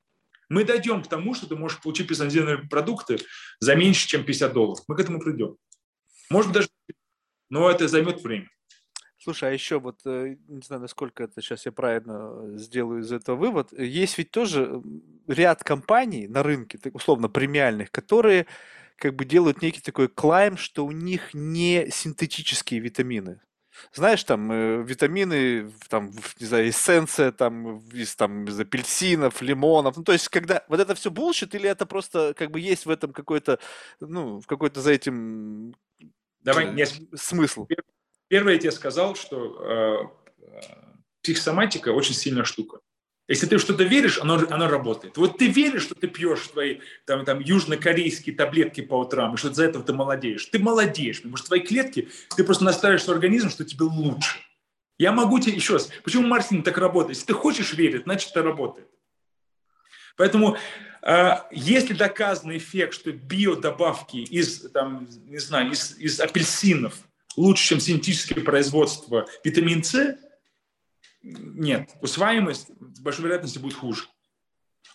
Мы дойдем к тому, что ты можешь получить лицензионные продукты за меньше, чем 50 долларов. Мы к этому придем. Может быть, даже... Но это займет время. Слушай, а еще вот, э, не знаю, насколько это сейчас я правильно сделаю из этого вывод, есть ведь тоже ряд компаний на рынке, условно премиальных, которые как бы делают некий такой claim, что у них не синтетические витамины. Знаешь, там э, витамины, там, не знаю, эссенция, там, из, там, из апельсинов, лимонов. Ну, то есть, когда вот это все bullshit, или это просто как бы есть в этом какой-то, ну, какой-то за этим Давай, э, нет. смысл. Первое, я тебе сказал, что э, психосоматика очень сильная штука. Если ты что-то веришь, оно, оно работает. Вот ты веришь, что ты пьешь твои там, там, южнокорейские таблетки по утрам, и что за этого ты молодеешь. Ты молодеешь, потому что твои клетки, ты просто настраиваешь свой организм, что тебе лучше. Я могу тебе еще раз. Почему маркетинг так работает? Если ты хочешь верить, значит это работает. Поэтому э, если доказанный эффект, что биодобавки из, там, не знаю, из, из апельсинов – лучше, чем синтетическое производство витамин С, нет. Усваиваемость с большой вероятностью будет хуже.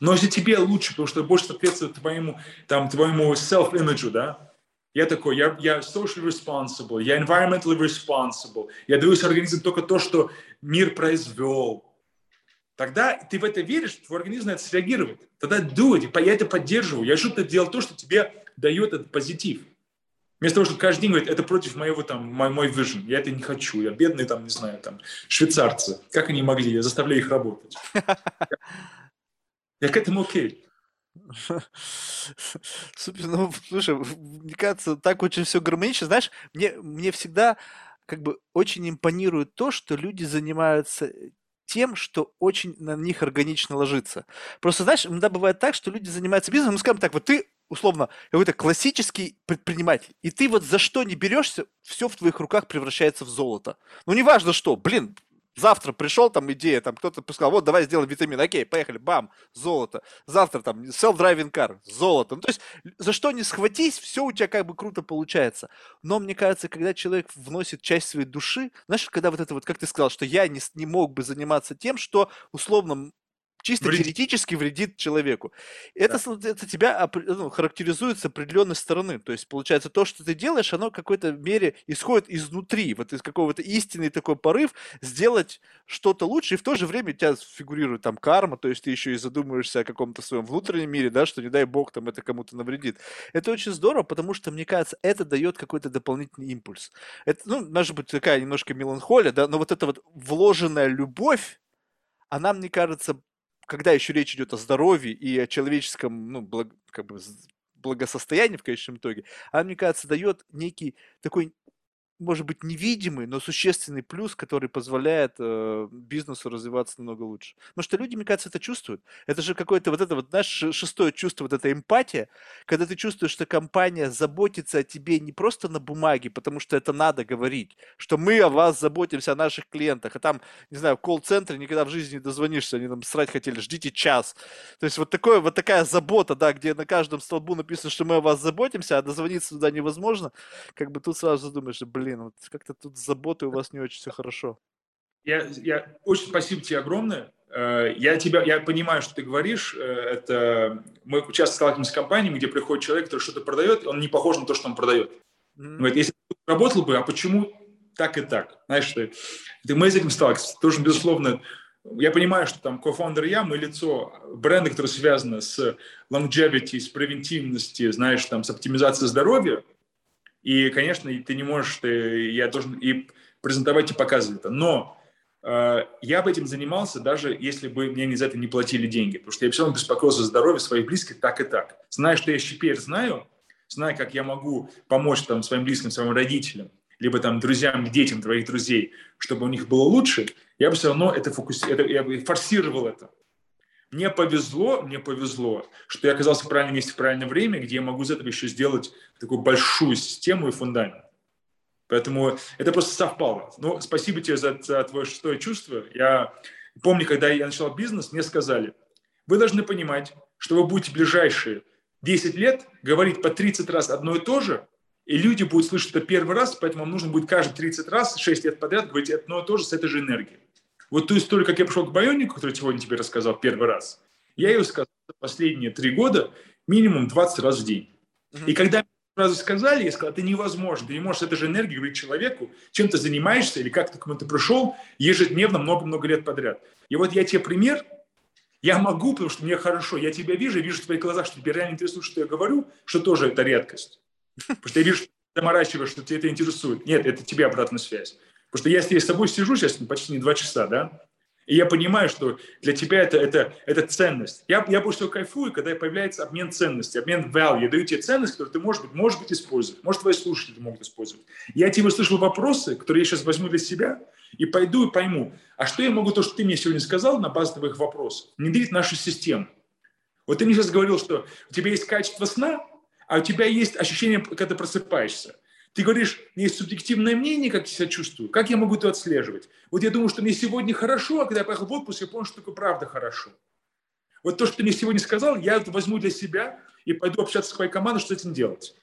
Но если тебе лучше, потому что больше соответствует твоему, там, твоему self-image, да, я такой, я, я socially responsible, я environmentally responsible, я даю организму только то, что мир произвел. Тогда ты в это веришь, твой организм на это среагирует. Тогда do it, я это поддерживаю, я что-то делал то, что тебе дает этот позитив. Вместо того, чтобы каждый день говорить, это против моего, там, мой, мой vision, я это не хочу, я бедный, там, не знаю, там, швейцарцы, как они могли, я заставляю их работать. Я к этому окей. Супер, ну, слушай, мне кажется, так очень все гармонично. Знаешь, мне, мне всегда как бы очень импонирует то, что люди занимаются тем, что очень на них органично ложится. Просто, знаешь, иногда бывает так, что люди занимаются бизнесом, ну, скажем так, вот ты условно, какой-то классический предприниматель, и ты вот за что не берешься, все в твоих руках превращается в золото. Ну, неважно что, блин, Завтра пришел там идея, там кто-то сказал, вот давай сделаем витамин, окей, поехали, бам, золото. Завтра там self-driving car, золото. Ну, то есть за что не схватись, все у тебя как бы круто получается. Но мне кажется, когда человек вносит часть своей души, знаешь, когда вот это вот, как ты сказал, что я не, не мог бы заниматься тем, что условно чисто вредит. теоретически вредит человеку. Это, да. это тебя ну, характеризует с определенной стороны. То есть, получается, то, что ты делаешь, оно в какой-то мере исходит изнутри, вот из какого-то истинный такой порыв сделать что-то лучше, и в то же время у тебя фигурирует там карма, то есть ты еще и задумываешься о каком-то своем внутреннем мире, да, что не дай бог там это кому-то навредит. Это очень здорово, потому что, мне кажется, это дает какой-то дополнительный импульс. Это, ну, может быть, такая немножко меланхолия, да, но вот эта вот вложенная любовь, она, мне кажется, когда еще речь идет о здоровье и о человеческом, ну, благ, как бы благосостоянии в конечном итоге, она, мне кажется, дает некий такой может быть, невидимый, но существенный плюс, который позволяет э, бизнесу развиваться намного лучше. Потому что люди, мне кажется, это чувствуют. Это же какое-то вот это вот, знаешь, шестое чувство, вот эта эмпатия, когда ты чувствуешь, что компания заботится о тебе не просто на бумаге, потому что это надо говорить, что мы о вас заботимся, о наших клиентах, а там, не знаю, в колл-центре никогда в жизни не дозвонишься, они там срать хотели, ждите час. То есть вот, такое, вот такая забота, да, где на каждом столбу написано, что мы о вас заботимся, а дозвониться туда невозможно, как бы тут сразу задумаешь, блин, блин, вот как-то тут с заботой у вас не очень все хорошо. Я, я очень спасибо тебе огромное. Э, я тебя, я понимаю, что ты говоришь. Э, это мы часто сталкиваемся с компаниями, где приходит человек, который что-то продает, он не похож на то, что он продает. Mm-hmm. Говорит, если работал бы, а почему так и так? Знаешь, ты, ты мы с этим сталкиваемся. Тоже, безусловно, я понимаю, что там кофаундер я, мы лицо бренда, которое связано с longevity, с превентивностью, знаешь, там, с оптимизацией здоровья, и, конечно, ты не можешь, ты, я должен и презентовать, и показывать это. Но э, я бы этим занимался, даже если бы мне за это не платили деньги. Потому что я все равно беспокоился за здоровье своих близких так и так. Зная, что я теперь знаю, зная, как я могу помочь там, своим близким, своим родителям, либо там друзьям, детям твоих друзей, чтобы у них было лучше, я бы все равно это, фокуси... это я бы форсировал это. Мне повезло, мне повезло, что я оказался в правильном месте в правильное время, где я могу из этого еще сделать такую большую систему и фундамент. Поэтому это просто совпало. Ну, спасибо тебе за, за твое шестое чувство. Я помню, когда я начал бизнес, мне сказали, вы должны понимать, что вы будете ближайшие 10 лет говорить по 30 раз одно и то же, и люди будут слышать это первый раз, поэтому вам нужно будет каждые 30 раз, 6 лет подряд говорить одно и то же с этой же энергией. Вот ту историю, как я пришел к Байонику, которую сегодня тебе рассказал первый раз, я ее сказал последние три года минимум 20 раз в день. И когда сразу сказали, я сказал, это невозможно, ты не можешь этой же энергией говорить человеку, чем ты занимаешься или как ты к кому-то пришел ежедневно много-много лет подряд. И вот я тебе пример, я могу, потому что мне хорошо, я тебя вижу, вижу в твоих глазах, что тебе реально интересует, что я говорю, что тоже это редкость. Потому что я вижу, что ты заморачиваешь, что тебя это интересует. Нет, это тебе обратная связь. Потому что я с тобой сижу сейчас почти не два часа, да, и я понимаю, что для тебя это, это, это ценность. Я, я больше всего кайфую, когда появляется обмен ценностей, обмен value. Я даю тебе ценность, которую ты, может быть, может быть, использовать. Может, твои слушатели могут использовать. Я тебе услышал вопросы, которые я сейчас возьму для себя, и пойду и пойму, а что я могу, то, что ты мне сегодня сказал на базе твоих вопросов, внедрить в нашу систему. Вот ты мне сейчас говорил, что у тебя есть качество сна, а у тебя есть ощущение, когда ты просыпаешься. Ты говоришь, у меня есть субъективное мнение, как я себя чувствую. Как я могу это отслеживать? Вот я думаю, что мне сегодня хорошо, а когда я поехал в отпуск, я понял, что такое правда хорошо. Вот то, что ты мне сегодня сказал, я это возьму для себя и пойду общаться с своей командой, что с этим делать.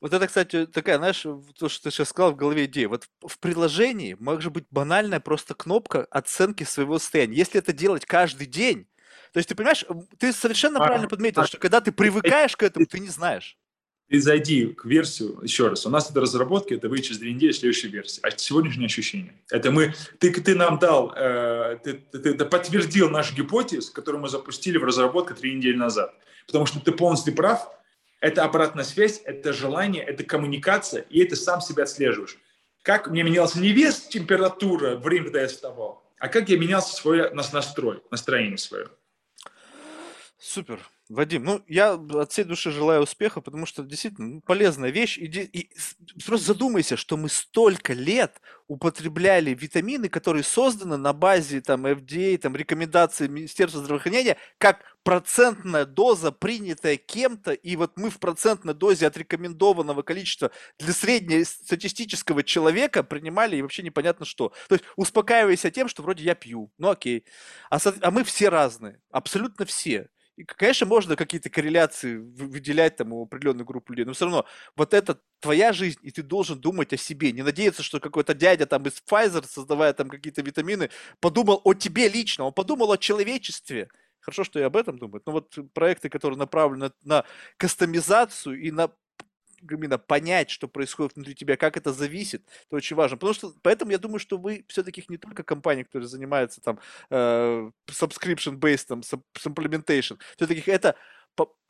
Вот это, кстати, такая, знаешь, то, что ты сейчас сказал в голове идея. Вот в приложении может быть банальная просто кнопка оценки своего состояния. Если это делать каждый день, то есть ты понимаешь, ты совершенно а, правильно подметил, а, что когда ты привыкаешь к этому, ты не знаешь ты зайди к версию, еще раз, у нас это разработки, это выйдет через две недели следующая версия. А сегодняшнее ощущение. Это мы, ты, ты нам дал, э, ты, ты, ты подтвердил наш гипотез, которую мы запустили в разработке три недели назад. Потому что ты полностью прав, это обратная связь, это желание, это коммуникация, и это сам себя отслеживаешь. Как мне менялся не вес, температура, время, когда я вставал, а как я менялся свой настрой, настроение свое. Супер. Вадим, ну я от всей души желаю успеха, потому что действительно ну, полезная вещь. И, и просто задумайся, что мы столько лет употребляли витамины, которые созданы на базе там FDA, там рекомендаций Министерства здравоохранения, как процентная доза, принятая кем-то, и вот мы в процентной дозе от рекомендованного количества для среднестатистического человека принимали и вообще непонятно что. То есть успокаиваясь тем, что вроде я пью, ну окей. А, а мы все разные, абсолютно все. И, конечно, можно какие-то корреляции выделять там у определенной группы людей, но все равно вот это твоя жизнь, и ты должен думать о себе. Не надеяться, что какой-то дядя там из Pfizer, создавая там какие-то витамины, подумал о тебе лично, он подумал о человечестве. Хорошо, что я об этом думаю. Но вот проекты, которые направлены на кастомизацию и на именно понять, что происходит внутри тебя, как это зависит, это очень важно. Потому что, поэтому я думаю, что вы все-таки не только компания, которая занимается там э, subscription-based, там, implementation, все-таки это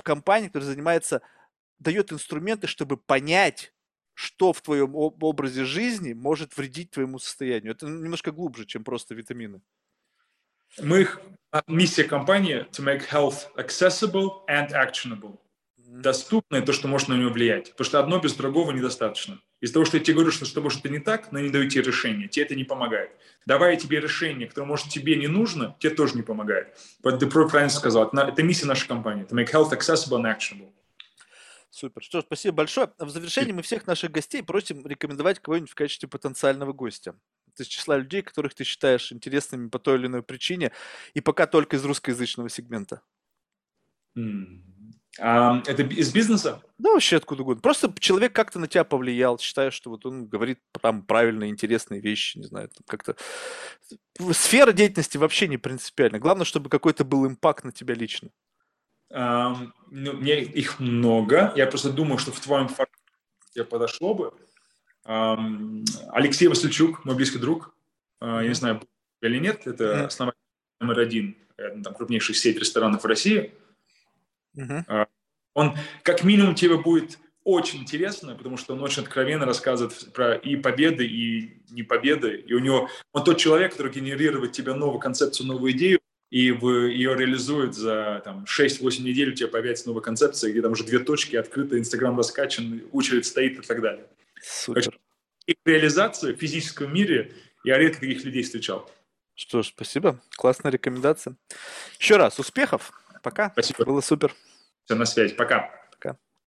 компания, которая занимается, дает инструменты, чтобы понять, что в твоем образе жизни может вредить твоему состоянию. Это немножко глубже, чем просто витамины. Мы, а, миссия компании to make health accessible and actionable доступное, то, что может на него влиять. Потому что одно без другого недостаточно. Из-за того, что я тебе говорю, что, что может это не так, но не даю тебе решение, тебе это не помогает. Давая тебе решение, которое, может, тебе не нужно, тебе тоже не помогает. Вот ты правильно сказал, это, это миссия нашей компании. To make health accessible and actionable. Супер. Что ж, спасибо большое. В завершении мы всех наших гостей просим рекомендовать кого-нибудь в качестве потенциального гостя. Из числа людей, которых ты считаешь интересными по той или иной причине, и пока только из русскоязычного сегмента. Mm. А, это из бизнеса? Да, вообще откуда угодно. Просто человек как-то на тебя повлиял, считаешь, что вот он говорит там правильные, интересные вещи, не знаю, как-то... Сфера деятельности вообще не принципиальна. Главное, чтобы какой-то был импакт на тебя лично. Um, ну, мне их много. Я просто думаю, что в твоем формате подошло бы. Um, Алексей Васильчук, мой близкий друг. Uh, я не знаю, или нет, это основатель номер один, там, крупнейших сеть ресторанов в России. Uh-huh. Он как минимум тебе будет очень интересно, потому что он очень откровенно рассказывает про и победы, и не победы. И у него он тот человек, который генерирует тебе новую концепцию, новую идею, и в, ее реализует за там, 6-8 недель, у тебя появляется новая концепция, где там уже две точки открыты, Инстаграм раскачан, очередь стоит и так далее. Супер. И реализацию в физическом мире я редко таких людей встречал. Что ж, спасибо. Классная рекомендация. Еще раз, успехов. Пока. Спасибо. Было супер. Все, на связи. Пока.